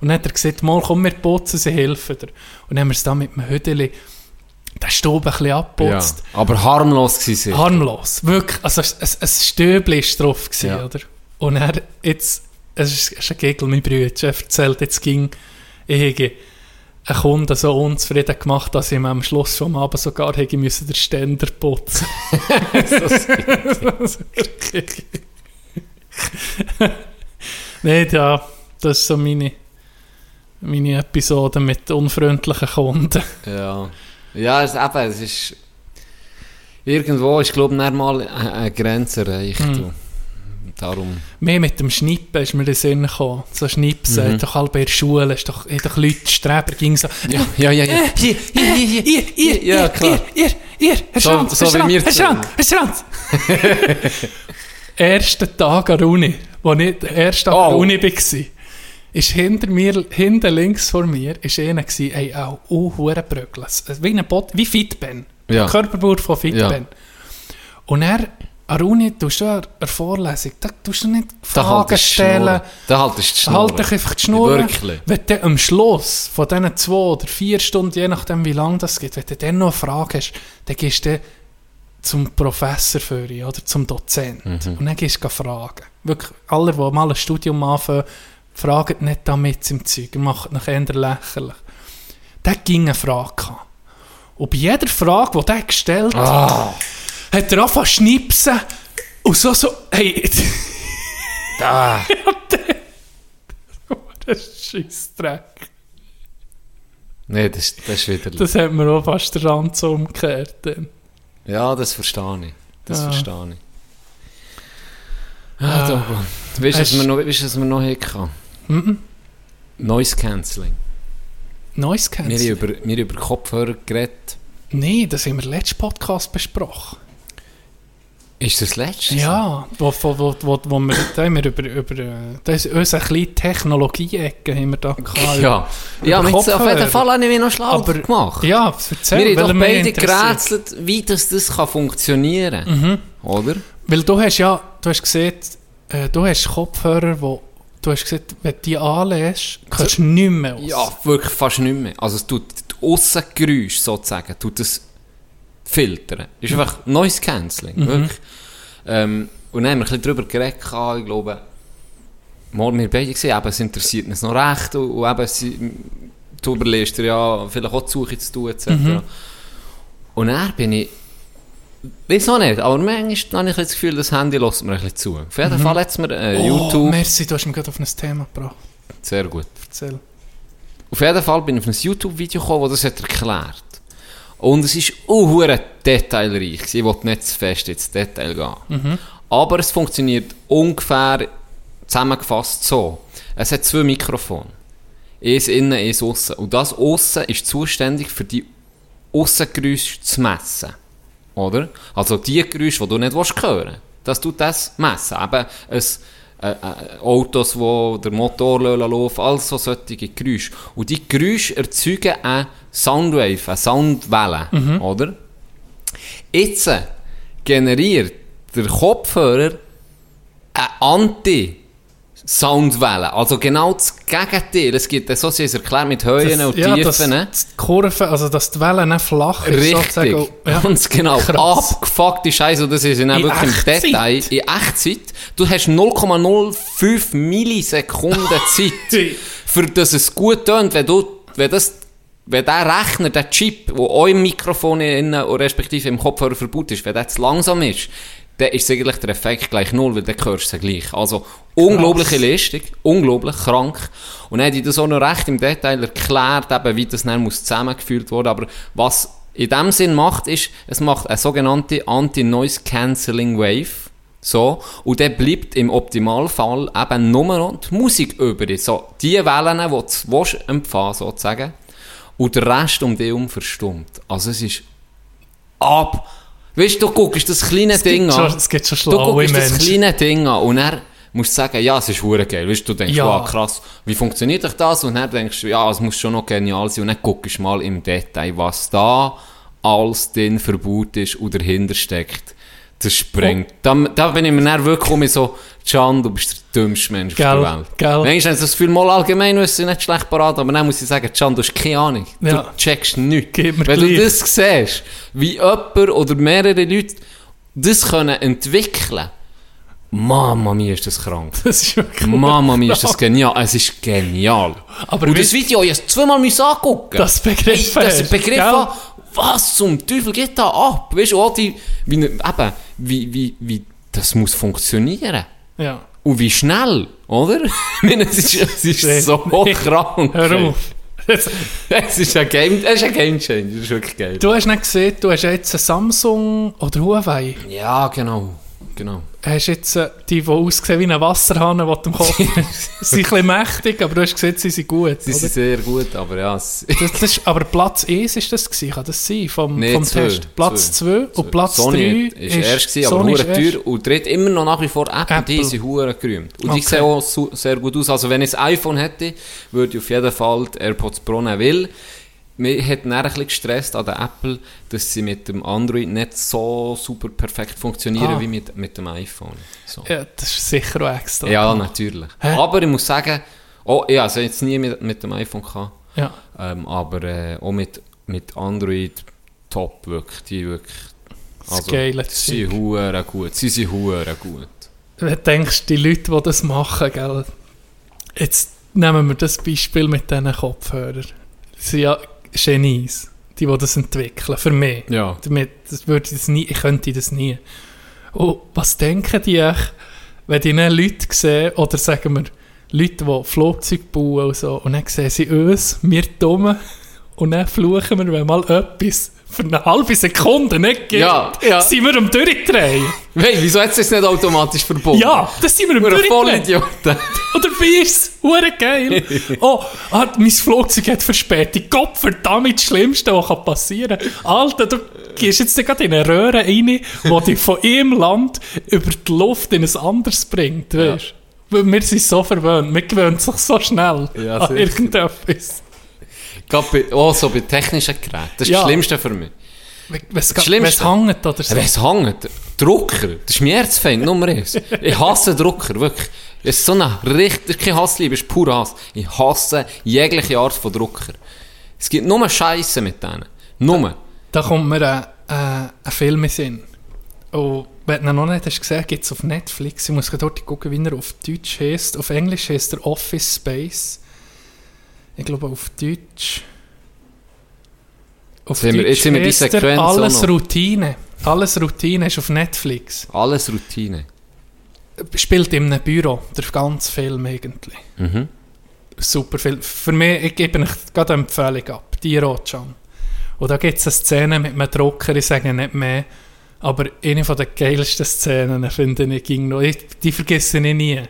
Speaker 5: Und dann hat er gesagt, mal komm, wir putzen, sie helfen dir. Und dann haben wir es dann mit dem Hüdeli den Staub ein bisschen
Speaker 4: Ja,
Speaker 5: abgeputzt.
Speaker 4: aber harmlos gewesen.
Speaker 5: Harmlos, wirklich. Also ein, ein Stöbli war drauf, gewesen,
Speaker 4: Ja.
Speaker 5: oder? Und er jetzt, es ist, es ist ein Gegel, mein Bruder, er erzählt, jetzt ging, ich einen Kunden so unzufrieden gemacht, dass ich ihm am Schluss vom Abend sogar hätte müssen den Ständer putzen Nein, ja, das ist so meine, meine Episode mit unfreundlichen Kunden.
Speaker 4: Ja. Ja, es, eben, es ist... Irgendwo ist, glaube ich, nicht mal eine Grenze erreicht.
Speaker 5: Hm.
Speaker 4: Darum...
Speaker 5: Mehr mit dem Schnippen ist mir in den Sinn gekommen. So Schnipsen,
Speaker 4: Mhm.
Speaker 5: doch halb in der Schule, ist doch, doch Leute, Streber, ging so,
Speaker 4: Ja, ja, ja. ja.
Speaker 5: Äh, hier, hier, hier, ihr, ihr,
Speaker 4: Ja, klar.
Speaker 5: ihr, ihr, ihr, Herr
Speaker 4: So-
Speaker 5: Schranz,
Speaker 4: so
Speaker 5: Herr Schranz,
Speaker 4: wir
Speaker 5: Herr Schranz, Herr Schranz. Erster Tag an der Uni, wo ich der erste Tag an der
Speaker 4: Oh.
Speaker 5: Uni war, ist hinter mir, hinten links vor mir, ist einer gewesen, ey, auch, oh, hure Bröckles. Wie ein Bot, wie Fitben.
Speaker 4: Ja.
Speaker 5: Körperbau von Fitben.
Speaker 4: Ja.
Speaker 5: Und er, an der Uni, tust du an der Vorlesung, da tust du nicht
Speaker 4: Da
Speaker 5: Fragen
Speaker 4: die
Speaker 5: stellen.
Speaker 4: Da haltest du die Schnur.
Speaker 5: Halt dich einfach die Schnur.
Speaker 4: Wirklich.
Speaker 5: Wenn du am Schluss von diesen zwei oder vier Stunden, je nachdem wie lange das geht, wenn du dann noch eine Frage hast, dann gehst du zum Professor für ihn oder zum Dozent.
Speaker 4: Mhm.
Speaker 5: Und dann gehst du fragen. Wirklich, alle, die mal ein Studium anfangen, fragen nicht damit im Zeug. Macht nach eher lächerlich. Der ging eine Frage gehabt. Und bei jeder Frage, die der gestellt hat,
Speaker 4: Ah.
Speaker 5: Hat er angefangen zu schnipsen und so, so, hey,
Speaker 4: Da.
Speaker 5: das ist Scheissdreck.
Speaker 4: Nein, das, das ist wieder...
Speaker 5: Das hat mir auch fast den Rand so umgekehrt. Dann.
Speaker 4: Ja, das verstehe ich. Das
Speaker 5: Ja.
Speaker 4: verstehe ich. Ah, da, weißt du, was noch, weißt, was wir noch hatten?
Speaker 5: Mhm.
Speaker 4: Noise Cancelling.
Speaker 5: Noise
Speaker 4: Wir haben
Speaker 5: Cancelling?
Speaker 4: über, wir haben über Kopfhörer geredet.
Speaker 5: Nein, das haben wir letzten Podcast besprochen.
Speaker 4: Ist das das letzte?
Speaker 5: Ja, wo, wo, wo, wo, wo wir, da haben wir über, über das ist unsere kleine Technologie-Ecke haben wir da gehabt.
Speaker 4: Ja, ja mit, auf jeden. Fall habe ich mich noch schlau
Speaker 5: Aber-
Speaker 4: gemacht.
Speaker 5: Ja, erzähl,
Speaker 4: wir haben doch beide gerätselt, wie das, das kann funktionieren
Speaker 5: Mhm.
Speaker 4: Oder?
Speaker 5: Weil du hast ja, du hast gesehen, du hast Kopfhörer, wo du hast gesagt, wenn du die anlässt, kannst du nicht mehr aus.
Speaker 4: Ja, wirklich fast nicht mehr. Also es tut das Aussengeräusch sozusagen, tut es filtern. Das ist
Speaker 5: Mhm.
Speaker 4: einfach Noise Cancelling, wirklich. Ähm, und dann haben wir ein bisschen darüber geredet, ich glaube, mal wir beide gesehen, eben, es interessiert uns noch recht und, und eben, sie, du überlegst dir ja vielleicht auch die Suche zu tun, etc.
Speaker 5: Mhm.
Speaker 4: Und dann bin ich, weiß auch nicht, aber manchmal habe ich das Gefühl, das Handy lässt mir ein bisschen zu. Auf jeden Fall hat es mir äh,
Speaker 5: Mhm. Oh,
Speaker 4: YouTube,
Speaker 5: merci, du hast mich gerade auf ein Thema gebracht.
Speaker 4: sehr gut.
Speaker 5: Erzähl.
Speaker 4: Auf jeden Fall bin ich auf ein YouTube-Video gekommen, das das hat erklärt. Und es ist auch detailreich. Ich will nicht zu fest ins Detail gehen. Aber es funktioniert ungefähr zusammengefasst so. Es hat zwei Mikrofone. Eins innen, eins aussen. Und das aussen ist zuständig für die Aussengeräusche zu messen. Oder? Also die Geräusche, die du nicht willst hören Das tut das messen. Eben ein, äh, äh, Autos, wo der Motor laufen, alles so solche Geräusche. Und die Geräusche erzeugen eine Soundwave, eine Soundwelle. Oder? Jetzt generiert der Kopfhörer eine Soundwellen. Also genau das Gegenteil. Es gibt so, sie es erklärt mit Höhen und
Speaker 5: ja,
Speaker 4: Tiefen.
Speaker 5: dass
Speaker 4: ne?
Speaker 5: die Kurve, also dass die Welle nicht flach ist,
Speaker 4: Richtig,
Speaker 5: sozusagen. Ja.
Speaker 4: ganz genau.
Speaker 5: Krass.
Speaker 4: Abgefuckte Scheiße, das ist
Speaker 5: In
Speaker 4: wirklich im? Detail. In Echtzeit. Du hast 0,05 Millisekunden Zeit, für dass es gut tönt, wenn du, wenn das, wenn der Rechner, der Chip, der auch im Mikrofon innen, oder respektive im Kopfhörer verbaut ist, wenn der zu langsam ist, dann ist eigentlich der Effekt gleich null, weil dann hörst du es gleich. Also, unglaubliche Leistung, unglaublich krank. Und dann hat ich das auch noch recht im Detail erklärt, eben, wie das dann muss zusammengeführt wurde. Aber was in dem Sinn macht, ist, es macht eine sogenannte Anti-Noise Cancelling Wave. So. Und dann bleibt im Optimalfall eben nur noch die Musik übrig. So, die Wellen, die du willst empfangen, sozusagen. Und der Rest um dich herum verstummt. Also es ist ab. Weißt du, du guckst das kleine
Speaker 5: Es
Speaker 4: Ding
Speaker 5: gibt
Speaker 4: an.
Speaker 5: schon- es gibt schon
Speaker 4: Du
Speaker 5: schlaue
Speaker 4: guckst das
Speaker 5: Menschen.
Speaker 4: kleine Ding an und dann musst du sagen, ja, es ist hure geil. Weißt du, du denkst,
Speaker 5: Ja.
Speaker 4: wow, krass, wie funktioniert doch das? Und dann denkst du, ja, es muss schon noch genial sein. Und dann guckst du mal im Detail, was da alles drin verbaut ist und dahinter steckt. Das sprengt. Da, da bin ich mir dann wirklich um so, Can, du bist der dümmste Mensch
Speaker 5: Gell,
Speaker 4: auf der Welt.
Speaker 5: gell.
Speaker 4: Manchmal haben sie das Gefühl, mal allgemein wissen nicht schlecht parat, aber dann muss ich sagen, Can, du hast keine Ahnung.
Speaker 5: Ja.
Speaker 4: Du checkst nichts.
Speaker 5: Gib mir
Speaker 4: Wenn du
Speaker 5: gleich.
Speaker 4: das siehst, wie jemand oder mehrere Leute das können entwickeln, Mama mia, ist das krank.
Speaker 5: Das ist wirklich
Speaker 4: Mama mia, ist das genial. Es ist genial.
Speaker 5: Aber
Speaker 4: Und das Video, ich habe es zweimal müssen angucken.
Speaker 5: Das Begriff
Speaker 4: Hey, das Begriff was zum Teufel geht da ab? Weißt du, auch die, wie, ne- eben, wie, wie, wie, das muss funktionieren.
Speaker 5: Ja.
Speaker 4: Und wie schnell, oder? Ich meine, es ist, es ist so krank.
Speaker 5: Hör auf.
Speaker 4: Es ist ein Game, es ist ein Game Changer, das ist wirklich geil.
Speaker 5: Du hast nicht gesehen, du hast jetzt ein Samsung oder Huawei.
Speaker 4: Ja, genau, genau.
Speaker 5: Hast jetzt äh, die, die aussehen wie ein Wasserhahn, der am Kopf ist. Sie sind ein bisschen mächtig, aber du hast gesehen, sie sind gut.
Speaker 4: Sie
Speaker 5: oder?
Speaker 4: sind sehr gut, aber ja,
Speaker 5: Das, das ist, aber Platz 1 ist das gewesen, kann das sein, vom,
Speaker 4: Nee,
Speaker 5: vom
Speaker 4: zwei,
Speaker 5: Test? Platz
Speaker 4: zwei.
Speaker 5: 2 und Platz 3
Speaker 4: Sony ist, erst gewesen, aber
Speaker 5: Sony ist erst.
Speaker 4: teuer und dritt immer noch nach wie vor Apple,
Speaker 5: Apple.
Speaker 4: die sind hure gerühmt. Und die
Speaker 5: Okay.
Speaker 4: sehen auch su- sehr gut aus. Also wenn ich ein iPhone hätte, würde ich auf jeden Fall die AirPods Pro nehmen, mir hat dann ein bisschen gestresst an der Apple, dass sie mit dem Android nicht so super perfekt funktionieren
Speaker 5: Ah.
Speaker 4: wie mit, mit dem iPhone. So.
Speaker 5: Ja, das ist sicher auch extra.
Speaker 4: Ja, natürlich.
Speaker 5: Hä?
Speaker 4: Aber ich muss sagen, oh, ja, also jetzt nie mit, mit dem iPhone gehabt,
Speaker 5: Ja.
Speaker 4: ähm, aber äh, auch mit, mit Android top, wirklich, die wirklich,
Speaker 5: geile
Speaker 4: sie sind hure gut, sie sind hure gut.
Speaker 5: Wenn du denkst, die Leute, die das machen, gell, jetzt nehmen wir das Beispiel mit diesen Kopfhörern. Sie ja Genies, die, die das entwickeln, für mich.
Speaker 4: Ja.
Speaker 5: Damit, das würde ich, das nie, ich könnte das nie. Und was denken die, echt, wenn die dann Leute sehen, oder sagen wir, Leute, die Flugzeuge bauen und so, und dann sehen sie uns, wir Dummen, und dann fluchen wir, wenn mal etwas für eine halbe Sekunde nicht geht,
Speaker 4: Ja, ja.
Speaker 5: sind wir am Durchdrehen.
Speaker 4: Hey, wieso hat es das nicht automatisch verboten?
Speaker 5: Ja, das sind wir am Durchdrehen.
Speaker 4: Vollidioten.
Speaker 5: Und dabei ist es hure geil. Oh, ah, mein Flugzeug hat Verspätung. Gott verdammt, das Schlimmste, was passieren kann. Alter, du gehst jetzt gerade in eine Röhre rein, die dich von einem Land über die Luft in ein anderes bringt, weißt du? Wir sind so verwöhnt, wir gewöhnen sich so schnell
Speaker 4: Ja,
Speaker 5: an irgendetwas.
Speaker 4: Gerade bei, auch so bei technischen Geräten. Das ist
Speaker 5: Ja.
Speaker 4: das Schlimmste für mich.
Speaker 5: Wenn es
Speaker 4: Schlimmste.
Speaker 5: hängt oder so.
Speaker 4: Wenn es hängt, Drucker, das ist mein Erzfeind Nummer eins. Ich hasse Drucker, wirklich. Es ist so eine richtig, das ist kein Hassliebe, es ist pur Hass. Ich hasse jegliche Art von Drucker. Es gibt nur Scheiße mit denen. Nur.
Speaker 5: Da kommt mir ein, äh, ein Film in Sinn. Und wenn du noch nicht hast gesehen, gibt es auf Netflix. Ich muss dort gucken, wie er auf Deutsch heißt. Auf Englisch heißt er Office Space. Ich glaube auf Deutsch. Auf
Speaker 4: Jetzt wir- jetzt sind wir die Sequenz
Speaker 5: Alles. Routine. Alles Routine ist auf Netflix.
Speaker 4: Alles Routine.
Speaker 5: Spielt in einem Büro, der ganze Film eigentlich.
Speaker 4: Mhm.
Speaker 5: Super Film. Für mich, ich gebe euch gerade eine Empfehlung ab. Die Rotschan. Und da gibt es eine Szene mit einem Drucker, ich sage nicht mehr, aber eine von der geilsten Szenen finde ich, ging noch, ich, die vergesse ich nie.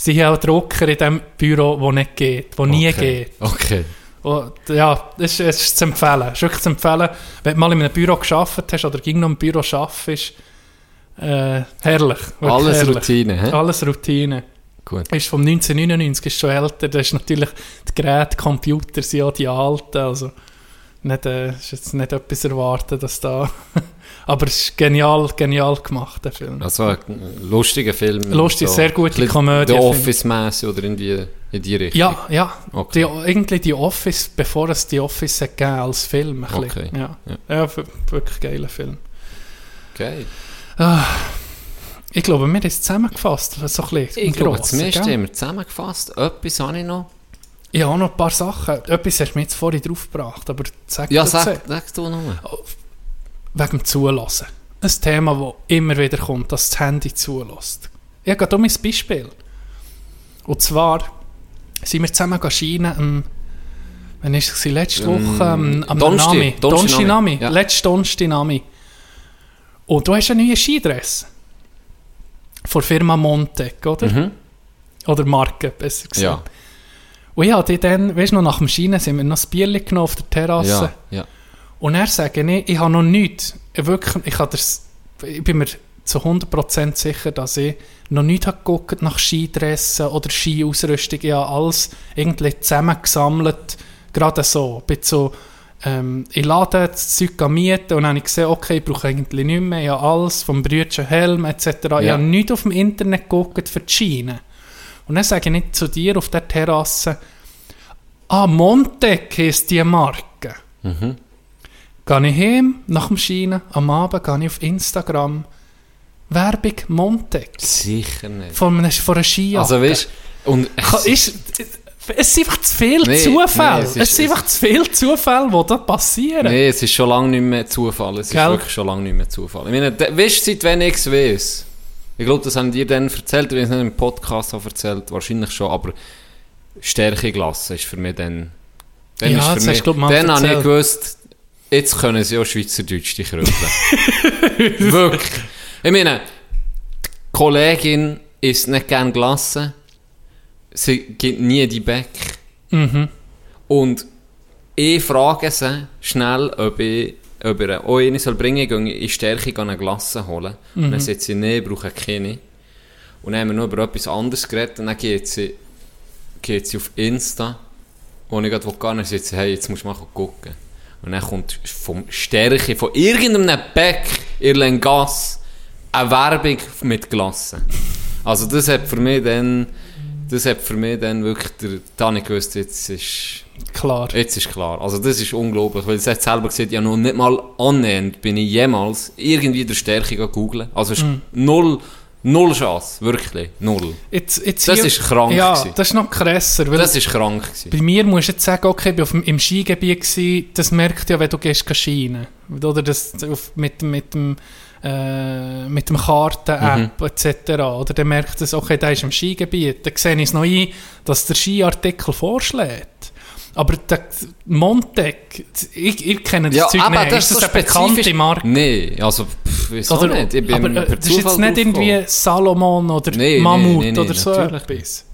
Speaker 5: Sie haben auch Drucker in diesem Büro, wo nicht geht, wo nie
Speaker 4: okay.
Speaker 5: geht.
Speaker 4: Okay.
Speaker 5: Und, ja, das ist, ist zu empfehlen. Ist wirklich zu empfehlen, wenn du mal in einem Büro geschafft hast oder ging noch im Büro arbeitest. Äh, herrlich.
Speaker 4: Alles
Speaker 5: herrlich.
Speaker 4: Routine, hä?
Speaker 5: Alles Routine.
Speaker 4: Gut.
Speaker 5: Ist vom 1999, ist schon älter. Das ist natürlich, die Geräte, Computer sind ja die alten. Also, nicht, äh, ist jetzt nicht etwas erwarten, dass da... Aber es ist genial, genial gemacht, der Film.
Speaker 4: Also ein lustiger Film.
Speaker 5: Lustig, sehr gute Komödie,
Speaker 4: The
Speaker 5: finde
Speaker 4: Office-mässig oder in die, in die Richtung.
Speaker 5: Ja, ja.
Speaker 4: Okay.
Speaker 5: Die, irgendwie die Office, bevor es die Office hat gegeben als Film. Ein bisschen.
Speaker 4: Okay.
Speaker 5: Ja.
Speaker 4: Ja.
Speaker 5: Ja. wirklich geiler Film.
Speaker 4: Okay.
Speaker 5: Ich glaube, wir haben es zusammengefasst. So ein bisschen
Speaker 4: Ich glaube, zumindest
Speaker 5: gell?
Speaker 4: haben wir zusammengefasst. Etwas habe ich noch.
Speaker 5: Ich habe auch noch ein paar Sachen. Etwas hast du mir jetzt vorhin draufgebracht, aber sag
Speaker 4: Ja, sag, sag du nochmal.
Speaker 5: Wegen dem Zulassen. Ein Thema, das immer wieder kommt, dass das Handy zulässt. Ich habe gerade um ein Beispiel. Und zwar sind wir zusammen Schienen am, wann war es? Letzte Woche am, am
Speaker 4: Donnerstag
Speaker 5: Nami.
Speaker 4: Nami. Ja.
Speaker 5: Letzte Nami. Und du hast einen neuen Skidress. Von der Firma Montec, oder?
Speaker 4: Mhm.
Speaker 5: Oder Marke, besser gesagt.
Speaker 4: Ja.
Speaker 5: Und ich hatte dann, weißt du noch, nach dem Schienen sind wir noch ein Bierchen genommen auf der Terrasse.
Speaker 4: Ja, ja.
Speaker 5: Und er sage ich, ich habe noch nichts, ich wirklich, ich, habe das, ich bin mir zu 100% sicher, dass ich noch nichts habe geguckt nach Skidressen oder Skiausrüstung. Ich habe alles irgendwie zusammengesammelt, gerade so. Bin so ähm, ich lade das Zeug mieten und dann habe ich gesehen, okay, ich brauche eigentlich nichts mehr. Ich habe alles, vom Brütchen Helm etc. Ich
Speaker 4: Ja.
Speaker 5: habe nichts auf dem Internet geguckt für die Schiene. Und dann sage ich nicht zu dir auf der Terrasse, ah, Montec ist die Marke. Gehe ich heim, nach dem Schienen, am Abend gehe ich auf Instagram, Werbung Montec.
Speaker 4: Sicher nicht.
Speaker 5: Von einer, von einer Skijacke.
Speaker 4: Also weißt und
Speaker 5: Ka- ist, es sind einfach zu viele
Speaker 4: Nee,
Speaker 5: Zufälle.
Speaker 4: nee, es
Speaker 5: es,
Speaker 4: ist-
Speaker 5: sind einfach zu viele Zufälle, die da passieren.
Speaker 4: Nee, es ist schon lange nicht mehr Zufall. Es
Speaker 5: Gell?
Speaker 4: ist wirklich schon lange nicht mehr Zufall. Ich meine, weißt du, seit wann ich es weiss? Ich glaube, das haben die dann erzählt, wenn ich es nicht im Podcast habe erzählt, wahrscheinlich schon, aber Stärke gelassen ist für mich dann... dann
Speaker 5: Ja,
Speaker 4: ist für
Speaker 5: das
Speaker 4: mich,
Speaker 5: glaub
Speaker 4: Dann habe ich gewusst, jetzt können sie auch Schweizerdeutsch dich kröpeln. wirklich. Ich meine, die Kollegin isst nicht gerne gelassen, sie gibt nie die Back.
Speaker 5: Mhm.
Speaker 4: Und ich frage sie schnell, ob ich, ob er auch eine soll bringen soll. Ich gehe in Stärke eine Glasse holen. Und
Speaker 5: Mhm.
Speaker 4: dann sagt sie, nee, ich brauche keine. Und dann haben wir noch über etwas anderes geredet. Und dann geht sie, geht sie auf Insta, wo ich gerade. Und dann sagt sie, hey, jetzt musst du mal gucken. Und dann kommt vom Stärke, von irgendeinem Bäck in Lengas, eine Werbung mit Glasse. Also das hat für mich dann, das hat für mich dann wirklich, der, da habe ich gewusst, jetzt ist,
Speaker 5: Klar.
Speaker 4: jetzt ist klar. Also das ist unglaublich, weil sie hat selber gesagt, ja noch nicht mal annähernd bin ich jemals irgendwie der Stärke googeln. Also es ist
Speaker 5: Mhm.
Speaker 4: null, null Chance, wirklich, null.
Speaker 5: Jetzt, jetzt
Speaker 4: Das
Speaker 5: hier-
Speaker 4: ist krank
Speaker 5: Ja,
Speaker 4: gewesen.
Speaker 5: das ist noch krasser. Weil
Speaker 4: Das ist krank gewesen.
Speaker 5: bei mir musst du jetzt sagen, okay, ich war auf im Skigebiet, gewesen, das merkt ja, wenn du gehst Skien. Oder das auf, mit, mit dem äh, mit dem Karten-App
Speaker 4: Mhm.
Speaker 5: etc. Oder der merkt es, okay, der ist im Skigebiet. Dann sehe ich es noch ein, dass der Skiartikel vorschlägt. Aber der Montec, ich, ich kenne das
Speaker 4: Ja,
Speaker 5: Zeug nicht.
Speaker 4: das
Speaker 5: ist das
Speaker 4: so
Speaker 5: eine bekannte. Marke?
Speaker 4: Nee, also, pff, wieso
Speaker 5: Oder,
Speaker 4: nicht? Ich
Speaker 5: aber äh, das ist jetzt nicht irgendwie. Salomon oder
Speaker 4: Nee,
Speaker 5: Mammut
Speaker 4: nee, nee,
Speaker 5: oder so etwas.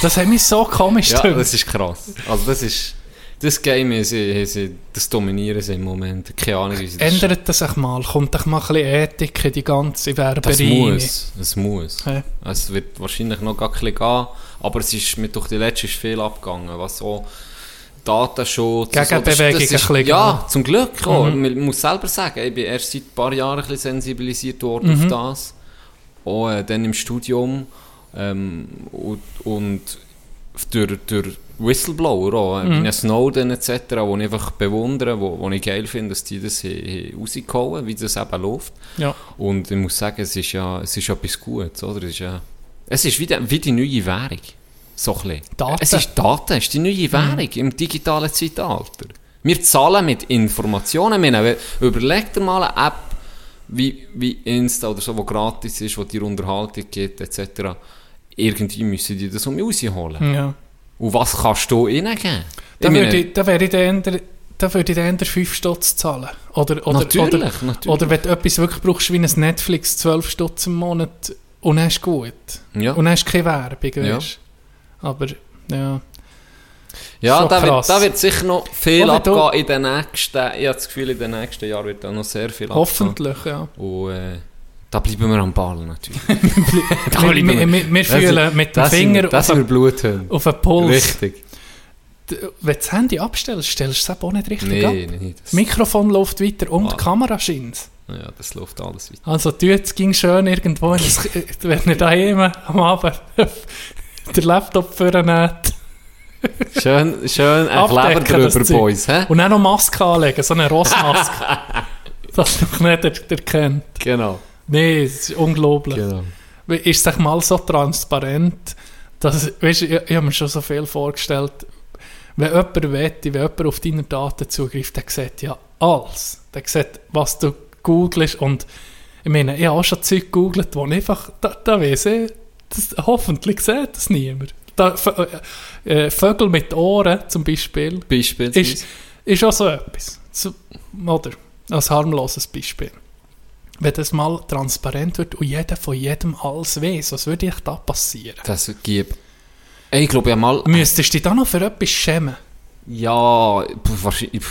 Speaker 5: Das hat mich so komisch
Speaker 4: Ja,
Speaker 5: gedacht.
Speaker 4: das ist krass. Also das ist, das Game, haben sie, das dominieren sie im Moment. Keine Ahnung, wie sie das
Speaker 5: Ändert das sich mal? Kommt doch mal ein bisschen Ethik in die ganze Werberei?
Speaker 4: Das muss, es muss.
Speaker 5: Ja.
Speaker 4: Es wird wahrscheinlich noch gar ein bisschen gehen, aber es ist mit durch die letzte ist viel abgegangen, was auch Datenschutz...
Speaker 5: Gegenbewegung
Speaker 4: das ist,
Speaker 5: ein bisschen
Speaker 4: Ja, zum Glück auch.
Speaker 5: Mhm.
Speaker 4: Man muss selber sagen, ich bin erst seit ein paar Jahren ein bisschen sensibilisiert worden
Speaker 5: Mhm.
Speaker 4: auf das. Auch äh, dann im Studium ähm, und, und durch, durch Whistleblower auch, äh,
Speaker 5: Mhm.
Speaker 4: wie Snowden etc., wo ich einfach bewundere, wo, wo ich geil finde, dass die das rausgehauen wie das eben läuft.
Speaker 5: Ja.
Speaker 4: Und ich muss sagen, es ist ja es ist etwas Gutes, oder? Es ist, ja, es ist wie, die, wie die neue Währung. So ein bisschen.
Speaker 5: Daten.
Speaker 4: Es ist Daten, es ist die neue Währung im digitalen Zeitalter. Wir zahlen mit Informationen. Wir nehmen, überleg dir mal eine App wie, wie Insta oder so, die gratis ist, wo dir Unterhaltung gibt, etc. Irgendwie müssen die das um rausholen.
Speaker 5: ja.
Speaker 4: Und was kannst du ihnen geben?
Speaker 5: Da, würde ich, da wäre ich dann da würde ich dann eher 5 Stutz zahlen. Oder, oder,
Speaker 4: Natürlich,
Speaker 5: oder,
Speaker 4: natürlich.
Speaker 5: oder wenn du etwas wirklich brauchst, wie ein Netflix, 12 Stutz im Monat, und dann ist gut.
Speaker 4: Ja.
Speaker 5: Und dann ist keine Werbung,
Speaker 4: Ja.
Speaker 5: Aber, ja.
Speaker 4: Ja, da wird, da wird sicher noch viel
Speaker 5: Oder
Speaker 4: abgehen in den nächsten, ich habe das Gefühl, in den nächsten Jahren wird da noch sehr viel abgehen.
Speaker 5: Hoffentlich, ja.
Speaker 4: Und äh, da bleiben wir am Ball natürlich.
Speaker 5: Wir, wir, wir, wir fühlen mit dem
Speaker 4: Das sind-
Speaker 5: Finger
Speaker 4: Das
Speaker 5: auf,
Speaker 4: sind
Speaker 5: auf den Puls.
Speaker 4: Richtig.
Speaker 5: wenn du das Handy abstellst, stellst du es auch nicht richtig
Speaker 4: Nee,
Speaker 5: ab.
Speaker 4: nee, das,
Speaker 5: Das Mikrofon läuft weiter und die
Speaker 4: Ah.
Speaker 5: Kamera scheint.
Speaker 4: ja, das läuft alles weiter.
Speaker 5: Also, du, es ging schön irgendwo, das, wenn ihr daheim am Abend den Laptop vornehmt
Speaker 4: Schön, schön ein Kleber
Speaker 5: das
Speaker 4: drüber. Boys, hä?
Speaker 5: und dann noch Maske anlegen, so eine Rossmaske. dass dich nicht er- erkennt.
Speaker 4: Genau.
Speaker 5: Nee, es ist unglaublich.
Speaker 4: genau.
Speaker 5: Ist es mal so transparent, dass, weißt, ich, ich habe mir schon so viel vorgestellt, wenn jemand wette, wenn jemand auf deine Daten zugreift, der sieht ja alles. Der sieht, was du googelst und ich meine, ich habe auch schon Zeug gegoogelt, wo ich einfach, da, da weiss ich, das, hoffentlich sieht das niemand. Da, äh, äh, Vögel mit Ohren zum Beispiel,
Speaker 4: Beispielsweise.
Speaker 5: ist, ist auch so etwas. So, oder? Als harmloses Beispiel. Wenn das mal transparent wird und jeder von jedem alles weiß, was würde ich da passieren?
Speaker 4: Das gibt. Ich glaube ja mal.
Speaker 5: Müsstest du dich da noch für etwas schämen?
Speaker 4: Ja, wahrscheinlich.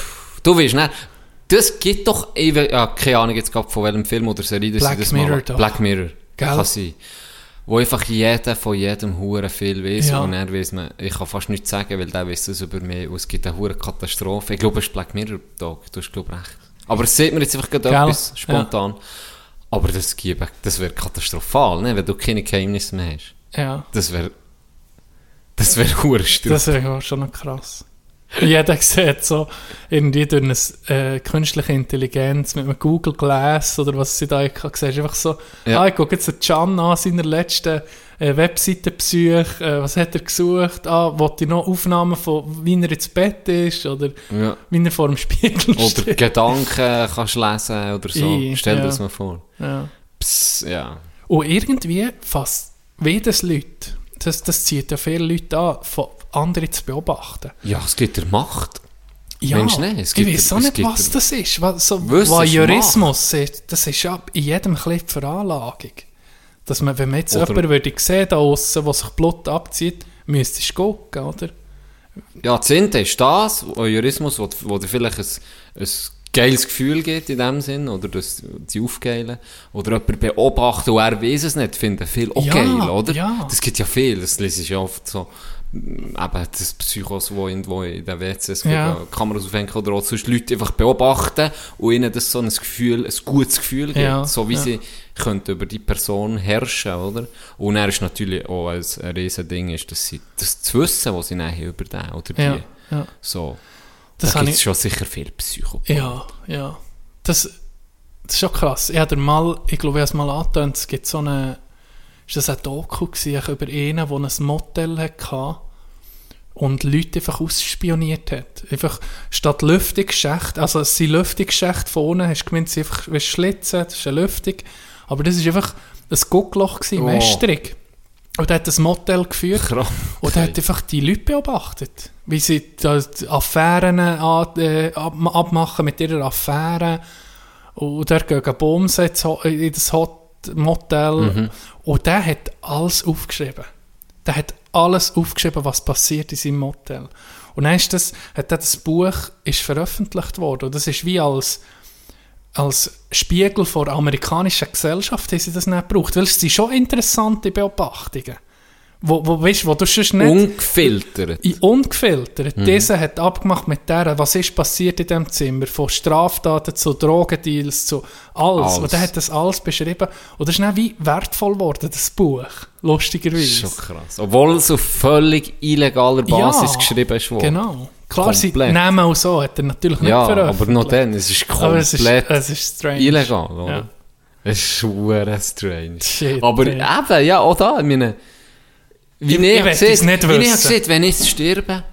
Speaker 4: Du weißt nicht. Das gibt doch. Ich ja, keine Ahnung jetzt gerade von welchem Film oder Serie das
Speaker 5: Black
Speaker 4: das
Speaker 5: Mirror
Speaker 4: mal.
Speaker 5: doch.
Speaker 4: Black Mirror.
Speaker 5: Gell?
Speaker 4: Kann sein. Wo einfach jeder von jedem Huren viel weiß
Speaker 5: Ja.
Speaker 4: und er weiß man, ich kann fast nichts sagen, weil der weiß das über mich und es gibt eine hure Katastrophe. Ich glaube, es ist Black Mirror, Tag. Du hast glaube recht. Aber es sieht mir jetzt einfach gerade
Speaker 5: Gell?
Speaker 4: etwas spontan. Aber das, gibt- das wäre katastrophal, ne? wenn du keine Geheimnisse mehr hast.
Speaker 5: Ja,
Speaker 4: Das wäre. Das wäre
Speaker 5: das wäre ja schon noch krass. Jeder sieht so irgendwie durch eine äh, künstliche Intelligenz mit einem Google Glass oder was sie da siehst du einfach so,
Speaker 4: Ja.
Speaker 5: ah, ich gucke jetzt den Can an seiner letzten äh, Webseitenbesuch, äh, was hat er gesucht, ah, wollte ich noch Aufnahmen von, wie er ins Bett ist oder
Speaker 4: Ja.
Speaker 5: wie er vor dem Spiegel
Speaker 4: Oder
Speaker 5: steht.
Speaker 4: Gedanken kannst lesen oder so.
Speaker 5: I,
Speaker 4: Stell dir
Speaker 5: ja.
Speaker 4: das mal vor.
Speaker 5: Ja.
Speaker 4: Psst, ja.
Speaker 5: Und irgendwie fast jedes Leute, das, das zieht ja viele Leute an, von anderen zu beobachten.
Speaker 4: Ja, es gibt der Macht.
Speaker 5: Ja,
Speaker 4: Mensch, nein, es
Speaker 5: ich
Speaker 4: gibt-
Speaker 5: weiß auch nicht,
Speaker 4: gibt-
Speaker 5: was das ist. Was, so Voyeurismus, ist, das ist ja in jedem Clip Veranlagung. Dass man, wenn man jetzt
Speaker 4: Oder-
Speaker 5: jemanden würde sehen, da aussen, der sich Blut abzieht, müsstest du gucken, oder?
Speaker 4: Ja, das ist das, Voyeurismus, wo, wo dir vielleicht ein, ein geiles Gefühl gibt in dem Sinn, oder das, die aufgeilen. Oder jemand beobachten und er weiß es nicht, finden viel auch
Speaker 5: Ja,
Speaker 4: geil, oder?
Speaker 5: ja.
Speaker 4: Das gibt ja viel, das lese ich ja oft so. Eben, das Psychos, wo irgendwo in den WCs
Speaker 5: Ja.
Speaker 4: Kameras aufhängen oder auch sonst Leute einfach beobachten und ihnen das so ein Gefühl, ein gutes Gefühl gibt,
Speaker 5: Ja,
Speaker 4: so wie
Speaker 5: ja.
Speaker 4: sie könnten über die Person herrschen, oder? Und er ist natürlich auch ein, ein riesen Ding, ist, dass sie das zu wissen, was sie nachher über den oder die,
Speaker 5: Ja, ja.
Speaker 4: so.
Speaker 5: Das
Speaker 4: da gibt es schon sicher viel Psychopathen.
Speaker 5: Ja, ja. Das, das ist schon krass. Ich habe mal, ich glaube, ich habe es mal angetönt, es gibt so eine, ist das ein Doku gewesen, über einen, der ein Motel hatte und Leute einfach ausspioniert hat. Einfach statt Lüftungsschächte, also es sind Lüftungsschächte vorne, hast du gemeint, es sind einfach wie Schlitzen, das ist eine Lüftung, aber das ist einfach ein Guckloch gewesen,
Speaker 4: Oh.
Speaker 5: mästrig. Und er hat das Motel geführt.
Speaker 4: Krass.
Speaker 5: Und er hat einfach die Leute beobachtet, wie sie die Affären äh, ab, abmachen mit ihrer Affäre. Und bumsen ins Ho- in das Hot Motel. Und der hat alles aufgeschrieben. Der hat alles aufgeschrieben, was passiert in seinem Motel. Und dann ist das, hat das Buch ist veröffentlicht worden. Und das ist wie als, als Spiegel vor der amerikanischen Gesellschaft, haben sie das nicht gebraucht. Weil es sind schon interessante Beobachtungen. Wo, wo, weißt, wo du sonst nicht...
Speaker 4: Ungefiltert.
Speaker 5: Ungefiltert. Dieser hat abgemacht mit der, was ist passiert in dem Zimmer, von Straftaten zu Drogendeals zu alles.
Speaker 4: Alles.
Speaker 5: Und der hat das alles beschrieben. Und das ist dann wie wertvoll geworden, das Buch. Lustigerweise.
Speaker 4: Schon krass. Obwohl es auf völlig illegaler Basis
Speaker 5: Ja,
Speaker 4: geschrieben ist worden.
Speaker 5: Genau. Klar, sie
Speaker 4: Komplett.
Speaker 5: nehmen auch so, hat er natürlich nicht
Speaker 4: Ja,
Speaker 5: veröffentlicht.
Speaker 4: aber noch dann, es ist
Speaker 5: Aber es ist,
Speaker 4: komplett
Speaker 5: es ist strange.
Speaker 4: illegal, oder?
Speaker 5: Ja.
Speaker 4: Es ist schwer strange.
Speaker 5: Shit,
Speaker 4: aber
Speaker 5: ey.
Speaker 4: eben, ja, auch da, ich meine, wie
Speaker 5: Ich-
Speaker 4: ich,
Speaker 5: ich es nicht
Speaker 4: wie ich
Speaker 5: wissen.
Speaker 4: sehe, wenn ich sterbe,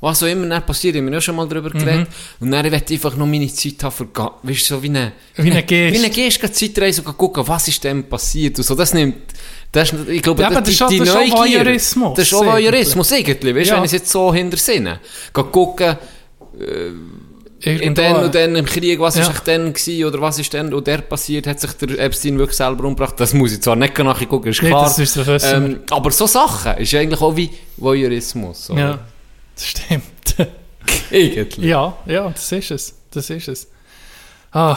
Speaker 4: was auch immer dann passiert, haben wir ja schon mal darüber
Speaker 5: Mhm.
Speaker 4: geredet, und dann will ich einfach noch meine Zeit haben, für, weißt du, so wie eine,
Speaker 5: Wie eine Geste.
Speaker 4: Wie eine Geste, Zeitreise und gucken, was ist dem passiert, und so, das nimmt, das ist, ich glaube,
Speaker 5: Ja, aber
Speaker 4: das,
Speaker 5: auch- das ist auch Voyeurismus,
Speaker 4: das ist auch Voyeurismus, irgendwie, weißt du,
Speaker 5: Ja.
Speaker 4: wenn ich es jetzt so hinter Sinne, geh gucken, in
Speaker 5: Irgendwo-
Speaker 4: den und dann im Krieg, was
Speaker 5: Ja.
Speaker 4: ist dann gewesen, oder was ist dann und der passiert, hat sich der Epstein wirklich selber umgebracht. Das muss ich zwar nicht nachgucken, ist
Speaker 5: Nee,
Speaker 4: klar.
Speaker 5: das ist-
Speaker 4: ähm, aber so Sachen ist eigentlich auch wie Voyeurismus. Oder?
Speaker 5: Ja, das stimmt.
Speaker 4: Irgendwie.
Speaker 5: ja, ja, das ist es. Das ist es. Ah,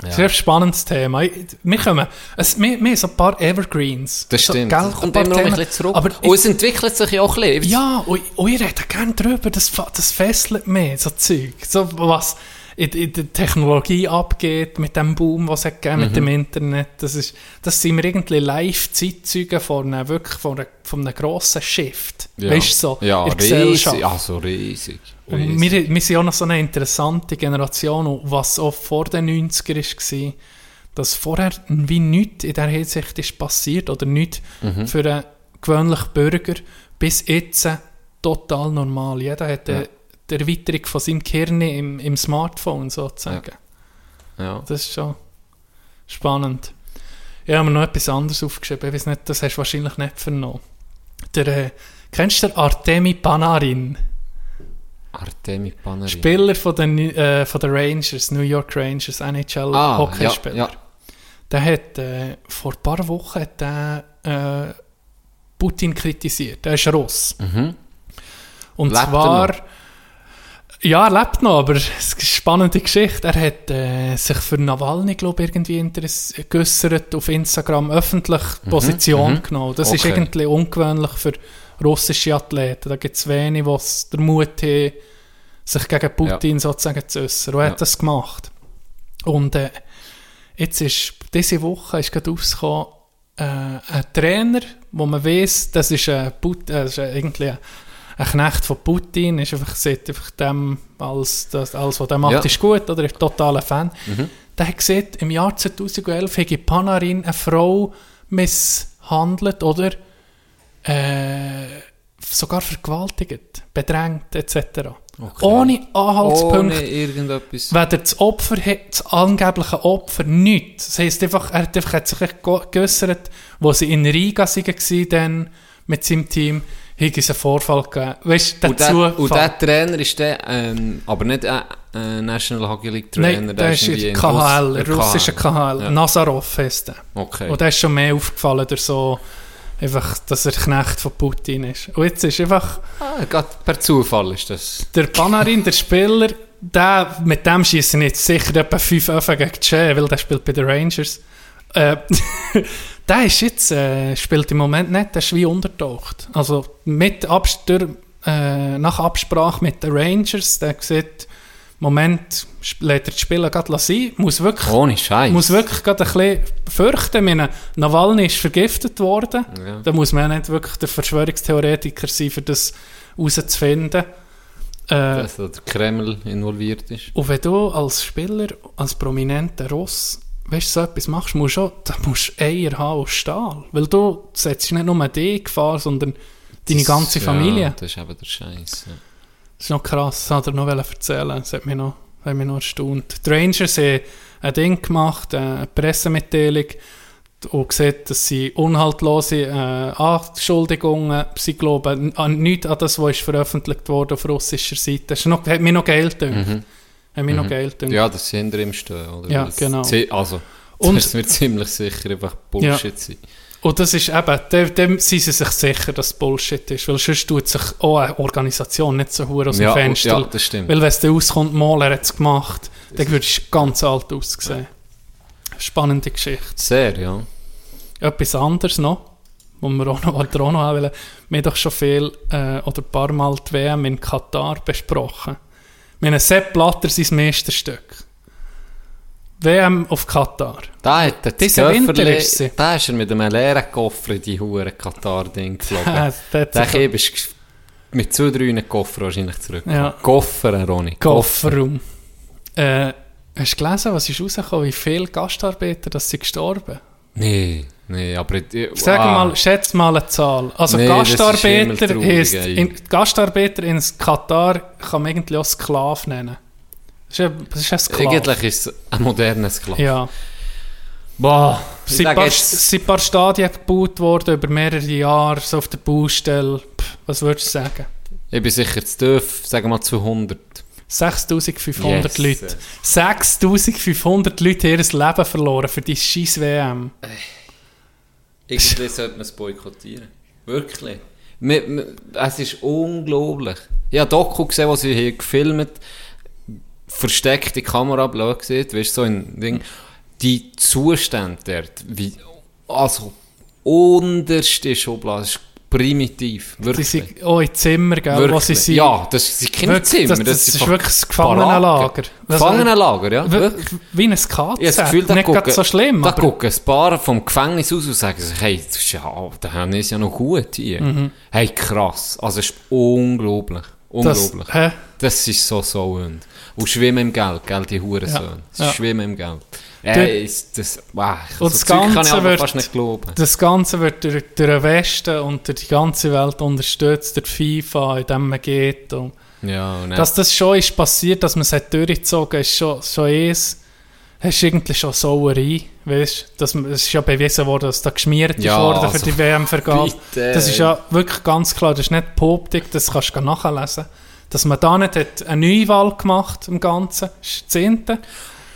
Speaker 5: Das ist ein spannendes Thema. Wir, kommen, es, wir, wir haben so ein paar Evergreens.
Speaker 4: Das
Speaker 5: so,
Speaker 4: stimmt.
Speaker 5: gell, ein
Speaker 4: kommt
Speaker 5: paar
Speaker 4: immer noch ein bisschen zurück.
Speaker 5: Aber
Speaker 4: und es entwickelt sich ja auch ein bisschen.
Speaker 5: Ja, und, und ich rede gerne drüber, das, das fesselt mich, so Zeug. So, was in, in der Technologie abgeht, mit dem Boom, was es hat gegeben, mit
Speaker 4: Mhm.
Speaker 5: dem Internet. Das, ist, das sind wir irgendwie Live-Zeitzeugen von einem, wirklich von einem, von einem grossen Shift.
Speaker 4: ja.
Speaker 5: Weißt du, so
Speaker 4: ja,
Speaker 5: in der Gesellschaft.
Speaker 4: Ja, so riesig. Riesig.
Speaker 5: wir, wir sind auch noch so eine interessante Generation, was auch vor den 90er war, dass vorher wie nichts in dieser Hinsicht ist passiert oder nichts
Speaker 4: Mhm.
Speaker 5: für einen gewöhnlichen Bürger, bis jetzt total normal. Jeder hat
Speaker 4: Ja.
Speaker 5: Die Erweiterung von seinem Gehirn im, im Smartphone sozusagen.
Speaker 4: ja.
Speaker 5: Das ist schon spannend. Ich habe mir noch etwas anderes aufgeschrieben. Ich weiß nicht, das hast du wahrscheinlich nicht vernommen. Der, äh, kennst du den Artemi Panarin?
Speaker 4: Artemi Panarin.
Speaker 5: Spieler von den, äh, von den Rangers, New York Rangers, NHL
Speaker 4: Ah,
Speaker 5: Hockeyspieler.
Speaker 4: ja, ja.
Speaker 5: Der hat äh, vor ein paar Wochen hat der, äh, Putin kritisiert. Der ist Russ.
Speaker 4: Mhm.
Speaker 5: Und
Speaker 4: Lebt er
Speaker 5: zwar. Ja, er lebt noch, aber es ist eine spannende Geschichte. Er hat äh, sich für Nawalny, glaube ich, irgendwie geäussert auf Instagram, öffentlich Position
Speaker 4: mhm.
Speaker 5: genommen. Das ist
Speaker 4: Okay.
Speaker 5: irgendwie ungewöhnlich für russische Athleten. Da gibt es wenige, die den Mut haben, sich gegen Putin sozusagen zu äußern. Und er
Speaker 4: Ja.
Speaker 5: hat das gemacht. Und äh, jetzt ist, diese Woche ist gerade rausgekommen, äh, ein Trainer, wo man weiß, das ist, ein Put äh, das ist irgendwie ein, ein Knecht von Putin, ist einfach, sieht einfach dem, als, das, alles, was der macht,
Speaker 4: Ja.
Speaker 5: ist gut, oder ist totaler Fan. Der hat gesagt, im Jahr 2011 hätte Panarin eine Frau misshandelt oder äh, sogar vergewaltigt, bedrängt etc. Ohne Anhaltspunkte.
Speaker 4: Ohne irgendetwas.
Speaker 5: Weder das Opfer, hat- das angebliche Opfer, nichts. Das heisst einfach, er hat, einfach, hat sich geäussert, wo sie in Riga waren, dann mit seinem Team, es einen Vorfall gegeben. Weißt du, dazu.
Speaker 4: der, und der Trainer ist der, ähm, aber nicht ein äh, National Hockey League Trainer.
Speaker 5: Nein, der ist in der KHL,
Speaker 4: Russ-
Speaker 5: der russische KHL.
Speaker 4: Ja.
Speaker 5: Nazarov heisst der.
Speaker 4: Okay.
Speaker 5: Und der ist schon mehr aufgefallen, durch so, einfach, dass er Knecht von Putin ist. Und jetzt ist einfach
Speaker 4: ah, gerade per Zufall ist das.
Speaker 5: der Panarin, der Spieler, der, mit dem schießen jetzt sicher etwa 5 Öfen gegen Che, weil der spielt bei den Rangers. Äh, der ist jetzt, äh, spielt im Moment nicht, der ist wie untertaucht. Also mit Abs durch, äh, nach Absprache mit den Rangers, der sieht, Moment, sp- lässt er das Spielen gerade sein, muss wirklich
Speaker 4: Ohne Scheiß.
Speaker 5: muss wirklich gerade ein bisschen fürchten. Meine, Nawalny ist vergiftet worden.
Speaker 4: Ja.
Speaker 5: Da muss man ja nicht wirklich der Verschwörungstheoretiker sein, für das herauszufinden. Äh,
Speaker 4: Dass da der Kreml involviert ist.
Speaker 5: und wenn du als Spieler, als prominenter Russ, weißt du, so etwas machst, musst du auch, da musst du Eier haben aus Stahl. Weil du setzt nicht nur dich in Gefahr, sondern deine
Speaker 4: Das-
Speaker 5: ganze Familie.
Speaker 4: Ja, das ist eben der Scheiß. Ja.
Speaker 5: Das ist noch krass, das hat er noch erzählen Das hat mich noch, hat mich noch erstaunt. Die Rangers haben ein Ding gemacht, eine Pressemitteilung, und gesagt, dass sie unhaltlose äh, Anschuldigungen, sie glauben an nichts an das, was ist veröffentlicht wurde auf russischer Seite. Das ist noch, hat mich noch Geld gedünkt. Hat mich noch Geld.
Speaker 4: Mhm. Ja, dass sie hinter ihm stehen. Oder?
Speaker 5: Ja,
Speaker 4: Das
Speaker 5: genau.
Speaker 4: Also,
Speaker 5: Und-
Speaker 4: das wird ziemlich sicher einfach Bullshit sein.
Speaker 5: Und das ist eben, dem, dem sind sie sich sicher, dass es Bullshit ist, weil sonst tut sich auch eine Organisation nicht so hure aus dem
Speaker 4: Ja,
Speaker 5: Fenster.
Speaker 4: ja, das stimmt.
Speaker 5: Weil wenn es dann auskommt, mal, er hat es gemacht, dann würdest du ganz alt aussehen. Spannende Geschichte.
Speaker 4: Sehr, ja.
Speaker 5: Etwas anderes noch, wo wir auch noch, auch noch haben wollen. Wir haben doch schon viel äh, oder ein paar Mal die WM in Katar besprochen. Haben Sepp Blatter sein Meisterstück. WM auf Katar.
Speaker 4: Da hat er das
Speaker 5: Winter ist sie.
Speaker 4: Da ist er mit einem leeren Koffer in die hure Katar-Ding geflogen.
Speaker 5: Äh, dort
Speaker 4: Der
Speaker 5: sich-
Speaker 4: Keb ist ges- mit zwei, drei Koffer wahrscheinlich zurück.
Speaker 5: Ja.
Speaker 4: Koffer, Ronny.
Speaker 5: Kofferraum. Äh, hast du gelesen, was ist rausgekommen, wie viele Gastarbeiter das sind gestorben?
Speaker 4: Nee, nee, aber... ich-
Speaker 5: Sag
Speaker 4: ah,
Speaker 5: mal, schätz mal eine Zahl. Also
Speaker 4: Nee, ist
Speaker 5: Gastarbeiter
Speaker 4: ey.
Speaker 5: in, Gastarbeiter in Katar kann man irgendwie auch Sklav nennen. Das ist ein, das ist ein Sklav.
Speaker 4: Eigentlich ist es ein moderner Sklave.
Speaker 5: Ja.
Speaker 4: Boah,
Speaker 5: Es sind ein paar,
Speaker 4: jetzt-
Speaker 5: Stadien gebaut worden über mehrere Jahre, so auf der Baustelle. Pff, was würdest du sagen?
Speaker 4: ich bin sicher zu tief, sagen wir mal 200.
Speaker 5: 6500
Speaker 4: Yes.
Speaker 5: Leute. 6500 Leute haben ihr Leben verloren für die scheiß WM.
Speaker 4: Irgendwie sollte man es boykottieren. Wirklich. Es ist unglaublich. Ich habe Doku gesehen, wo sie hier gefilmt versteckte Kamera blöd gesehen, weißt so ein Ding. die Zustände dort, wie, also, unterste Schublade, ist primitiv, wirklich.
Speaker 5: sind auch in Zimmer, gell, wo sie sind.
Speaker 4: Ja, das sind keine
Speaker 5: Wirklich,
Speaker 4: Zimmer.
Speaker 5: das- das ist
Speaker 4: einfach
Speaker 5: wirklich das Gefangenenlager.
Speaker 4: Gefangenenlager, ja.
Speaker 5: Wir-
Speaker 4: wirklich.
Speaker 5: Wie ein KZ.
Speaker 4: Habe das Gefühl, da
Speaker 5: Nicht
Speaker 4: gucken,
Speaker 5: so schlimm,
Speaker 4: da gucken ein paar vom Gefängnis aus und sagen sich, hey, das ist ja, da haben wir es ja noch gut hier. Hey, krass. Also, es ist unglaublich.
Speaker 5: Mhm. das,
Speaker 4: Unglaublich.
Speaker 5: hä?
Speaker 4: Das ist so so und Und schwimmen im Geld, gell, die Hurensöhne. Sie
Speaker 5: ja.
Speaker 4: schwimmen im Geld.
Speaker 5: Du-
Speaker 4: Äh, ist das, wow,
Speaker 5: Und
Speaker 4: so
Speaker 5: das Ganze wird-
Speaker 4: fast nicht glauben.
Speaker 5: Das Ganze wird durch, durch den Westen und durch die ganze Welt unterstützt, durch FIFA, in dem man geht. Und
Speaker 4: Ja, und
Speaker 5: dass das schon ist passiert, dass man es hat durchgezogen ist schon, schon eins. Es ist irgendwie schon Sauerei, weißt man, Es ist ja bewiesen worden, dass da geschmiert
Speaker 4: Ja,
Speaker 5: für
Speaker 4: also,
Speaker 5: die WM-Vergabe. Das ist ja wirklich ganz klar, das ist nicht Poptik, das kannst du nachlesen. Dass man da nicht hat eine Neuwahl gemacht im Ganzen, das ist das Zehnte.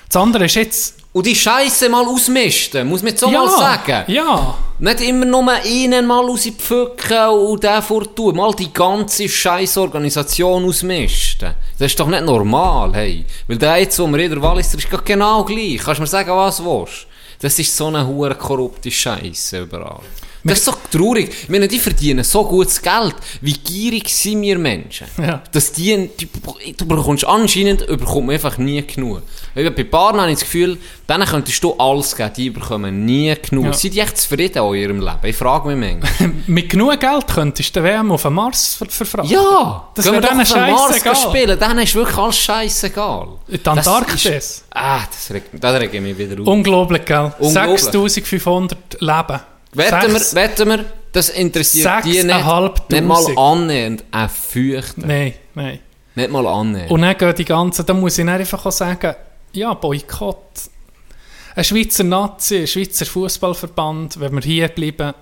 Speaker 5: Das andere ist jetzt...
Speaker 4: Und die Scheiße mal ausmisten, muss man jetzt auch mal sagen.
Speaker 5: Ja,
Speaker 4: Nicht immer nur einen mal rauspflücken und den vortun. Mal die ganze scheiß Organisation ausmisten. Das ist doch nicht normal, hey. Weil der jetzt, wo wir in der Walliser ist, geht genau gleich. Kannst du mir sagen, was du willst? Das ist so eine hure korrupte Scheiße überall. Das ist so traurig. Ich meine, die verdienen so gutes Geld. Wie gierig sind wir Menschen?
Speaker 5: Ja.
Speaker 4: Dass die, die, du bekommst anscheinend, überkommt man einfach nie genug. Weil Bei Baren habe ich das Gefühl, denen könntest du alles geben, die bekommen nie genug.
Speaker 5: Ja.
Speaker 4: Sind die echt zufrieden in ihrem Leben? Ich frage mich manchmal.
Speaker 5: mit genug Geld könntest du den WM auf den Mars ver verfrachten.
Speaker 4: Ja!
Speaker 5: Das wäre denen scheissegal.
Speaker 4: spielen, denen ist wirklich alles scheißegal.
Speaker 5: Die Antarktis.
Speaker 4: ist- Ah, das regt, das regt mich wieder auf.
Speaker 5: Unglaublich, gell?
Speaker 4: Unglaublich.
Speaker 5: 6500 Leben.
Speaker 4: Wetten wir, wetten wir, das interessiert die nicht, nicht mal annähernd ein Feuchten.
Speaker 5: Nein, nein.
Speaker 4: Nicht mal annähernd.
Speaker 5: Und dann gehen die ganzen, da muss ich dann einfach auch sagen, ja, Boykott. Ein Schweizer Nazi, ein Schweizer Fußballverband, wenn wir hier bleiben,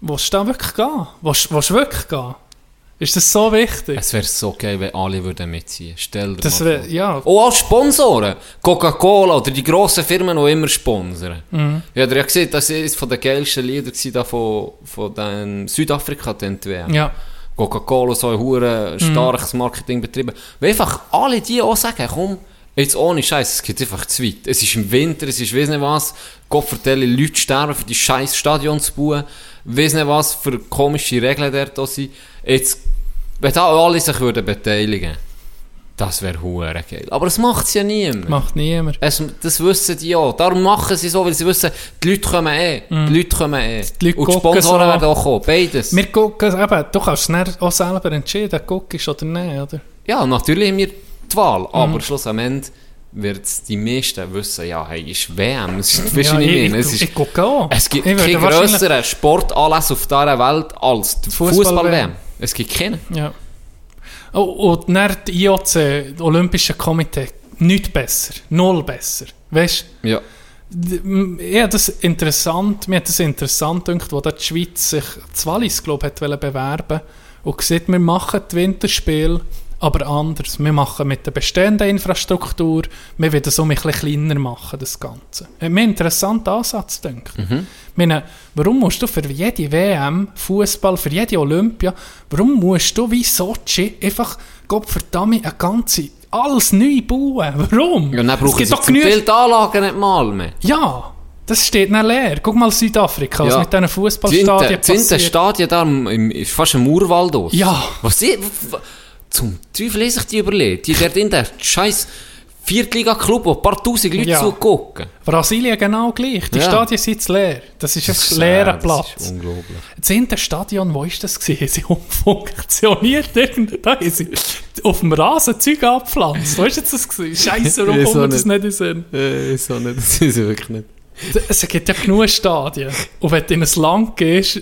Speaker 5: willst du da wirklich gehen? Willst, willst du wirklich gehen? Ist das so wichtig?
Speaker 4: Es wäre so geil, wenn alle würden mitziehen. Stell dir
Speaker 5: Das wär,
Speaker 4: vor.
Speaker 5: ja,
Speaker 4: Oh, als Sponsoren. Coca-Cola oder die grossen Firmen, die immer sponsern.
Speaker 5: Mhm.
Speaker 4: Ja, ihr habt ja gesehen, das war eines der geilsten Lieder da von, von Südafrika, den WM.
Speaker 5: ja.
Speaker 4: Coca-Cola so ein hure starkes Marketing betrieben. Weil einfach alle die auch sagen, komm, jetzt ohne Scheiß, es geht einfach zu weit. Es ist im Winter, es ist weiss nicht was, Gott vertelle, Leute sterben für die scheiß Stadion zu bauen, weiss nicht was für komische Regeln dort sind. Jetzt, wenn da alle sich würden beteiligen, das wäre hure geil. Aber das macht es ja niemand.
Speaker 5: Macht niemand.
Speaker 4: Es, das wissen die ja. Darum machen sie so, weil sie wissen, die Leute kommen eh. Die Leute kommen eh.
Speaker 5: Mhm. Die Leute
Speaker 4: Und die Sponsoren
Speaker 5: so.
Speaker 4: werden auch kommen. Beides.
Speaker 5: Wir gucken, eben, du kannst es auch selber entscheiden, guckst oder nicht, oder?
Speaker 4: Ja, natürlich haben wir die Wahl,
Speaker 5: Mhm.
Speaker 4: aber schlussendlich wird die meisten wissen, ja, hey, ist WM. Es ist,
Speaker 5: ja,
Speaker 4: ich
Speaker 5: ich?
Speaker 4: Es, ist,
Speaker 5: ich gucke auch.
Speaker 4: es gibt keinen grösseren Sportanlass auf dieser Welt als die
Speaker 5: Fußball-WM.
Speaker 4: Fußball-WM. Es gibt keinen.
Speaker 5: Ja. Oh, und dann die IOC, das Olympische Komitee, nichts besser. Null besser. Weißt
Speaker 4: Ja.
Speaker 5: du, ja, das ist interessant, mir hat das interessant gedacht, wo die Schweiz sich das Wallis, glaube ich, hat bewerben und gesagt, wir machen die Winterspiele, aber anders. Wir machen mit der bestehenden Infrastruktur, wir wollen das um ein bisschen kleiner machen, das Ganze. Hat mir einen interessanten Ansatz gedacht. Ich meine, warum musst du für jede WM, Fußball, für jede Olympia, warum musst du wie Sochi einfach, Gott verdammt, eine ganze, alles neu bauen? Warum?
Speaker 4: Ja, dann
Speaker 5: Es
Speaker 4: brauchen
Speaker 5: gibt
Speaker 4: sie
Speaker 5: genügend-
Speaker 4: die Anlagen nicht mal mehr.
Speaker 5: ja, das steht dann leer. Guck mal Südafrika, was
Speaker 4: Ja.
Speaker 5: mit diesen
Speaker 4: Die
Speaker 5: Fußballstadien
Speaker 4: sind
Speaker 5: passiert.
Speaker 4: Stadien da im, im, fast ein Murwald aus.
Speaker 5: Ja.
Speaker 4: Was sie, w- w- zum Teufel haben sich die überlegt. Die dort in der scheiß Viertliga-Club, wo ein paar tausend Leute
Speaker 5: Ja.
Speaker 4: zugucken.
Speaker 5: Brasilien genau gleich. Die
Speaker 4: Ja.
Speaker 5: Stadien sind jetzt leer. Das ist ein
Speaker 4: ist,
Speaker 5: leerer
Speaker 4: äh, das
Speaker 5: Platz.
Speaker 4: ist unglaublich.
Speaker 5: Das Interstadion, wo ist das gewesen? Sie umfunktioniert irgendwie. Da haben sie auf dem Rasen Zeug abgepflanzt. Wo ist jetzt das gewesen? Scheisse, warum
Speaker 4: Ich
Speaker 5: kommt das
Speaker 4: nicht.
Speaker 5: in Sinn?
Speaker 4: Äh, so nicht, das ist wirklich nicht.
Speaker 5: Es gibt ja genug Stadien. Und wenn du in ein Land gehst,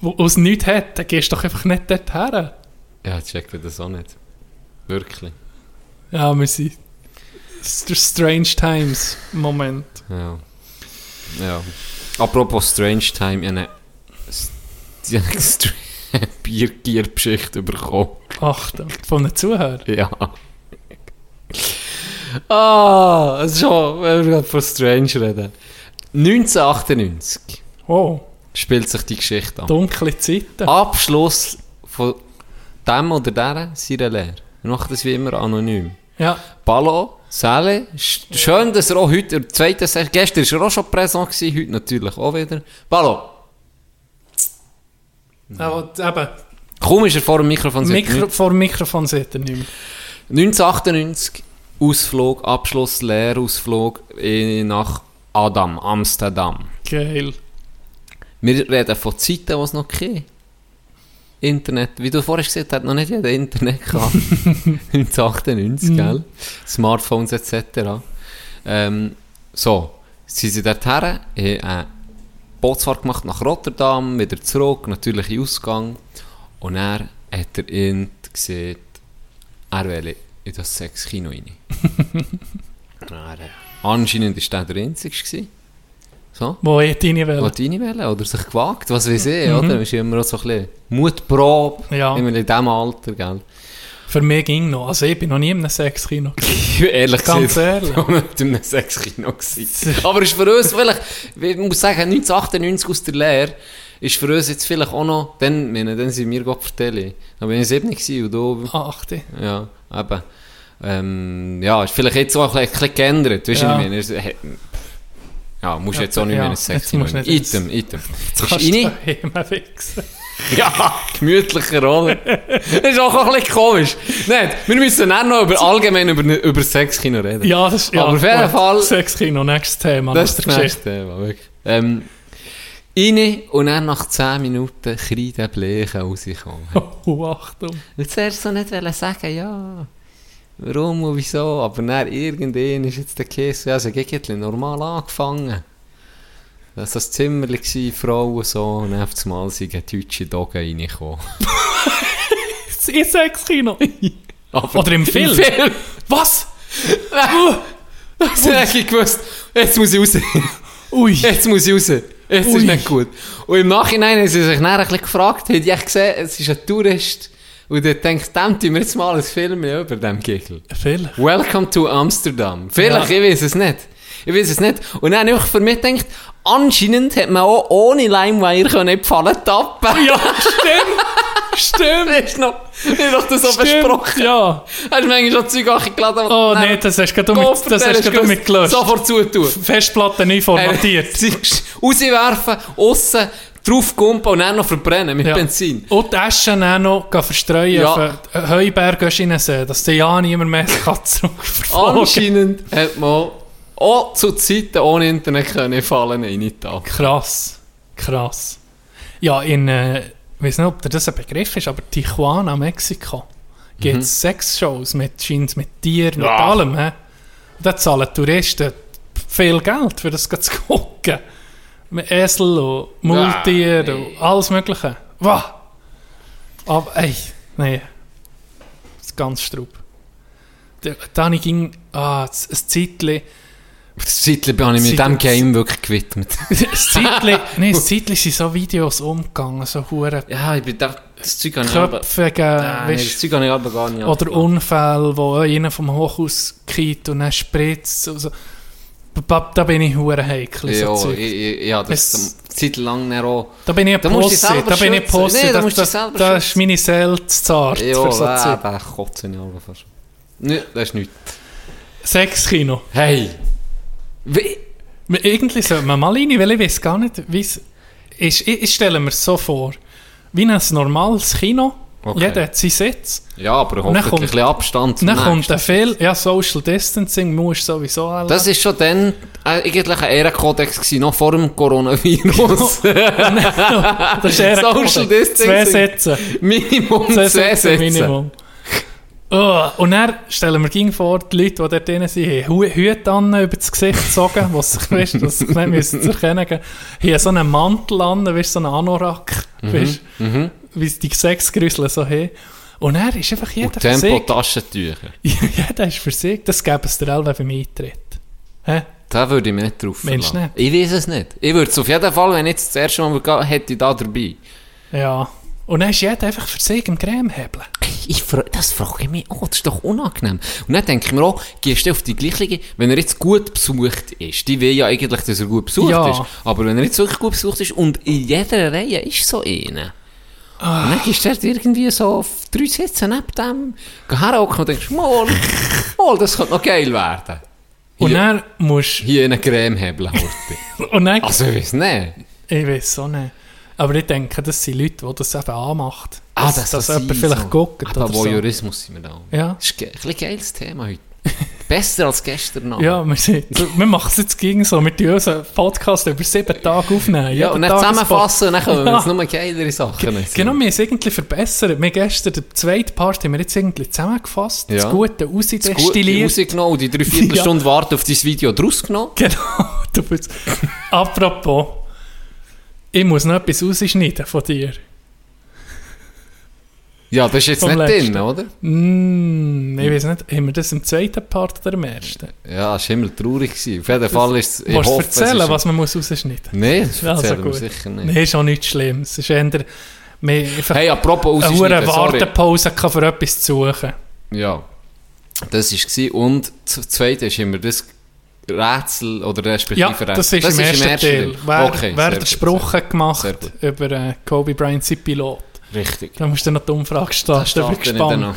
Speaker 5: wo wo es nichts hat, dann gehst du doch einfach nicht dort her.
Speaker 4: Ja, check das auch nicht. Wirklich.
Speaker 5: Ja, wir sind st- strange times im Moment.
Speaker 4: Ja. Ja. Apropos Strange Time, ich habe eine, Stra- Biergier-Geschichte bekommen.
Speaker 5: Achtung, von den Zuhörern.
Speaker 4: Ja. Ah, es ist schon, wenn wir gerade von Strange reden. 1998
Speaker 5: Oh,
Speaker 4: spielt sich die Geschichte an.
Speaker 5: dunkle Zeiten.
Speaker 4: Abschluss von dem oder der seiner Lehre. Wir machen das wie immer anonym.
Speaker 5: Ja,
Speaker 4: Ballo Sally, sch- schön, dass er auch heute, der zweite Session, gestern war er auch schon präsent gewesen, heute natürlich auch wieder. Ballo,
Speaker 5: Aber eben,
Speaker 4: kaum ist er vor dem Mikrofon. er
Speaker 5: Mikro, vor dem Mikrofon sieht er nicht mehr.
Speaker 4: 1998, Ausflug, Abschluss, Lehrausflug eh, nach Adam, Amsterdam.
Speaker 5: Geil.
Speaker 4: Wir reden von Zeiten, wo es noch kein Internet, wie du vorhin gesagt hast, hat noch nicht jeder Internet gehabt. 1998, gell? Smartphones etc. Ähm, so, sind sie dorthin, haben eine Bootsfahrt gemacht nach Rotterdam, wieder zurück, natürlich in Ausgang. Und er hat er ihn gesehen, er will in das Sexkino rein. er, äh, anscheinend war der der Einzige. So.
Speaker 5: Wo ich deine Welle.
Speaker 4: Was deine Welle oder sich gewagt, was weiß ich, oder? Das ist immer so ein bisschen Mutprobe,
Speaker 5: Mhm. Ja.
Speaker 4: immer in diesem Alter, gell?
Speaker 5: Für mich ging noch. Also ich bin noch nie in einem Sexkino.
Speaker 4: ehrlich
Speaker 5: Ganz
Speaker 4: gesagt,
Speaker 5: ehrlich.
Speaker 4: ich war nicht in einem Sexkino. Aber ist für uns vielleicht, ich muss sagen, 1998 aus der Lehre, ist für uns jetzt vielleicht auch noch, dann, meine, dann sind wir Gott vertellen. Da bin ich 7 gewesen und du,
Speaker 5: Achte.
Speaker 4: ja, eben. Ähm, ja, ist vielleicht jetzt auch ein bisschen, geändert, weißt du,
Speaker 5: Ja.
Speaker 4: ich meine? Ja, musst
Speaker 5: Ja,
Speaker 4: jetzt auch nicht
Speaker 5: ja,
Speaker 4: mehr in ein
Speaker 5: jetzt
Speaker 4: Sexkino.
Speaker 5: musst du nicht
Speaker 4: Item, Item. Ist
Speaker 5: Kannst du daheim wichsen.
Speaker 4: Ja, gemütlicher, oder? das ist auch ein bisschen komisch. Nicht, wir müssen dann noch über, allgemein über, über Sexkino reden.
Speaker 5: Ja, das ist... Ja,
Speaker 4: Aber auf jeden. Fall-
Speaker 5: Sexkino, nächstes Thema.
Speaker 4: das ist das nächste Thema, wirklich. Ähm, rein und dann nach 10 Minuten Kreide Bleichen rauskommen.
Speaker 5: Oh, Achtung.
Speaker 4: Und zuerst so nicht sagen, ja, warum und wieso, aber dann irgendwann ist jetzt der Käse, also geht normal angefangen. Das war das Zimmer, Frauen so, und dann auf einmal sind deutsche Doggen reingekommen.
Speaker 5: In Sexkino. Oder im Film?
Speaker 4: Film.
Speaker 5: Was?
Speaker 4: Dann habe ich gewusst, jetzt muss ich raus.
Speaker 5: Ui.
Speaker 4: Jetzt muss ich raus. Jetzt ist
Speaker 5: Ui.
Speaker 4: nicht gut. Und im Nachhinein haben sie sich dann ein bisschen gefragt, haben die gesehen, es ist ein Tourist. Und der denkt, dem tun wir jetzt mal ein Film über dem Gigel.
Speaker 5: Film.
Speaker 4: Welcome to Amsterdam. Vielleicht,
Speaker 5: Ja.
Speaker 4: ich weiß es nicht. Ich weiß es nicht. Und dann habe ich für mich gedacht, anscheinend hat man auch ohne Limewire können die Pfanne tappen.
Speaker 5: Ja, stimmt. Stimmt.
Speaker 4: Weißt du noch? Das so
Speaker 5: Stimmt,
Speaker 4: besprochen.
Speaker 5: Ja.
Speaker 4: Hast du manchmal schon Zeug angeladen?
Speaker 5: Oh nein, das hast du mit, das hast du mit gelöscht.
Speaker 4: Sofort zutun.
Speaker 5: Festplatte neu formatiert.
Speaker 4: Äh, rauswerfen, aussen, draufkumpen und dann noch verbrennen mit
Speaker 5: Ja.
Speaker 4: Benzin.
Speaker 5: Und die Aschen auch noch gehen verstreuen
Speaker 4: Ja.
Speaker 5: auf den Heuberg reinsehen, dass der ja niemand mehr kann zurückverfolgen
Speaker 4: Anscheinend hat man auch zu Zeiten ohne Internet können fallen in Italien.
Speaker 5: Krass. Krass. Ja, in, äh, ich weiß nicht, ob das ein Begriff ist, aber Tijuana, Mexiko, gibt es Sexshows mit Jeans, mit Tieren, mit
Speaker 4: Ja.
Speaker 5: allem. He? Und da zahlen Touristen viel Geld, für das zu gucken. Mit Esel und Multier
Speaker 4: Ja,
Speaker 5: und alles Mögliche. Wow. Aber, ey, nee. Das ist ganz straub. Da- Dann ging, ah, ein Zeitchen,
Speaker 4: Das Zeitchen habe ich mit diesem Game wirklich gewidmet.
Speaker 5: Das Zeitli, nee, das sind so Videos umgegangen, so hure
Speaker 4: ja, ich bin da, das Zeug habe ich aber,
Speaker 5: Köpfe
Speaker 4: Nein, das Zeug habe ich aber gar nicht
Speaker 5: oder. Unfälle, wo einer vom Hochhaus geht und dann spritzt. Also, da, da bin ich hure heikel.
Speaker 4: Ja,
Speaker 5: so
Speaker 4: ich, ja, das
Speaker 5: Es-
Speaker 4: Zeit lang dann auch.
Speaker 5: da bin ich
Speaker 4: Da
Speaker 5: ein Posse, da bin ich. Posse,
Speaker 4: Nee, da dich
Speaker 5: das,
Speaker 4: selber
Speaker 5: da ist meine Seele zu zart
Speaker 4: Ja,
Speaker 5: für so Zeug.
Speaker 4: da kotze ich aber fast. Nee, das ist nichts.
Speaker 5: Sexkino.
Speaker 4: Hey! Wie?
Speaker 5: Irgendwie sollte man mal rein, weil ich weiß gar nicht, wie es ist. Ich, ich stelle mir so vor, wie ein normales Kino.
Speaker 4: Okay.
Speaker 5: Jeder hat seinen Sitz.
Speaker 4: Ja, aber hoffentlich
Speaker 5: kommt-
Speaker 4: ein bisschen Abstand
Speaker 5: Dann kommt der Viel, ja, Social Distancing muss sowieso alle.
Speaker 4: Das ist schon dann äh, eigentlich ein Ehrenkodex gewesen, noch vor dem Coronavirus.
Speaker 5: das ist ein
Speaker 4: Social
Speaker 5: Kodex. Zwei
Speaker 4: Distancing.
Speaker 5: Sätze.
Speaker 4: Minimum
Speaker 5: Zwei Sätze. Minimum. Oh, und dann stellen wir ging vor, die Leute, die dort drin sind, haben Hüte an über das Gesicht gezogen, was sich, weißt, was sich nicht müssen zu erkennen geben. Haben so einen Mantel an, weißt, so einen Anorak,
Speaker 4: Mhm,
Speaker 5: weißt, wie es die Sexgrüsel so haben. Und er ist einfach jeder
Speaker 4: Und
Speaker 5: für sich.
Speaker 4: Tempo-Taschentücher.
Speaker 5: jeder ist für sich. Das gäbe es dir auch beim Eintritt. Hä?
Speaker 4: Da würde ich mich nicht drauf
Speaker 5: du
Speaker 4: verlassen. Ich weiß es nicht. Ich würde es auf jeden Fall, wenn ich jetzt das erste Mal gehe, hätte ich da dabei.
Speaker 5: Ja. Und dann ist jeder einfach für sich im Cremehebeln.
Speaker 4: Ich das frage ich mich auch, das ist doch unangenehm. Und dann denke ich mir auch, gehst du auf die gleiche, wenn er jetzt gut besucht ist, die will ja eigentlich, dass er gut besucht
Speaker 5: Ja.
Speaker 4: ist, aber wenn er jetzt wirklich gut besucht ist und in jeder Reihe ist so einer, und dann gehst du dort irgendwie so auf drei sitzen neben dem, herhocken und denkst, mal, mal, das könnte noch geil werden.
Speaker 5: Und
Speaker 4: Hier,
Speaker 5: dann musst
Speaker 4: hier eine Creme hebeln,
Speaker 5: und dann,
Speaker 4: Also, ich weiß nicht.
Speaker 5: ich weiß auch nicht. Aber ich denke, das sind Leute, die das eben anmacht.
Speaker 4: Ah, das
Speaker 5: dass
Speaker 4: kann
Speaker 5: jemand vielleicht
Speaker 4: so.
Speaker 5: guckt
Speaker 4: Aber
Speaker 5: oder so.
Speaker 4: Voyeurismus sind wir da.
Speaker 5: Ja.
Speaker 4: Das ist ein geiles Thema heute. Besser als gestern noch.
Speaker 5: Ja, wir, sind, wir machen es jetzt gegen so. Wir tun unseren Podcast über sieben Tage aufnehmen.
Speaker 4: Ja, und dann
Speaker 5: Tag
Speaker 4: zusammenfassen und dann können wir
Speaker 5: Ja.
Speaker 4: jetzt nur geilere Sachen
Speaker 5: Pod- Genau, wir haben es irgendwie verbessert. Wir gestern den zweiten Part haben wir jetzt irgendwie zusammengefasst.
Speaker 4: Ja.
Speaker 5: Das Gute
Speaker 4: Gut,
Speaker 5: rausdestilliert.
Speaker 4: rausgenommen und die drei Viertelstunden warten auf dein Video draus genommen.
Speaker 5: Genau. Du bist, apropos, ich muss noch etwas rausschneiden von dir.
Speaker 4: Ja, das ist jetzt nicht
Speaker 5: letzten.
Speaker 4: drin, oder?
Speaker 5: Mm, ich weiß nicht, haben wir das im zweiten Part oder im ersten?
Speaker 4: Ja, es war immer traurig. Gewesen. Auf jeden Fall ist es...
Speaker 5: du
Speaker 4: hoffe, es
Speaker 5: erzählen,
Speaker 4: ist-
Speaker 5: was man muss rausschneiden
Speaker 4: Nein, das
Speaker 5: Also gut.
Speaker 4: sicher nicht.
Speaker 5: Nein, ist auch nichts Schlimmes. Es ist eher mehr
Speaker 4: Hey, apropos
Speaker 5: eine hohe. Wartepause gehabt, für etwas zu suchen.
Speaker 4: Ja, das war es. Und das Zweite ist immer das Rätsel oder respektive
Speaker 5: Ja,
Speaker 4: Rätsel.
Speaker 5: das ist im ersten Teil. Wer,
Speaker 4: okay,
Speaker 5: wer
Speaker 4: gut,
Speaker 5: Spruch hat gemacht
Speaker 4: gut.
Speaker 5: über äh, Kobe Bryant, sein Pilot.
Speaker 4: Richtig.
Speaker 5: Da musst du noch die Umfrage starten. Ich bin gespannt.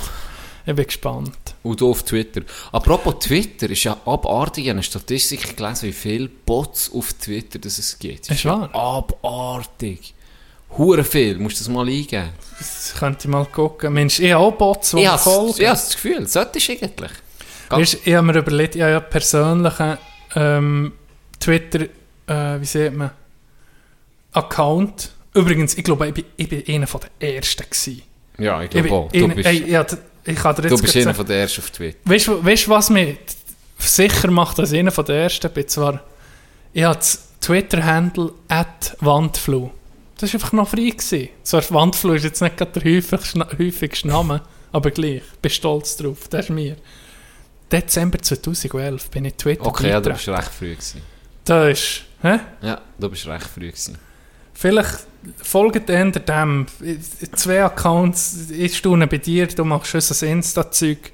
Speaker 5: Ich bin gespannt.
Speaker 4: Und du auf Twitter. Apropos Twitter, ist ja abartig. Ich habe eine Statistik gelesen, wie viele Bots auf Twitter das es gibt.
Speaker 5: Ist wahr?
Speaker 4: Abartig. Hure viel, musst du das mal eingeben.
Speaker 5: Das könnte ich mal gucken. Mensch, ich habe auch Bots, die
Speaker 4: Ich
Speaker 5: folgen.
Speaker 4: ich habe das Gefühl, solltest du eigentlich.
Speaker 5: Weißt, ich habe mir überlegt, ich habe ja persönlichen ähm, Twitter, äh, wie sieht man, Account. Übrigens, ich glaube, ich bin, ich bin einer von den Ersten gewesen.
Speaker 4: Ja, ich glaube auch. Du bist,
Speaker 5: ey, hab- ich kann dir jetzt
Speaker 4: du bist einer der Ersten auf Twitter.
Speaker 5: Weißt du, was mich sicher macht, dass ich einer von den Ersten bin? Zwar, ich habe das Twitter-Handle Wandflu. Das war einfach noch frei. Gewesen. Zwar Wandflu ist jetzt nicht der häufigste, häufigste Name, aber gleich. Ich bin stolz drauf. Das ist mir. Dezember 2011 bin ich Twitter
Speaker 4: Okay, ja, du bist recht früh gewesen.
Speaker 5: Da ist... Hä?
Speaker 4: Ja, du bist recht früh gewesen.
Speaker 5: Vielleicht folgt eher dem. Zwei Accounts, ich staune bei dir, du machst ein Insta-Zeug.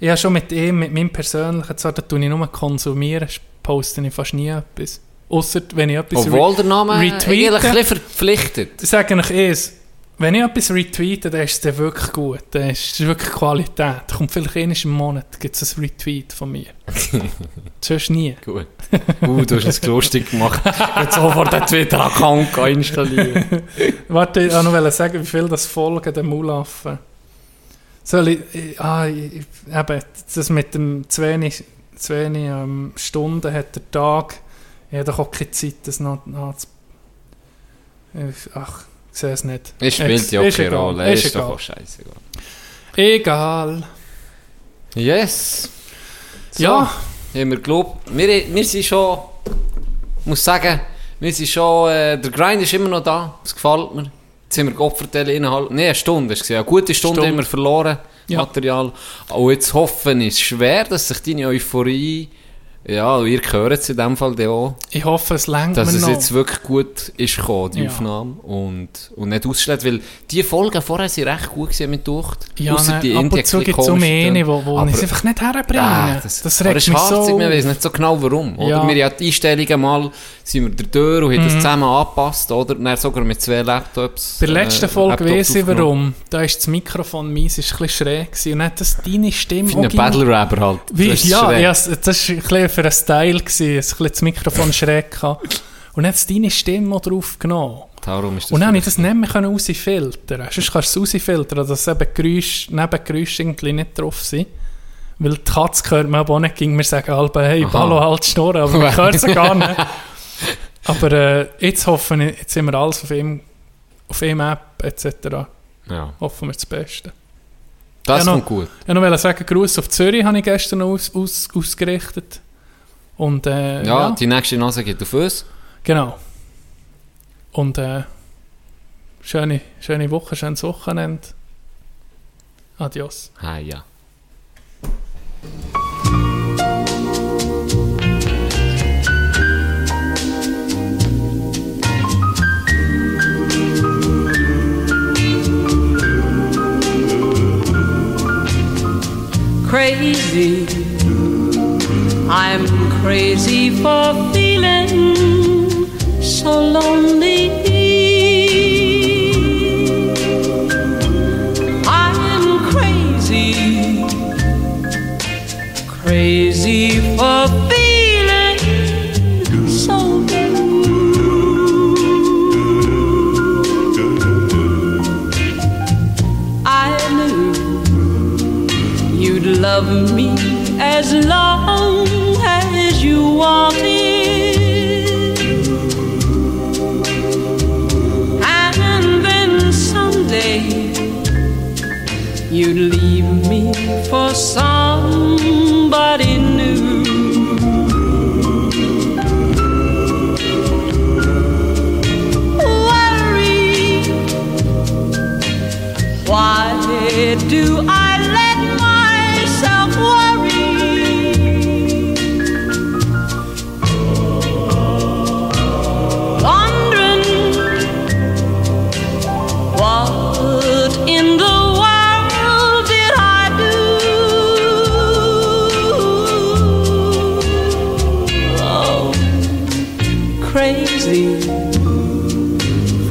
Speaker 5: Ich habe schon mit ihm, mit meinem persönlichen, zwar da tue ich nur konsumieren, poste ich fast nie etwas. Ausser wenn ich etwas
Speaker 4: Obwohl der Name
Speaker 5: retweeten.
Speaker 4: eigentlich ein bisschen verpflichtet.
Speaker 5: Ich sage euch eins, wenn ich etwas retweete, dann ist es wirklich gut. Dann ist es wirklich Qualität. Kommt vielleicht einmal im Monat, gibt es ein Retweet von mir. Sonst nie.
Speaker 4: Gut. Uh, du hast es lustig gemacht. Jetzt sofort den Twitter-Account installieren.
Speaker 5: Warte, ich wollte noch sagen, wie viel das folgen, den Mulaffen. Soll ich, ich, ah, ich, eben, das mit dem zu wenig, zu wenig ähm, Stunden hat der Tag, ich habe doch auch keine Zeit, das noch, zu, ich, ach, sehe es nicht.
Speaker 4: Es spielt
Speaker 5: Ex-
Speaker 4: ja auch keine Rolle.
Speaker 5: ist
Speaker 4: Ist doch
Speaker 5: egal.
Speaker 4: auch scheißegal.
Speaker 5: Egal.
Speaker 4: Yes. So,
Speaker 5: Ja.
Speaker 4: Haben wir geglaubt. Wir, wir sind schon, ich muss sagen, wir sind schon, äh, der Grind ist immer noch da. Es gefällt mir. Jetzt haben wir Kopfverteile innerhalb, nee, eine Stunde. Eine gute Stunde,
Speaker 5: Stunde.
Speaker 4: haben wir verloren,
Speaker 5: Ja.
Speaker 4: Material. Und jetzt hoffen ist schwer, dass sich deine Euphorie, ja, ihr hört es in dem Fall auch,
Speaker 5: Ich hoffe, es längt
Speaker 4: dass es
Speaker 5: noch.
Speaker 4: jetzt wirklich gut ist gekommen, die
Speaker 5: Ja.
Speaker 4: Aufnahme. Und, und nicht ausschlägt, weil die Folgen vorher sind recht gut gewesen mit Ducht.
Speaker 5: ja,
Speaker 4: Ausser
Speaker 5: nein,
Speaker 4: die
Speaker 5: ab und zu gibt es um eine, wo, wo
Speaker 4: Aber-
Speaker 5: ich es einfach nicht herbringe.
Speaker 4: Ah,
Speaker 5: das,
Speaker 4: das,
Speaker 5: regt
Speaker 4: aber es
Speaker 5: mich
Speaker 4: ist
Speaker 5: so
Speaker 4: harzig, man weiß nicht so genau warum. Oder?
Speaker 5: Ja. Mhm.
Speaker 4: Wir haben die Einstellungen mal, sind wir der Tür und haben das zusammen angepasst, oder? Dann sogar mit zwei Laptops.
Speaker 5: Bei der letzten
Speaker 4: äh,
Speaker 5: Folge weiss ich warum. Da ist das Mikrofon meins ist ein bisschen schräg gewesen. und dann hat das deine Stimme
Speaker 4: Wie ein
Speaker 5: auch
Speaker 4: Battle Rapper halt.
Speaker 5: Wie,
Speaker 4: Das ist
Speaker 5: ja, ja, das war ein bisschen für einen Style, gewesen, es ein bisschen das Mikrofon schräg gehabt. Und dann hat es deine Stimme drauf genommen.
Speaker 4: Darum ist das
Speaker 5: Und dann konnte ich das nicht mehr können rausfiltern. Sonst kannst du es rausfiltern, dass eben Geräusche, Nebengeräusche irgendwie nicht drauf sind. Weil die Katze hört man auch nicht, ging mir sagen, Alba, hey,
Speaker 4: Aha.
Speaker 5: Ballo, halt Schnurren, aber man hört sie gar nicht. Aber äh, jetzt hoffen wir, jetzt sind wir alles auf ihm, auf ihm App etc.
Speaker 4: Ja,
Speaker 5: Hoffen wir das Beste.
Speaker 4: das
Speaker 5: Ja,
Speaker 4: kommt gut.
Speaker 5: Ich wollte noch sagen, Gruß auf Zürich habe ich gestern noch aus, aus, ausgerichtet. Und äh,
Speaker 4: Ja,
Speaker 5: ja,
Speaker 4: die nächste Nase geht auf uns.
Speaker 5: genau. Und äh, schöne, schöne Woche, schönes Wochenende. Adios.
Speaker 4: Ah, ja.
Speaker 7: crazy. I'm crazy for feeling so lonely. I'm crazy, crazy for feeling so blue. I knew you'd love me as long you wanted. And then someday you'd leave me for somebody new. Worry why do I